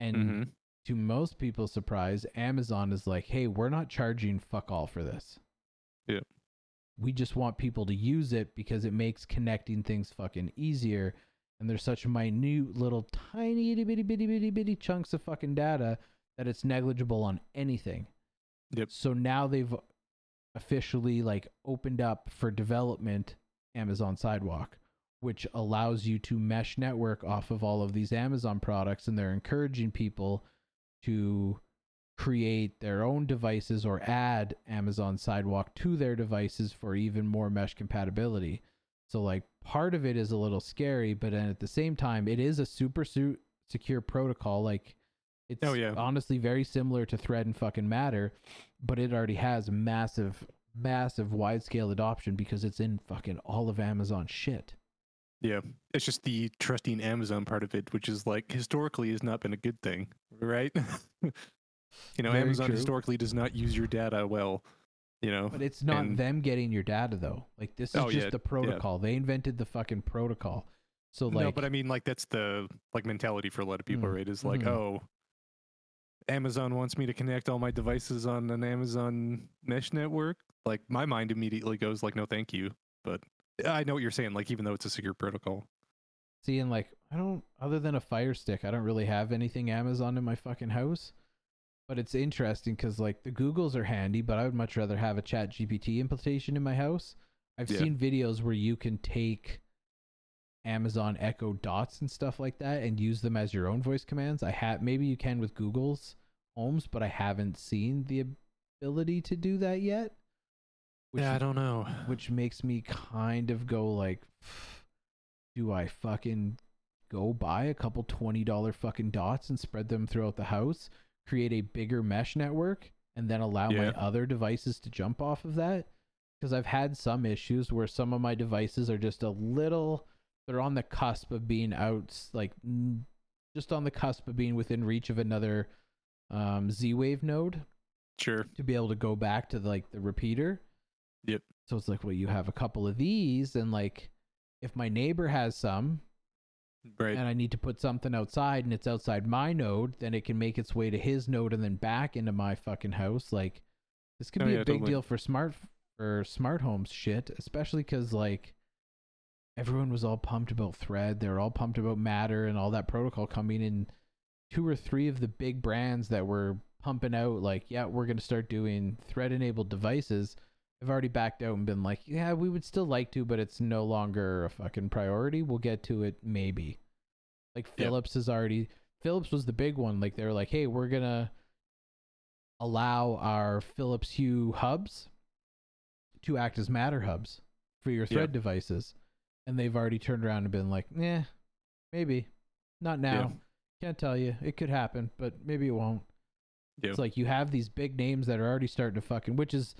And hmm to most people's surprise, Amazon is like, hey, we're not charging fuck all for this. Yeah. We just want people to use it because it makes connecting things fucking easier. And there's such minute little tiny itty bitty bitty bitty bitty chunks of fucking data that it's negligible on anything. Yep. So now they've officially like opened up for development Amazon Sidewalk, which allows you to mesh network off of all of these Amazon products, and they're encouraging people to create their own devices or add Amazon Sidewalk to their devices for even more mesh compatibility. So like part of it is a little scary, but then at the same time, it is a super su- secure protocol. Like it's Oh, yeah. honestly very similar to Thread and fucking Matter, but it already has massive, massive wide scale adoption because it's in fucking all of Amazon shit. Yeah, it's just the trusting Amazon part of it, which is like historically has not been a good thing, right? you know, Very Amazon true. historically does not use your data well. You know, But it's not And- them getting your data though. Like this is Oh, just yeah, the protocol. They invented the fucking protocol. So like no, but I mean, like that's the like mentality for a lot of people, Mm, right? Is like, mhm. oh, Amazon wants me to connect all my devices on an Amazon mesh network. Like my mind immediately goes like, no, thank you. But I know what you're saying. Like even though it's a secure protocol. seeing like I don't other than a fire stick, I don't really have anything Amazon in my fucking house. But it's interesting because like the Googles are handy, but I would much rather have a Chat GPT implementation in my house. I've Yeah. seen videos where you can take Amazon Echo Dots and stuff like that and use them as your own voice commands. I have maybe you can with Google's Homes, but I haven't seen the ability to do that yet. Which yeah, I don't know. which makes me kind of go like do i fucking go buy a couple $20 fucking dots and spread them throughout the house create a bigger mesh network and then allow my other devices to jump off of that because i've had some issues where some of my devices are just a little they're on the cusp of being out like just on the cusp of being within reach of another um, z-wave node Sure. to be able to go back to like the repeater. Yep. So it's like, well, you have a couple of these, and like, if my neighbor has some, Right. and I need to put something outside, and it's outside my node, then it can make its way to his node and then back into my fucking house. Like, this could Oh, be yeah, a big totally. deal for smart for smart homes shit, especially because like everyone was all pumped about Thread. They were all pumped about Matter and all that protocol coming in. Two or three of the big brands that were pumping out like, yeah, we're gonna start doing Thread enabled devices. Have already backed out and been like, yeah, we would still like to, but it's no longer a fucking priority. We'll get to it maybe. Like Yeah. Philips is already Philips was the big one. Like they were like, hey, we're gonna allow our Philips Hue hubs to act as Matter hubs for your. Thread devices, and they've already turned around and been like, yeah, maybe, not now. Can't tell you. It could happen, but maybe it won't. It's like you have these big names that are already starting to fucking, which is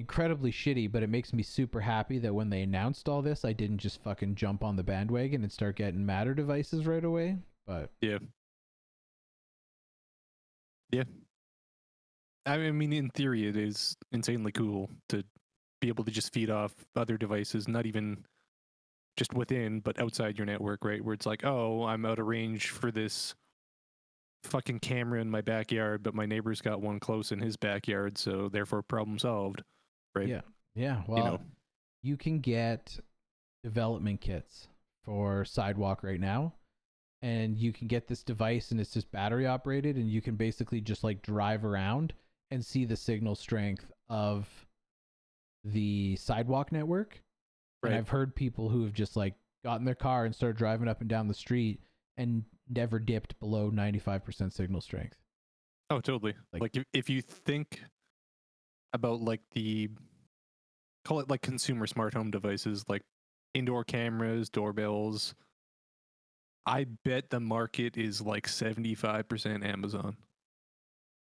incredibly shitty, but it makes me super happy that when they announced all this, I didn't just fucking jump on the bandwagon and start getting Matter devices right away. But Yeah. Yeah. I mean, in theory, it is insanely cool to be able to just feed off other devices, not even just within, but outside your network, right? Where it's like, oh, I'm out of range for this fucking camera in my backyard, but my neighbor's got one close in his backyard, so therefore problem solved, right? Yeah. yeah, well, You know, you can get development kits for sidewalk right now and you can get this device and it's just battery operated and you can basically just like drive around and see the signal strength of the sidewalk network and Right. i've heard people who have just like got in their car and started driving up and down the street and never dipped below 95% signal strength Oh, totally. Like- Like, if, if you think about like the call it like consumer smart home devices, like indoor cameras, doorbells, I bet the market is like 75% Amazon.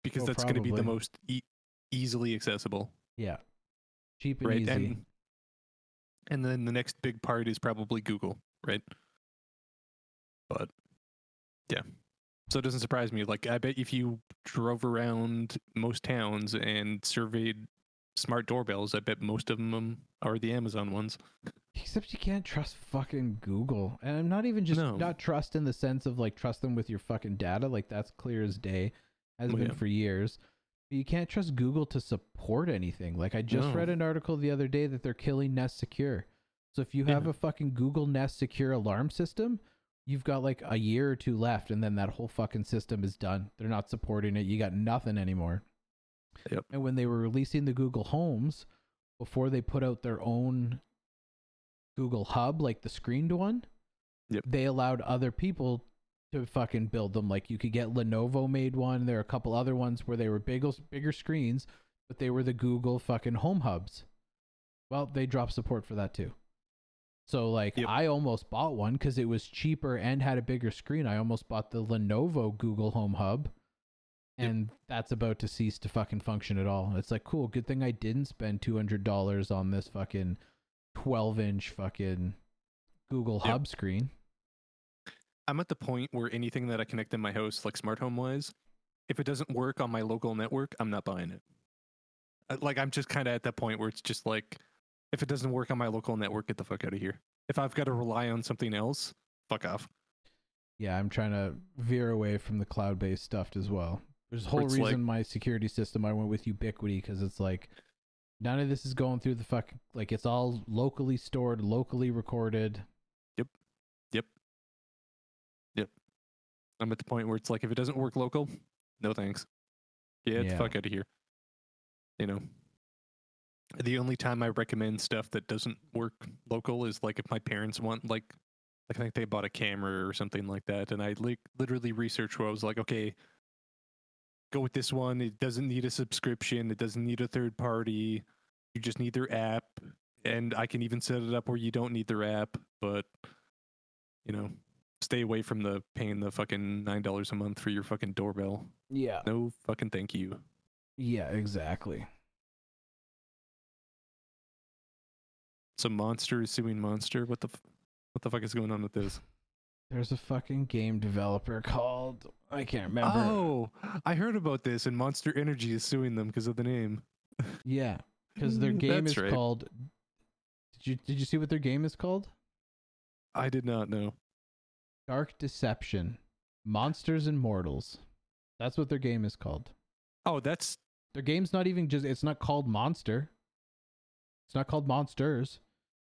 Because Oh, that's going to be the most e- easily accessible, yeah cheap and right? easy And and then the next big part is probably Google, right? But yeah. So it doesn't surprise me. Like I bet if you drove around most towns and surveyed smart doorbells, I bet most of them are the Amazon ones. Except you can't trust fucking Google. And I'm not even just No. not trust in the sense of like trust them with your fucking data. Like that's clear as day. Has Oh, been yeah. for years. But you can't trust Google to support anything. Like I just No. read an article the other day that they're killing Nest Secure. So if you have Yeah. a fucking Google Nest Secure alarm system, you've got like a year or two left and then that whole fucking system is done. They're not supporting it. You got nothing anymore. Yep. And when they were releasing the Google Homes, before they put out their own Google Hub, like the screened one, Yep. they allowed other people to fucking build them. Like you could get Lenovo made one. There are a couple other ones where they were bigger, bigger screens, but they were the Google fucking Home Hubs. Well, they dropped support for that too. So like Yep. I almost bought one because it was cheaper and had a bigger screen. I almost bought the Lenovo Google Home Hub, Yep. and that's about to cease to fucking function at all. It's like cool, good thing I didn't spend two hundred dollars on this fucking twelve inch fucking Google Yep. Hub screen. I'm at the point where anything that I connect in my house, like smart home wise, if it doesn't work on my local network, I'm not buying it. Uh, Like I'm just kind of at that point where it's just like, if it doesn't work on my local network, get the fuck out of here. If I've got to rely on something else, fuck off. Yeah, I'm trying to veer away from the cloud based stuff as well. There's a whole it's reason like- my security system I went with Ubiquiti because it's like none of this is going through the fuck like it's all locally stored, locally recorded. Yep. Yep. Yep. I'm at the point where it's like, if it doesn't work local, no thanks. Get Yeah. the fuck out of here. You know, the only time I recommend stuff that doesn't work local is like if my parents want like, I think they bought a camera or something like that, and I like literally researched where I was like, okay, go with this one. It doesn't need a subscription. It doesn't need a third party. You just need their app, and I can even set it up where you don't need their app, but you know, stay away from the paying the fucking nine dollars a month for your fucking doorbell. Yeah. No fucking thank you. Yeah, exactly. Some monster is suing monster. What the f- what the fuck is going on with this? There's a fucking game developer called I can't remember. Oh, I heard about this, and Monster Energy is suing them because of the name. Yeah, because their mm, game That's is right. called. Did you did you see what their game is called? I did not know. Dark Deception, Monsters and Mortals. That's what their game is called. Oh, that's Their game's not even just. It's not called Monster. It's not called Monsters.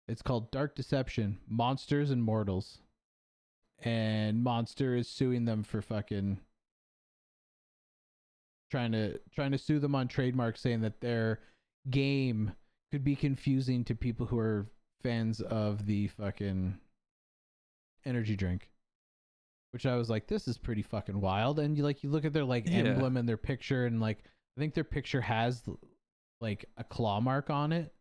It's called Dark Deception, Monsters and Mortals. And Monster is suing them for fucking trying to trying to sue them on trademark saying that their game could be confusing to people who are fans of the fucking energy drink. Which I was like, this is pretty fucking wild. And you like you look at their like Yeah. emblem and their picture and like I think their picture has like a claw mark on it,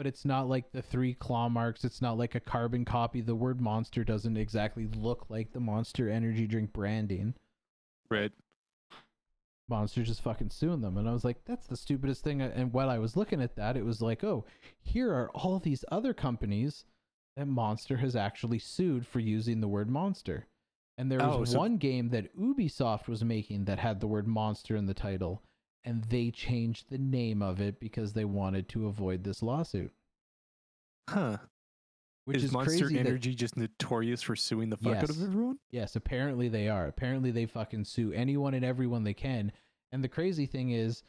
but it's not like the three claw marks. It's not like a carbon copy. The word monster doesn't exactly look like the monster energy drink branding. right. Monster just fucking suing them. And I was like, that's the stupidest thing. And while I was looking at that, it was like, oh, here are all these other companies that Monster has actually sued for using the word monster. And there was Oh, so- one game that Ubisoft was making that had the word monster in the title, and they changed the name of it because they wanted to avoid this lawsuit. Huh. Which is, is, Monster crazy that- Energy just notorious for suing the fuck out of everyone? Yes, apparently they are. Apparently they fucking sue anyone and everyone they can. And the crazy thing is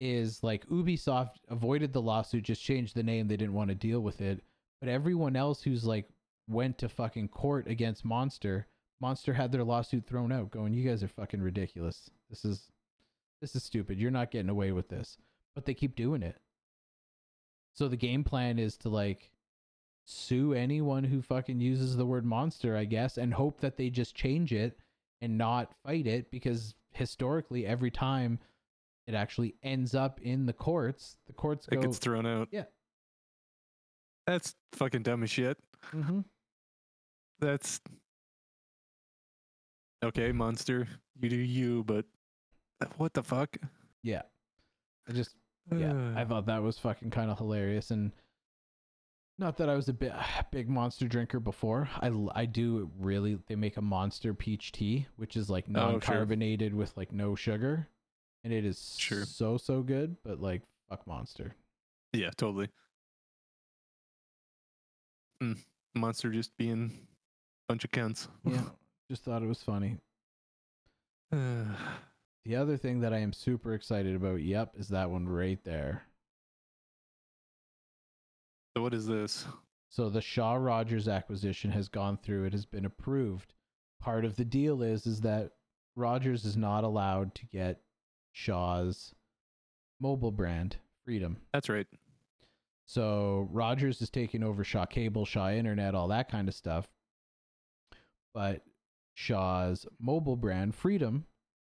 is like Ubisoft avoided the lawsuit, just changed the name, they didn't want to deal with it. But everyone else who's like went to fucking court against Monster, Monster had their lawsuit thrown out, going, You guys are fucking ridiculous. This is this is stupid. You're not getting away with this. But they keep doing it. So the game plan is to like sue anyone who fucking uses the word monster, I guess, and hope that they just change it and not fight it because historically every time it actually ends up in the courts, the courts It gets thrown out. Yeah. That's fucking dumb as shit. Mhm. That's okay, monster. You do you, but what the fuck? Yeah. I just yeah, I thought that was fucking kind of hilarious and not that I was a bit big monster drinker before. I, I do really they make a monster peach tea, which is like Oh, sure. non-carbonated with like no sugar, and it is Sure. so so good, but like fuck monster. yeah, totally. Mm, monster just being a bunch of cunts. Yeah. Just thought it was funny. The other thing that I am super excited about, yep, is that one right there. so what is this? So the Shaw Rogers acquisition has gone through. It has been approved. Part of the deal is is that Rogers is not allowed to get Shaw's mobile brand, Freedom. That's right. So Rogers is taking over Shaw Cable, Shaw Internet, all that kind of stuff. But Shaw's mobile brand, Freedom,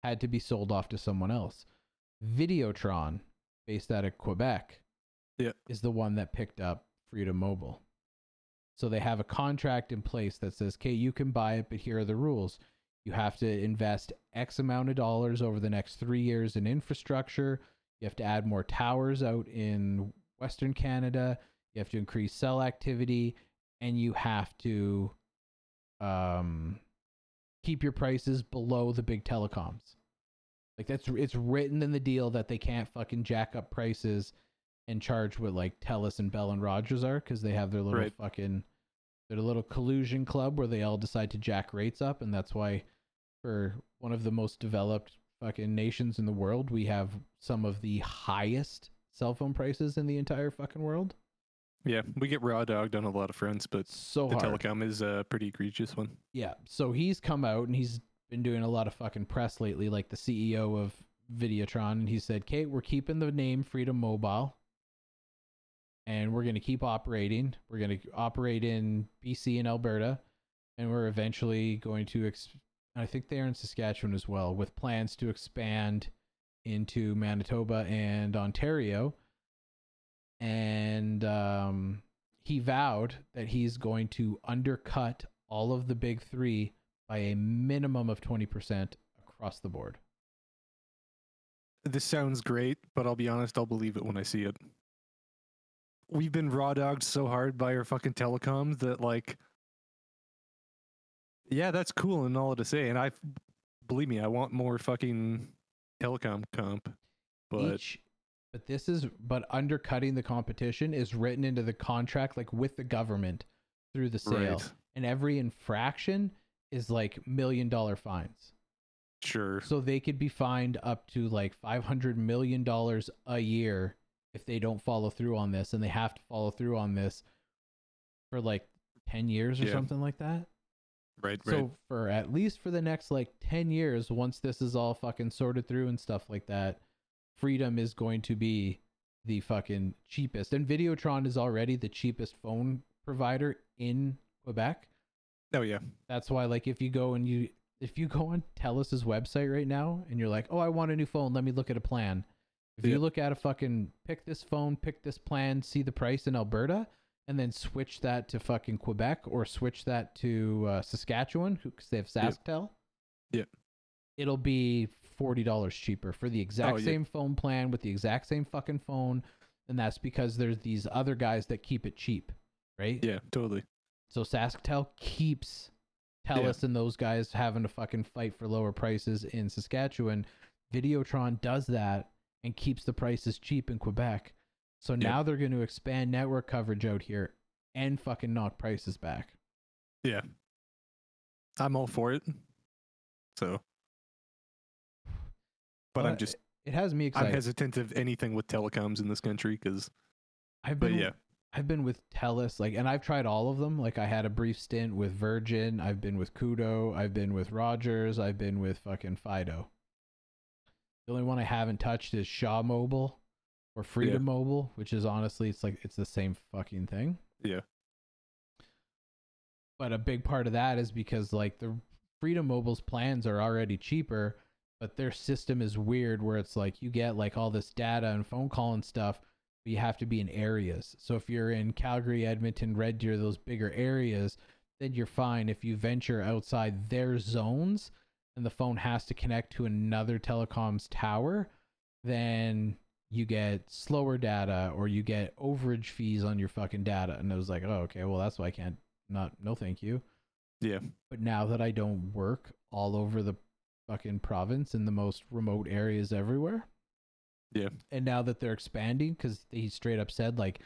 had to be sold off to someone else. Videotron, based out of Quebec, Yeah. is the one that picked up Freedom Mobile. So they have a contract in place that says, okay, you can buy it, but here are the rules. You have to invest X amount of dollars over the next three years in infrastructure. You have to add more towers out in Western Canada. You have to increase cell activity, and you have to um, keep your prices below the big telecoms. Like that's it's written in the deal that they can't fucking jack up prices and charge what like Telus and Bell and Rogers are because they have their little Right. fucking their little collusion club where they all decide to jack rates up, and that's why for one of the most developed fucking nations in the world, we have some of the highest cell phone prices in the entire fucking world. Yeah, we get raw dogged on a lot of fronts, but So the hard. telecom is a pretty egregious one. Yeah. So he's come out and he's been doing a lot of fucking press lately, like the CEO of Videotron, and he said, Kate, we're keeping the name Freedom Mobile. And we're gonna keep operating. We're gonna operate in BC and Alberta, and we're eventually going to ex- I think they're in Saskatchewan as well, with plans to expand into Manitoba and Ontario. And um, he vowed that he's going to undercut all of the big three by a minimum of 20% across the board. This sounds great, but I'll be honest, I'll believe it when I see it. We've been raw dogged so hard by our fucking telecoms that like yeah, that's cool and all to say, and I've believe me, I want more fucking telecom comp. But each but this is but undercutting the competition is written into the contract like with the government through the sale right, and every infraction is like million dollar fines sure. so they could be fined up to like 500 million dollars a year if they don't follow through on this and they have to follow through on this for like 10 years or Yeah. something like that Right, so right. for at least for the next like 10 years once this is all fucking sorted through and stuff like that freedom is going to be the fucking cheapest. And videotron is already the cheapest phone provider in quebec. Oh yeah. that's why like if you go and you if you go on telus' website right now and you're like oh i want a new phone. Let me look at a plan. If you look at a fucking pick this phone pick this plan see the price in alberta and then switch that to fucking quebec or switch that to uh, saskatchewan because they have sasktel Yeah. it'll be $40 cheaper for the exact Oh, yeah. same phone plan with the exact same fucking phone and that's because there's these other guys that keep it cheap right Yeah, totally. so SaskTel keeps TELUS and those guys having to fucking fight for lower prices in Saskatchewan. Videotron does that and keeps the prices cheap in Quebec. So Yeah. now they're going to expand network coverage out here and fucking knock prices back. Yeah. I'm all for it. So but Well, I'm just It has me excited. I'm hesitant of anything with telecoms in this country because I've been yeah. I've been with TELUS, like, and I've tried all of them. Like, I had a brief stint with Virgin. I've been with Koodo. I've been with Rogers. I've been with fucking Fido. The only one I haven't touched is Shaw Mobile or Freedom Mobile, which is honestly, it's like it's the same fucking thing. Yeah. But a big part of that is because like the Freedom Mobile's plans are already cheaper, but their system is weird where it's like you get like all this data and phone call and stuff, but you have to be in areas. So if you're in Calgary, Edmonton, Red Deer, those bigger areas, then you're fine. If you venture outside their zones and the phone has to connect to another telecom's tower, then you get slower data or you get overage fees on your fucking data. And I was like, oh, okay, well, that's why I can't, not, no, thank you. Yeah. But now that I don't work all over the fucking province in the most remote areas everywhere, Yeah. and now that they're expanding, because he straight up said like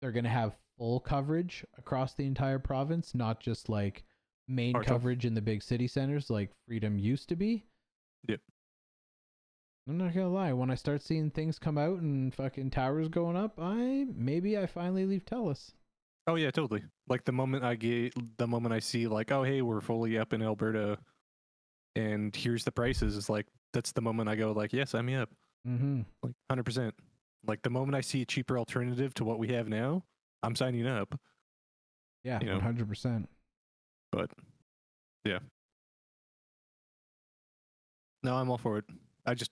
they're gonna have full coverage across the entire province, not just like main coverage in the big city centers like Freedom used to be. Yep. I'm not gonna lie. When I start seeing things come out and fucking towers going up, I maybe I finally leave Telus. Oh yeah, totally. Like the moment I get the moment I see like, oh hey, we're fully up in Alberta and here's the prices, it's like that's the moment I go like, yes, sign me up. Mm-hmm. Like hundred percent. Like the moment I see a cheaper alternative to what we have now, I'm signing up. Yeah, You know. one hundred percent. But yeah. No, I'm all for it. I just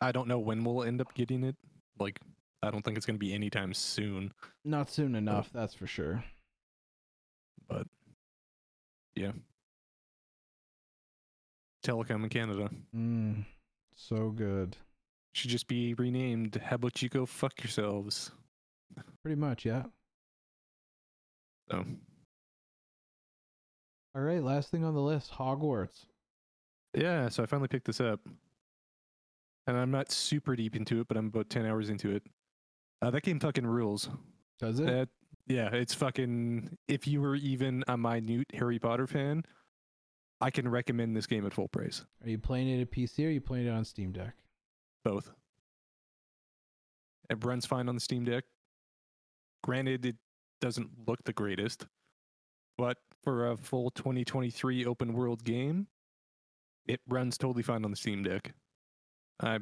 I don't know when we'll end up getting it. Like I don't think it's gonna be anytime soon. Not soon enough, that's for sure. But yeah. Telecom in Canada. Mm, so good. Should just be renamed How about you go fuck yourselves? Pretty much, yeah. So All right, last thing on the list, Hogwarts. yeah, so I finally picked this up. And I'm not super deep into it, but I'm about ten hours into it. Uh, that game fucking rules. Does it? That yeah, it's fucking. If you were even a minute Harry Potter fan, I can recommend this game at full price. Are you playing it at PC or are you playing it on Steam Deck? Both. It runs fine on the Steam Deck. Granted, it doesn't look the greatest, but for a full 2023 open world game, it runs totally fine on the Steam Deck. I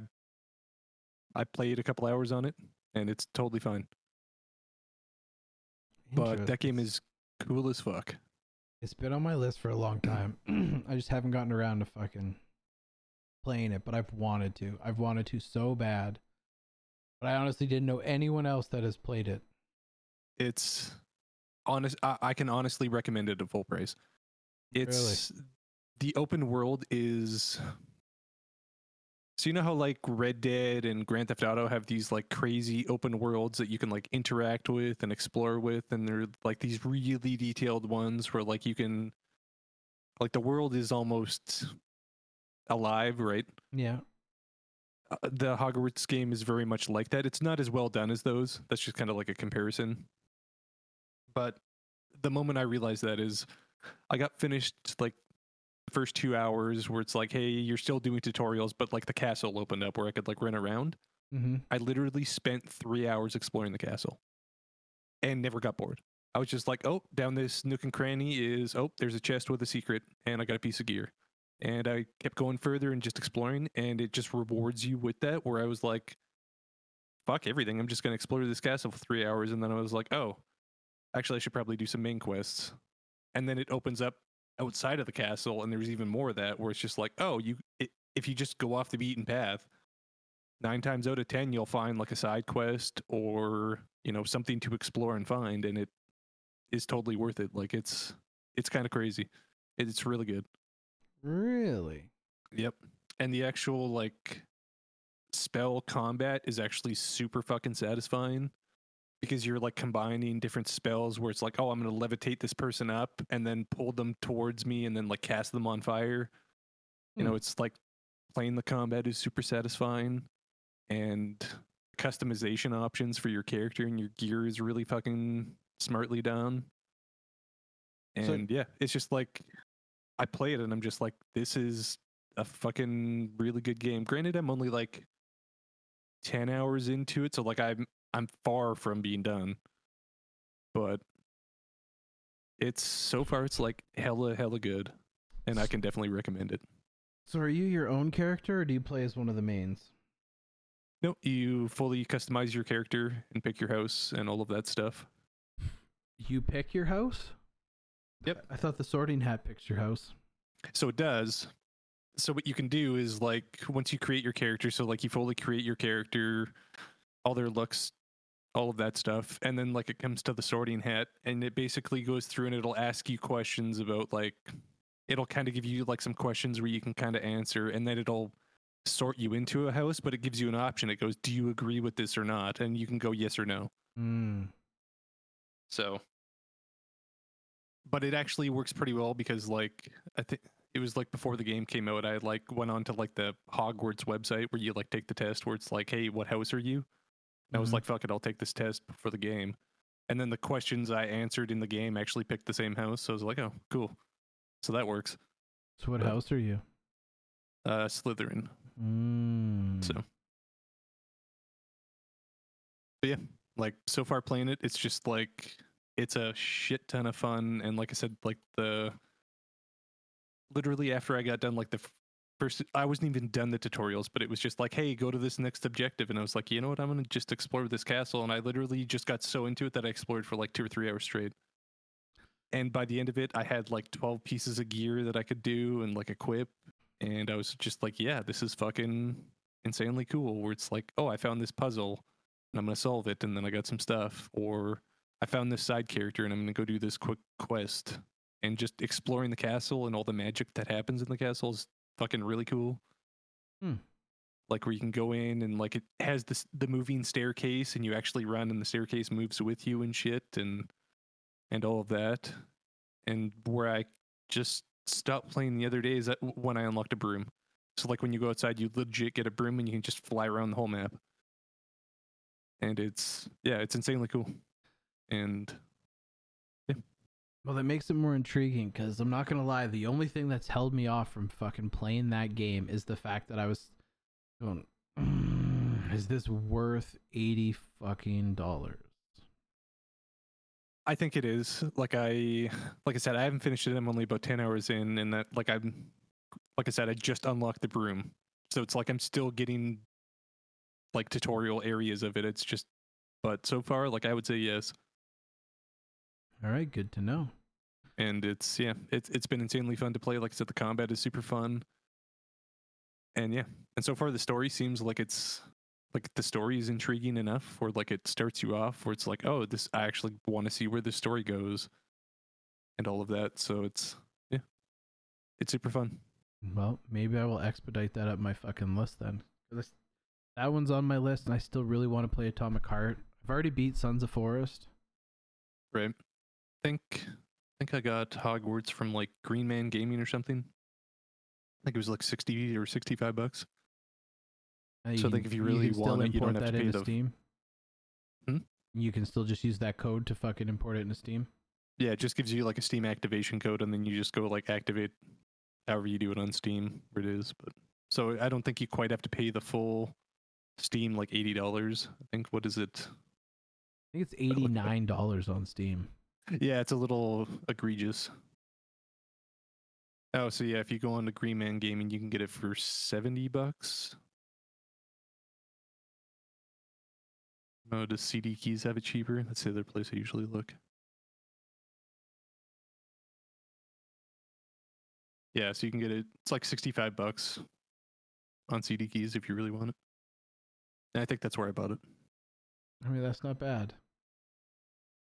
I played a couple hours on it, and it's totally fine. But that game is cool as fuck. It's been on my list for a long time. I just haven't gotten around to fucking playing it, but I've wanted to. I've wanted to so bad. But I honestly didn't know anyone else that has played it. it's honest I, I can honestly recommend it at full price it's the open world is so you know how like red dead and grand theft auto have these like crazy open worlds that you can like interact with and explore with and they're like these really detailed ones where like you can like the world is almost alive, right? Yeah. Uh, the Hogwarts game is very much like that. It's not as well done as those. That's just kind of like a comparison. But the moment I realized that is I got finished like first two hours where it's like, hey, you're still doing tutorials, but like the castle opened up where I could like run around. Mm-hmm. I literally spent three hours exploring the castle and never got bored. I was just like, oh, down this nook and cranny is, oh, there's a chest with a secret, and I got a piece of gear. And I kept going further and just exploring, and it just rewards you with that. Where I was like, fuck everything. I'm just going to explore this castle for three hours. And then I was like, oh, actually, I should probably do some main quests. And then it opens up outside of the castle, and there's even more of that where it's just like, oh, you, it, if you just go off the beaten path, nine times out of ten you'll find like a side quest or you know something to explore and find and it is totally worth it. Like it's it's kind of crazy. It's really good. Really? yep. And the actual like spell combat is actually super fucking satisfying because you're like combining different spells where it's like oh i'm gonna levitate this person up and then pull them towards me and then like cast them on fire. You know Hmm. it's like playing the combat is super satisfying and customization options for your character and your gear is really fucking smartly done. So- and yeah it's just like i play it and i'm just like this is a fucking really good game. Granted i'm only like 10 hours into it so like i'm i'm far from being done but it's so far it's like hella hella good and i can definitely recommend it So are you your own character or do you play as one of the mains? No, you fully customize your character and pick your house and all of that stuff. You pick your house? Yep. I thought the sorting hat picks your house. So it does. So what you can do is like once you create your character, so like you fully create your character, all their looks, all of that stuff, and then like it comes to the sorting hat, and it basically goes through and it'll ask you questions about like it'll kind of give you like some questions where you can kind of answer, and then it'll sort you into a house, but it gives you an option. It goes, "Do you agree with this or not?" And you can go yes or no. Mm. So, but it actually works pretty well because, like, I think it was like before the game came out, I like went on to like the Hogwarts website where you like take the test where it's like, hey, what house are you? And I was Mhm. like, fuck it, I'll take this test for the game. And then the questions I answered in the game actually picked the same house. So I was like, oh, cool. So that works. So what But- house are you? Uh, Slytherin. Mm. So, but yeah, like so far playing it, it's just like it's a shit ton of fun. And like I said, like the literally after I got done, like the I wasn't even done the tutorials, but it was just like, hey, go to this next objective. And I was like, you know what? I'm going to just explore this castle. And I literally just got so into it that I explored for like two or three hours straight. And by the end of it, I had like 12 pieces of gear that I could do and like equip. And I was just like, yeah, this is fucking insanely cool. Where it's like, oh, I found this puzzle and I'm going to solve it. And then I got some stuff. Or I found this side character and I'm going to go do this quick quest. And just exploring the castle and all the magic that happens in the castle is fucking really cool. Hmm. Like where you can go in and like it has this the moving staircase and you actually run and the staircase moves with you and shit and and all of that. And where I just stopped playing the other day is that when I unlocked a broom. So like when you go outside, you legit get a broom and you can just fly around the whole map. And it's yeah, it's insanely cool. And Well, that makes it more intriguing because I'm not gonna lie. The only thing that's held me off from fucking playing that game is the fact that I was going, "Mm, "Is this worth eighty fucking dollars?" I think it is. Like I like I said, I haven't finished it. I'm only about ten hours in, and that like I'm like I said, I just unlocked the broom. So it's like I'm still getting like tutorial areas of it. It's just but so far, like I would say yes. All right, good to know. And it's yeah, it's it's been insanely fun to play. Like I said, the combat is super fun. And yeah. And so far the story seems like it's like the story is intriguing enough where like it starts you off where it's like, oh, this I actually want to see where this story goes and all of that. So it's yeah. It's super fun. Well, maybe I will expedite that up my fucking list then. That one's on my list, and I still really want to play Atomic Heart. I've already beat Sons of Forest. Right. think I think I got Hogwarts from like Green Man Gaming or something. I think it was like sixty or sixty-five bucks. And So I think if you really still want it, you don't have to that pay into the- Steam. Hmm? You can still just use that code to fucking import it into Steam. Yeah, it just gives you like a Steam activation code, and then you just go like activate however you do it on Steam where it is. But so I don't think you quite have to pay the full Steam like eighty dollars. I think what is it? I think it's eighty nine dollars on Steam. Yeah, it's a little egregious. Oh, so yeah, if you go on to Green Man Gaming, you can get it for seventy bucks. Oh, does CD Keys have it cheaper? That's the other place I usually look. Yeah, so you can get it. It's like sixty-five bucks on CD Keys if you really want it. And I think that's where I bought it. I mean, that's not bad.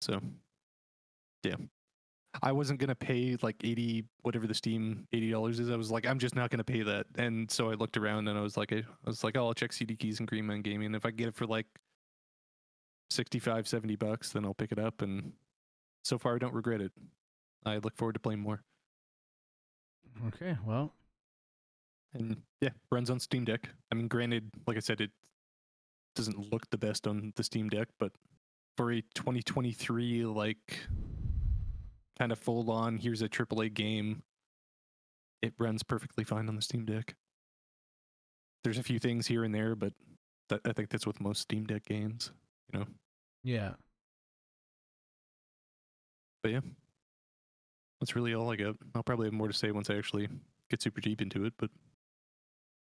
So, yeah, I wasn't gonna pay like eighty, whatever the Steam eighty dollars is. I was like, I'm just not gonna pay that. And so I looked around and I was like, I, I was like, oh, I'll check CD keys and Green Man Gaming. If I get it for like 65, 70 bucks, then I'll pick it up. And so far, I don't regret it. I look forward to playing more. Okay, well, And yeah, runs on Steam Deck. I mean, granted, like I said, it doesn't look the best on the Steam Deck, but for a 2023 like kind of full on, here's a AAA game, it runs perfectly fine on the Steam Deck. There's a few things here and there, but that, I think that's with most Steam Deck games, you know. yeah. But yeah, that's really all I got. I'll probably have more to say once I actually get super deep into it, but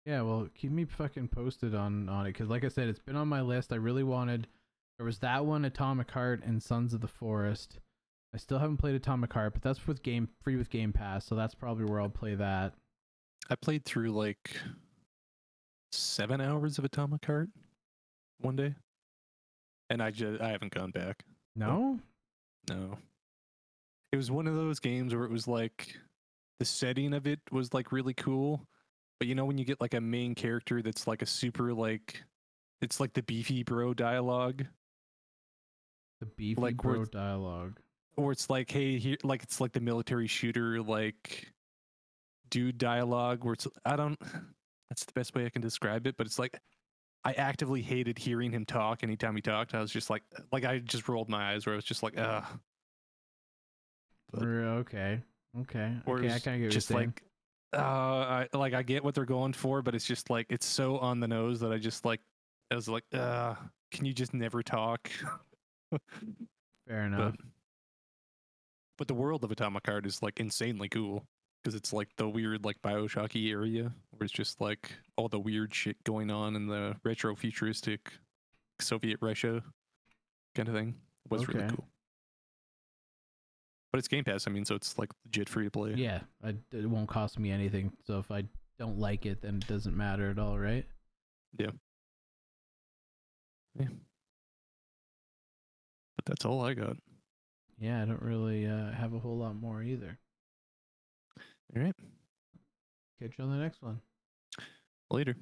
Yeah, well, keep me fucking posted on on it because, like I said, it's been on my list. I really wanted. There was that one, Atomic Heart, and Sons of the Forest. I still haven't played Atomic Heart, but that's with game free with Game Pass, so that's probably where I'll play that. I played through like seven hours of Atomic Heart one day, and I just I haven't gone back. No, No, it was one of those games where it was like the setting of it was like really cool, but you know when you get like a main character that's like a super like it's like the beefy bro dialogue, the beefy Like, bro dialogue. Or it's like hey here like it's like the military shooter like dude dialogue where it's I don't that's the best way I can describe it, but it's like I actively hated hearing him talk anytime he talked. I was just like like I just rolled my eyes where I was just like. But- okay, okay, Or okay. I kind of get just like uh I like I get what they're going for, but it's just like it's so on the nose that I just like I was like, uh, can you just never talk? Fair enough. but but the world of Atomic Heart is like insanely cool because it's like the weird like Bioshocky area where it's just like all the weird shit going on in the retro futuristic Soviet Russia kind of thing. It was really cool. But it's Game Pass, I mean, so it's like legit free to play. yeah, I, it won't cost me anything. So if I don't like it, then it doesn't matter at all, right? Yeah. Yeah. But that's all I got. Yeah, I don't really uh, have a whole lot more either. All right. Catch you on the next one. Later.